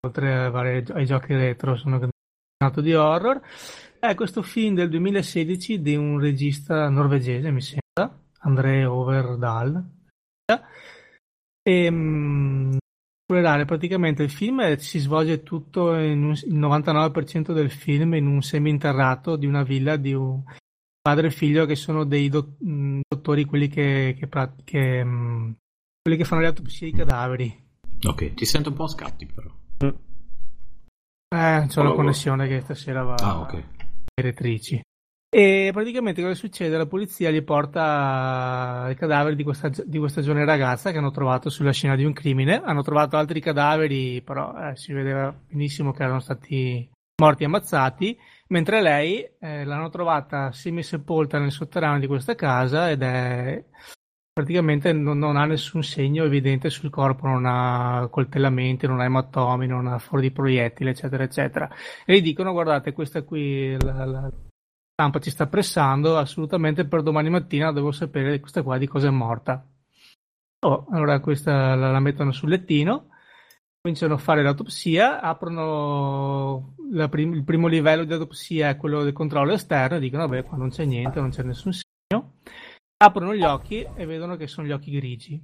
Oltre ai, giochi retro sono appassionato di horror. È questo film del 2016 di un regista norvegese, mi sembra, André Overdal. E, spoilerare, praticamente il film è- si svolge tutto un, il 99% del film in un seminterrato di una villa di un padre e figlio che sono dei do- mh, dottori, quelli che, che, pra- che, mh, quelli che fanno le autopsie ai cadaveri.
Ok, ti sento un po' a scatti, però.
Eh, c'è
Oh,
una
oh.
connessione che stasera va
Ah, ok.
ai retrici. E praticamente cosa succede? La polizia gli porta i cadaveri di questa, di questa giovane ragazza che hanno trovato sulla scena di un crimine. Hanno trovato altri cadaveri, però eh, si vedeva benissimo che erano stati morti ammazzati, mentre lei eh, l'hanno trovata semisepolta nel sotterraneo di questa casa ed è praticamente non, non ha nessun segno evidente sul corpo, non ha coltellamenti, non ha ematomi, non ha fori di proiettili, eccetera, eccetera. E gli dicono: Guardate, questa qui la, la stampa ci sta pressando, assolutamente per domani mattina devo sapere questa qua di cosa è morta. Oh, allora questa la, la mettono sul lettino, cominciano a fare l'autopsia, aprono la prim- il primo livello di autopsia è quello del controllo esterno e dicono: Vabbè, qua non c'è niente, non c'è nessun segno. Aprono gli occhi e vedono che sono gli occhi grigi.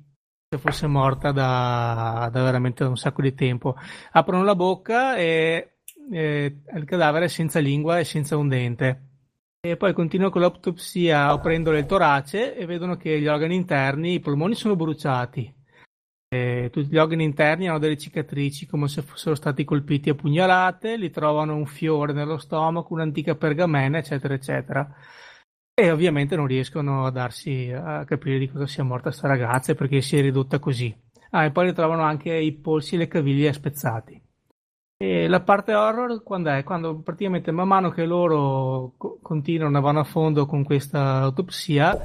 Se fosse morta da, da veramente un sacco di tempo. Aprono la bocca e, e il cadavere è senza lingua e senza un dente. E poi continuano con l'autopsia aprendo il torace e vedono che gli organi interni, i polmoni sono bruciati. E tutti gli organi interni hanno delle cicatrici come se fossero stati colpiti a pugnalate, li trovano un fiore nello stomaco, un'antica pergamena, eccetera, eccetera. E ovviamente non riescono a darsi a capire di cosa sia morta sta ragazza e perché si è ridotta così. Ah, e poi ritrovano anche i polsi e le caviglie spezzati. E la parte horror quando è? Quando praticamente man mano che loro co- continuano, vanno a fondo con questa autopsia,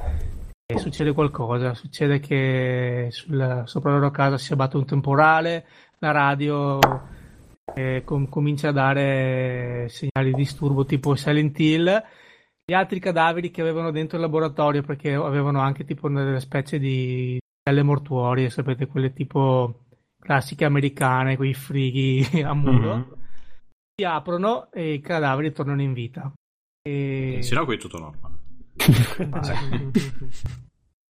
e succede qualcosa. Succede che sul- sopra la loro casa si abbatte un temporale, la radio eh, com- comincia a dare segnali di disturbo tipo Silent Hill. Gli altri cadaveri che avevano dentro il laboratorio, perché avevano anche tipo delle specie di celle mortuorie, sapete, quelle tipo classiche americane, quei frighi a muro,
Mhm.
si aprono e i cadaveri tornano in vita. E...
Sì, no, qui è tutto normale.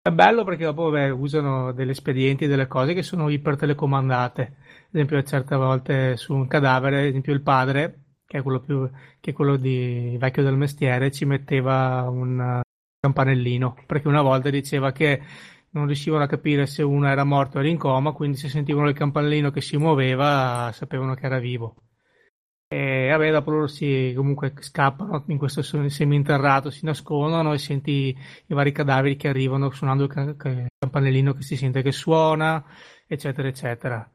È bello perché dopo vabbè, usano degli espedienti, delle cose che sono ipertelecomandate. Ad esempio, certe volte su un cadavere, ad esempio il padre, che è quello, più, che è quello di vecchio del mestiere, ci metteva un campanellino, perché una volta diceva che non riuscivano a capire se uno era morto o era in coma, quindi se sentivano il campanellino che si muoveva, sapevano che era vivo. E vabbè, dopo loro si comunque scappano in questo seminterrato, si nascondono e senti i vari cadaveri che arrivano suonando il ca- ca- il campanellino che si sente che suona, eccetera, eccetera.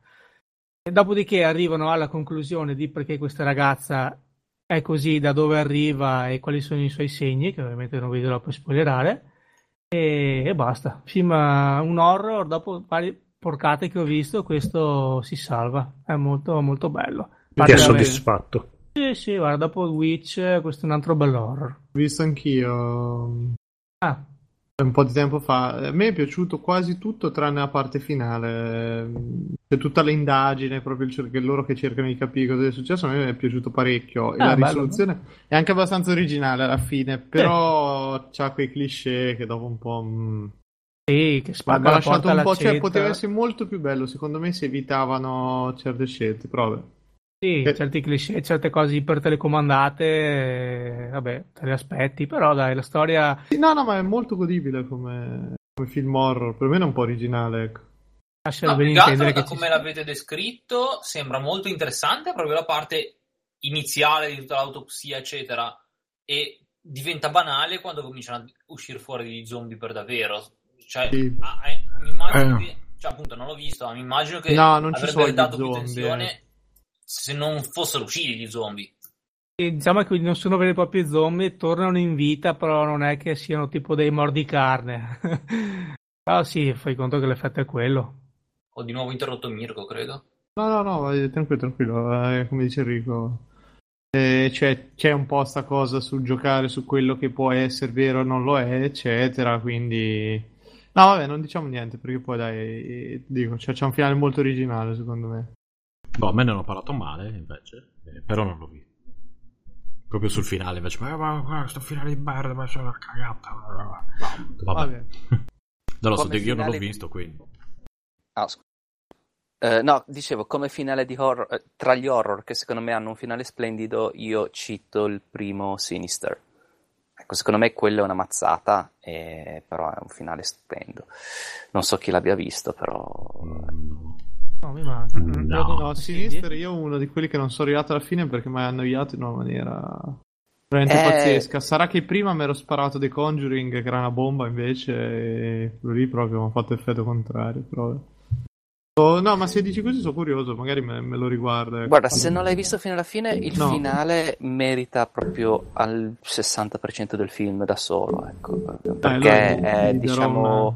E dopodiché arrivano alla conclusione di perché questa ragazza è così, da dove arriva e quali sono i suoi segni, che ovviamente non vi dirò per spoilerare, e, e basta. Film, un horror, dopo varie porcate che ho visto, questo si salva, è molto, molto bello.
Ti ha soddisfatto.
Sì, sì, guarda, dopo Witch, questo è un altro bell'horror.
Ho visto anch'io
Ah,
un po' di tempo fa. A me è piaciuto quasi tutto tranne la parte finale. C'è tutta l'indagine, proprio il cer- loro che cercano di capire cosa è successo. A me è piaciuto parecchio. E
Ah,
la
bello,
risoluzione è anche abbastanza originale alla fine, però c'ha quei cliché che dopo un po'. mm,
sì, che
ha
la
lasciato un po', cioè poteva essere molto più bello. Secondo me si evitavano certe scelte, però vabbè.
Sì,
Eh.
certi cliché, certe cose ipertelecomandate, eh, vabbè, te le aspetti, però dai, la storia...
Sì, no, no, ma è molto godibile come, come film horror. Per me è un po' originale, ecco.
Lascia
No,
ben intendere
da
che ci
come l'avete descritto, sembra molto interessante proprio la parte iniziale di tutta l'autopsia, eccetera, e diventa banale quando cominciano a uscire fuori gli zombie per davvero. Cioè,
Sì.
ah, eh, mi immagino
Eh.
che, cioè, appunto, non l'ho visto, ma mi immagino che
No, non ci
avrebbe dato più tensione
eh.
Se non fossero usciti gli zombie.
E diciamo che non sono veri e propri zombie, tornano in vita, però non è che siano tipo dei mordicarne. però sì, fai conto che l'effetto è quello.
Ho di nuovo interrotto Mirko, credo.
No, no, no, vai, tranquillo, tranquillo, eh, come dice Enrico. Eh, c'è, c'è un po' sta cosa sul giocare su quello che può essere vero o non lo è, eccetera, quindi... No, vabbè, non diciamo niente, perché poi dai, dico, cioè, c'è un finale molto originale, secondo me.
Boh, a me ne hanno parlato male, invece, eh, però non l'ho visto. Proprio sul finale, invece, ma ma guarda, questo finale di merda, ma c'è una cagata. Vabbè.
Vabbè.
Non lo so, io non l'ho visto, quindi.
Ah, scusa. Eh, no, dicevo, come finale di horror, eh, tra gli horror che secondo me hanno un finale splendido, io cito il primo Sinister. Ecco, secondo me quello è una mazzata, eh, però è un finale stupendo. Non so chi l'abbia visto, però...
No.
No, mi manca.
No.
No, a Sinister io uno di quelli che non sono arrivato alla fine perché mi ha annoiato in una maniera veramente
Eh.
pazzesca. Sarà che prima mi ero sparato The Conjuring, che era una bomba, invece e quello lì proprio mi ha fatto effetto contrario. Però... Oh, no, ma se dici così sono curioso, magari me, me lo riguardo. ecco.
Guarda, se non l'hai visto fino alla fine, il
No.
finale merita proprio al 60% del film da solo, ecco, perché
allora gli-
è,
gli darò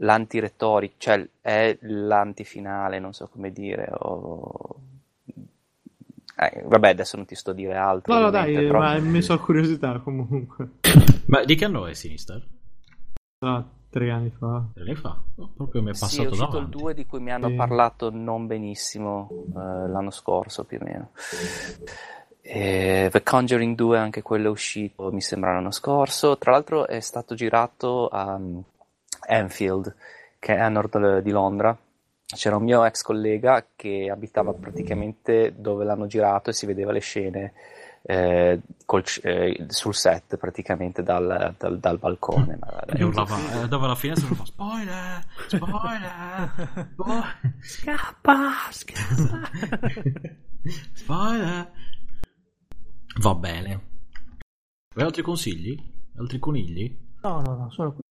l'antiretorico, cioè è l'antifinale, non so come dire, o... Eh, vabbè, adesso non ti sto a dire altro,
No, no, dai,
però-
ma mi so curiosità comunque.
Ma di che anno è Sinister?
Ah, tre anni fa.
Tre anni fa? No, proprio mi è
Sì, è
passato
uscito il
davanti.
2 di cui mi hanno
Sì.
parlato non benissimo eh, l'anno scorso più o meno. E The Conjuring 2 anche quello è uscito mi sembra l'anno scorso. Tra l'altro è stato girato a Anfield, che è a nord di Londra. C'era un mio ex collega che abitava praticamente dove l'hanno girato e si vedeva le scene eh, col- eh, sul set praticamente dal, dal- dal balcone. Ma
E urlava, eh, dove alla finestra fa spoiler, spoiler, spoiler,
Scappa, scappa.
spoiler. Va bene. Vuoi altri consigli? Altri conigli?
No, no, no, sono qui.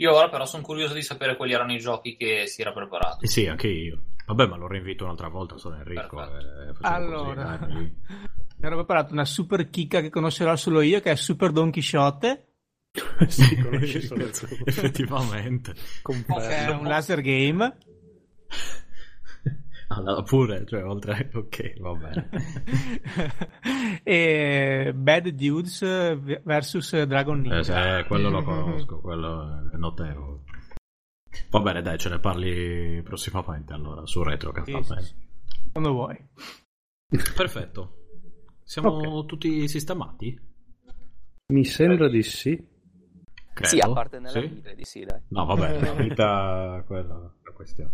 Io ora però sono curioso di sapere quali erano i giochi che si era preparato.
Eh sì, anche io. Vabbè, ma lo rinvito un'altra volta, sono Enrico. Eh,
Allora,
così,
mi ero preparato una super chicca che conoscerò solo io, che è Super Don Chisciotte,
si conosce solo tu.
Effettivamente.
che è
Confermo.
un laser game.
Allora, pure, cioè, oltre... Ok, va bene.
e Bad Dudes vs Dragon
Eh,
Ninja.
sì, quello lo conosco, quello è notevole. Va bene, dai, ce ne parli prossimamente allora, su Retro che
Sì, sì. Quando vuoi.
Perfetto. Siamo
Ok.
tutti sistemati?
Mi sembra di sì.
Credo.
Sì, a parte nella
Sì?
vita di sì, dai.
No, vabbè, la vita quella la questione.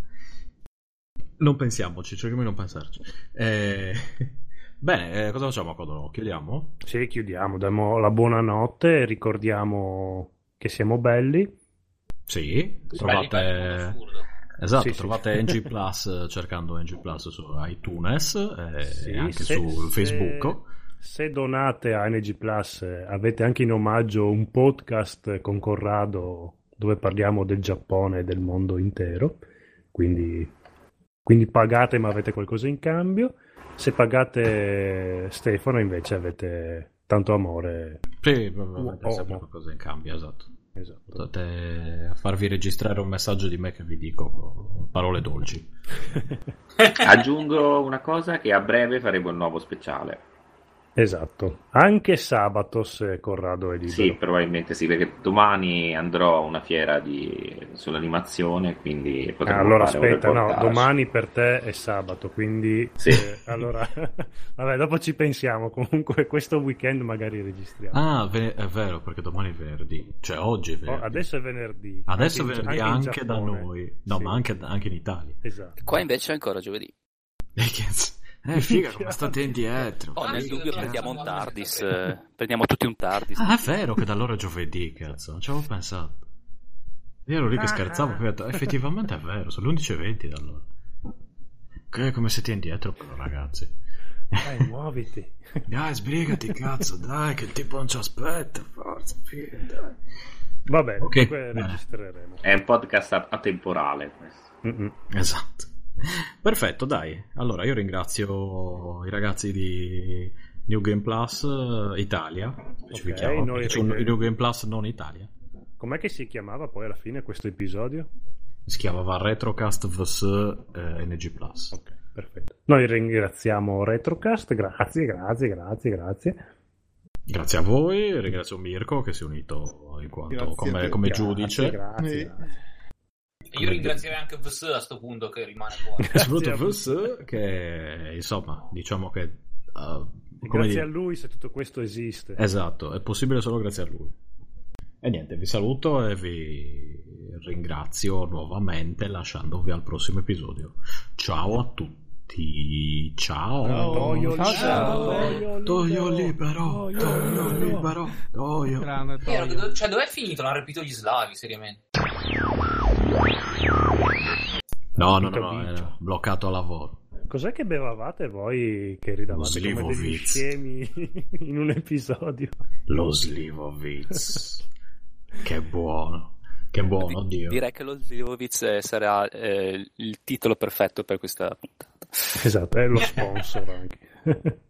Non pensiamoci, cerchiamo di non pensarci. Eh, Bene, eh, cosa facciamo Codolo? Chiudiamo?
Sì, chiudiamo, diamo la buonanotte e ricordiamo che siamo belli.
Sì, trovate...
belli.
Esatto,
Sì, sì.
trovate NG Plus eh, cercando NG Plus su iTunes e
Sì,
anche
se-
su
se-
Facebook.
Se donate a NG Plus eh, avete anche in omaggio un podcast con Corrado dove parliamo del Giappone e del mondo intero, quindi, quindi pagate ma avete qualcosa in cambio. Se pagate Stefano invece avete tanto amore.
Sì, avete sempre qualcosa in cambio, esatto.
Esatto.
Potete farvi registrare un messaggio di me che vi dico parole dolci.
Aggiungo una cosa che a breve faremo il nuovo speciale.
Esatto. Anche sabato se Corrado è libero.
Sì, probabilmente sì, perché domani andrò a una fiera di... sull'animazione, quindi
Ah,
potremo
allora
fare un
aspetta, no, domani per te è sabato, quindi
Sì.
eh, allora vabbè, dopo ci pensiamo. Comunque questo weekend magari registriamo.
Ah, ve- è vero, perché domani è venerdì. Cioè, oggi è
Oh,
venerdì.
adesso è venerdì.
Adesso è
Anche in-
venerdì
anche
anche, da noi. No,
Sì,
ma anche, anche in Italia.
Esatto.
Qua invece è ancora giovedì.
Eh, figa, come state indietro.
Oh, nel dubbio prendiamo un TARDIS. eh, prendiamo tutti un TARDIS.
Ah, è vero che da allora è giovedì, cazzo. Non ci avevo pensato. Io ero lì che scherzavo, poi ho detto, effettivamente è vero, sono le 11.20 da allora. Ok, come siete indietro però, ragazzi.
Dai, muoviti.
Dai, sbrigati, cazzo, dai, che il tipo non ci aspetta, forza, figa, dai.
Comunque
bene.
registreremo.
È un podcast a- atemporale questo.
Mm-mm.
Esatto. Perfetto, dai. Allora, io ringrazio i ragazzi di New Game Plus eh, Italia, specifichiamo,
Ok, noi
perché c'è un
ringra-
New Game Plus non Italia.
Com'è che si chiamava poi alla fine questo episodio?
Si chiamava Retrocast vs eh, NG Plus.
Ok, perfetto. Noi ringraziamo Retrocast, grazie, grazie, grazie, grazie.
Grazie a voi, ringrazio Mirko che si è unito in quanto
Grazie
come, come
Grazie,
giudice.
Grazie, grazie.
E io ringrazierei anche VS a sto punto che rimane fuori.
E soprattutto
Grazie a
VS che insomma diciamo che uh, come
grazie
dire-
a lui se tutto questo esiste.
esatto è possibile solo grazie a lui. E niente vi saluto e vi ringrazio nuovamente lasciandovi al prossimo episodio. Ciao a tutti. Ciao.
Toio
Ciao,
libero,
ciao.
Toio libero. Toio libero Toio
cioè, dov'è finito? L'hanno rapito gli slavi, seriamente.
No no no, no bloccato a lavoro
Cos'è che bevavate voi che ridavate
Lo
come degli
Slivovitz.
scemi in un episodio?
lo Slivovitz che buono che buono oddio
Direi che lo Zlivovic eh, sarà eh, il titolo perfetto per questa puntata.
Esatto, è lo sponsor anche.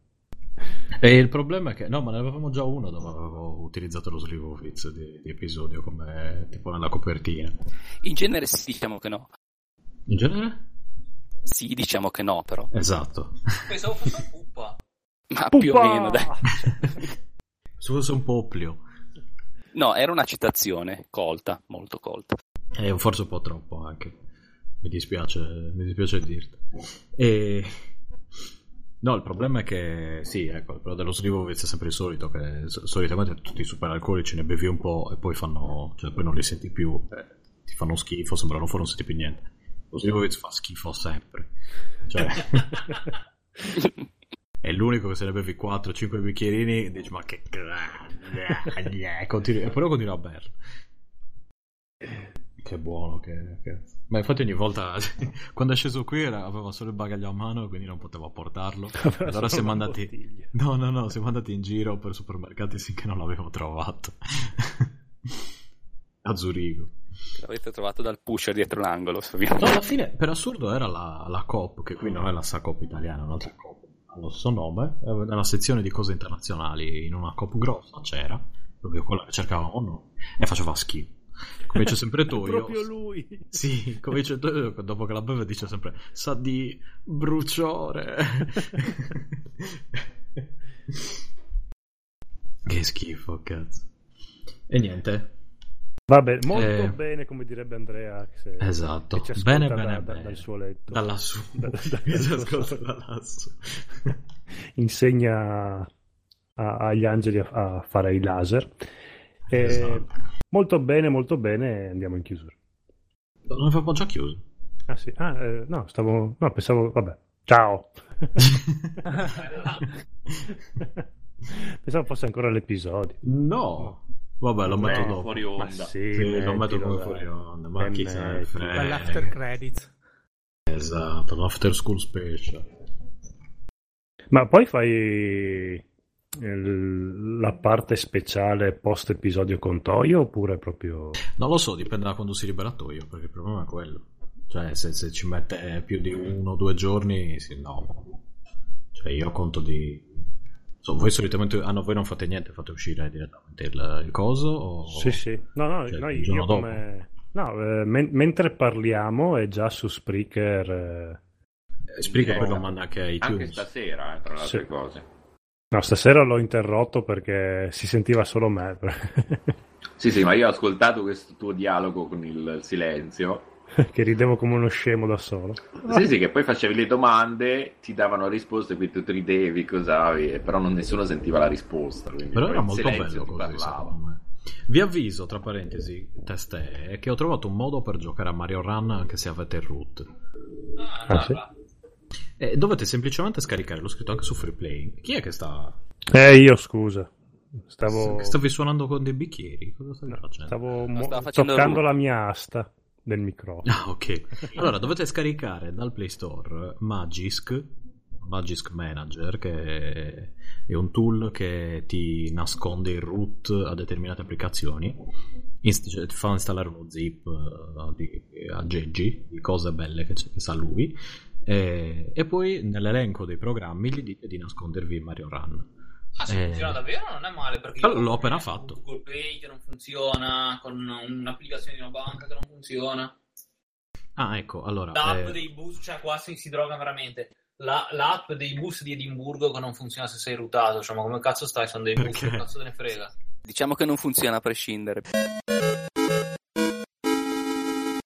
E il problema è che, no, ma ne avevamo già uno dove avevo utilizzato lo Slivovitz di, di episodio come tipo nella copertina.
In genere sì, diciamo che no.
In genere?
Sì, diciamo che no, però.
Esatto.
Pensavo fosse un puppa.
Ma più o meno, dai.
Se fosse un poplio.
No, era una citazione colta, molto colta.
E forse un po' troppo anche. Mi dispiace, mi dispiace dirti. E... No, il problema è che, sì, ecco, però dello Slivovitz è sempre il solito, che solitamente tutti i superalcolici ne bevi un po' e poi fanno, cioè poi non li senti più, eh, ti fanno schifo, sembrano fuori non senti più niente. Lo Slivovitz fa schifo sempre. Cioè, è l'unico che se ne bevi 4-5 bicchierini e dici ma che grande, continui, e poi continua a berlo. Che buono che, che- Ma infatti ogni volta quando è sceso qui era- aveva solo il bagaglio a mano quindi non poteva portarlo. Allora siamo
una
andati
bottiglia.
No, no, no, siamo andati in giro per supermercati finché non l'avevo trovato. a Zurigo.
L'avete trovato dal pusher dietro l'angolo,
No, alla fine, per assurdo, era la, la Coop, che qui non è la Sacop italiana, è un'altra Coop. Ha lo stesso nome, è nella sezione di cose internazionali, in una Coop grossa c'era, proprio quella che cercavamo noi, e faceva schifo. Come dice sempre tu, io...
Proprio lui.
Sì, come dice tu, dopo che la beve dice sempre, sa di bruciore. che schifo, cazzo. E niente,
Va bene, molto
Eh,
bene, come direbbe Andrea. che se-
Esatto.
che ci
Bene,
da-
bene,
da-
bene.
dal suo letto.
da lassù.
Da- da-
Che si
da-
ascolta da lassù.
Insegna a- agli angeli a, a fare i laser. E
Esatto.
Molto bene, molto bene. Andiamo in chiusura.
Non avevamo già chiuso.
Ah, sì. Ah, eh, no, stavo. No, pensavo. Vabbè, ciao. pensavo fosse ancora l'episodio.
no. Vabbè, lo metto dopo.
fuori
Ma
onda.
sì,
Sì, lo metto come fuori onda, ma
E
chi se ne frega.
Dall'after credits.
Esatto, l'after school special.
Ma poi fai la parte speciale post episodio con Toyo oppure proprio
Non lo so, dipende da quando si libera Toyo, perché il problema è quello. Cioè, se, se ci mette più di uno o due giorni, sì, no. Cioè, io conto di... So, voi solitamente... Ah no, voi non fate niente, fate uscire direttamente il, il coso? O...
Sì, sì. No, no,
Cioè,
noi, io come... No, eh, men- mentre parliamo è già su Spreaker. eh,
Eh, Spreaker poi
Eh,
lo manda anche a
Anche
iTunes.
stasera, eh, tra le altre
Sì.
cose.
No, stasera l'ho interrotto perché si sentiva solo me.
Sì, sì, ma io ho ascoltato questo tuo dialogo con il silenzio.
che ridevo come uno scemo da solo.
Sì, sì, che poi facevi le domande, ti davano risposte, quindi tu ridevi, cosavi, e però non, nessuno sentiva la risposta.
Però era molto bello
ti
così,
parlava.
Vi avviso, tra parentesi, teste, che ho trovato un modo per giocare a Mario Run anche se avete il root.
Ah, sì?
E dovete semplicemente scaricare, l'ho scritto anche su Free Play. Chi è che sta...
Eh, io scusa. Stavo,
Stavi suonando con dei bicchieri? Cosa stavi facendo?
stavo
No,
mo-
facendo
toccando
il-
la mia asta del microfono.
Ah, ok. Allora, dovete scaricare dal Play Store Magisk, Magisk Manager, che è un tool che ti nasconde il root a determinate applicazioni. Inst- cioè, ti fa installare uno zip eh, di aggeggi, di cose belle che, che sa lui. E, e poi nell'elenco dei programmi gli dite di nascondervi Mario Run.
Ah, se
Eh.
funziona davvero non è male perché io
l'ho
ho
appena
con
fatto.
Google Pay che non funziona, con un'applicazione di una banca che non funziona.
Ah, ecco, allora...
L'app
eh,
dei bus, cioè qua si, si droga veramente. La- l'app dei bus di Edimburgo che non funziona se sei routato, cioè ma come cazzo stai? Sono dei bus,
Perché?
che cazzo te ne frega?
Diciamo che non funziona a prescindere.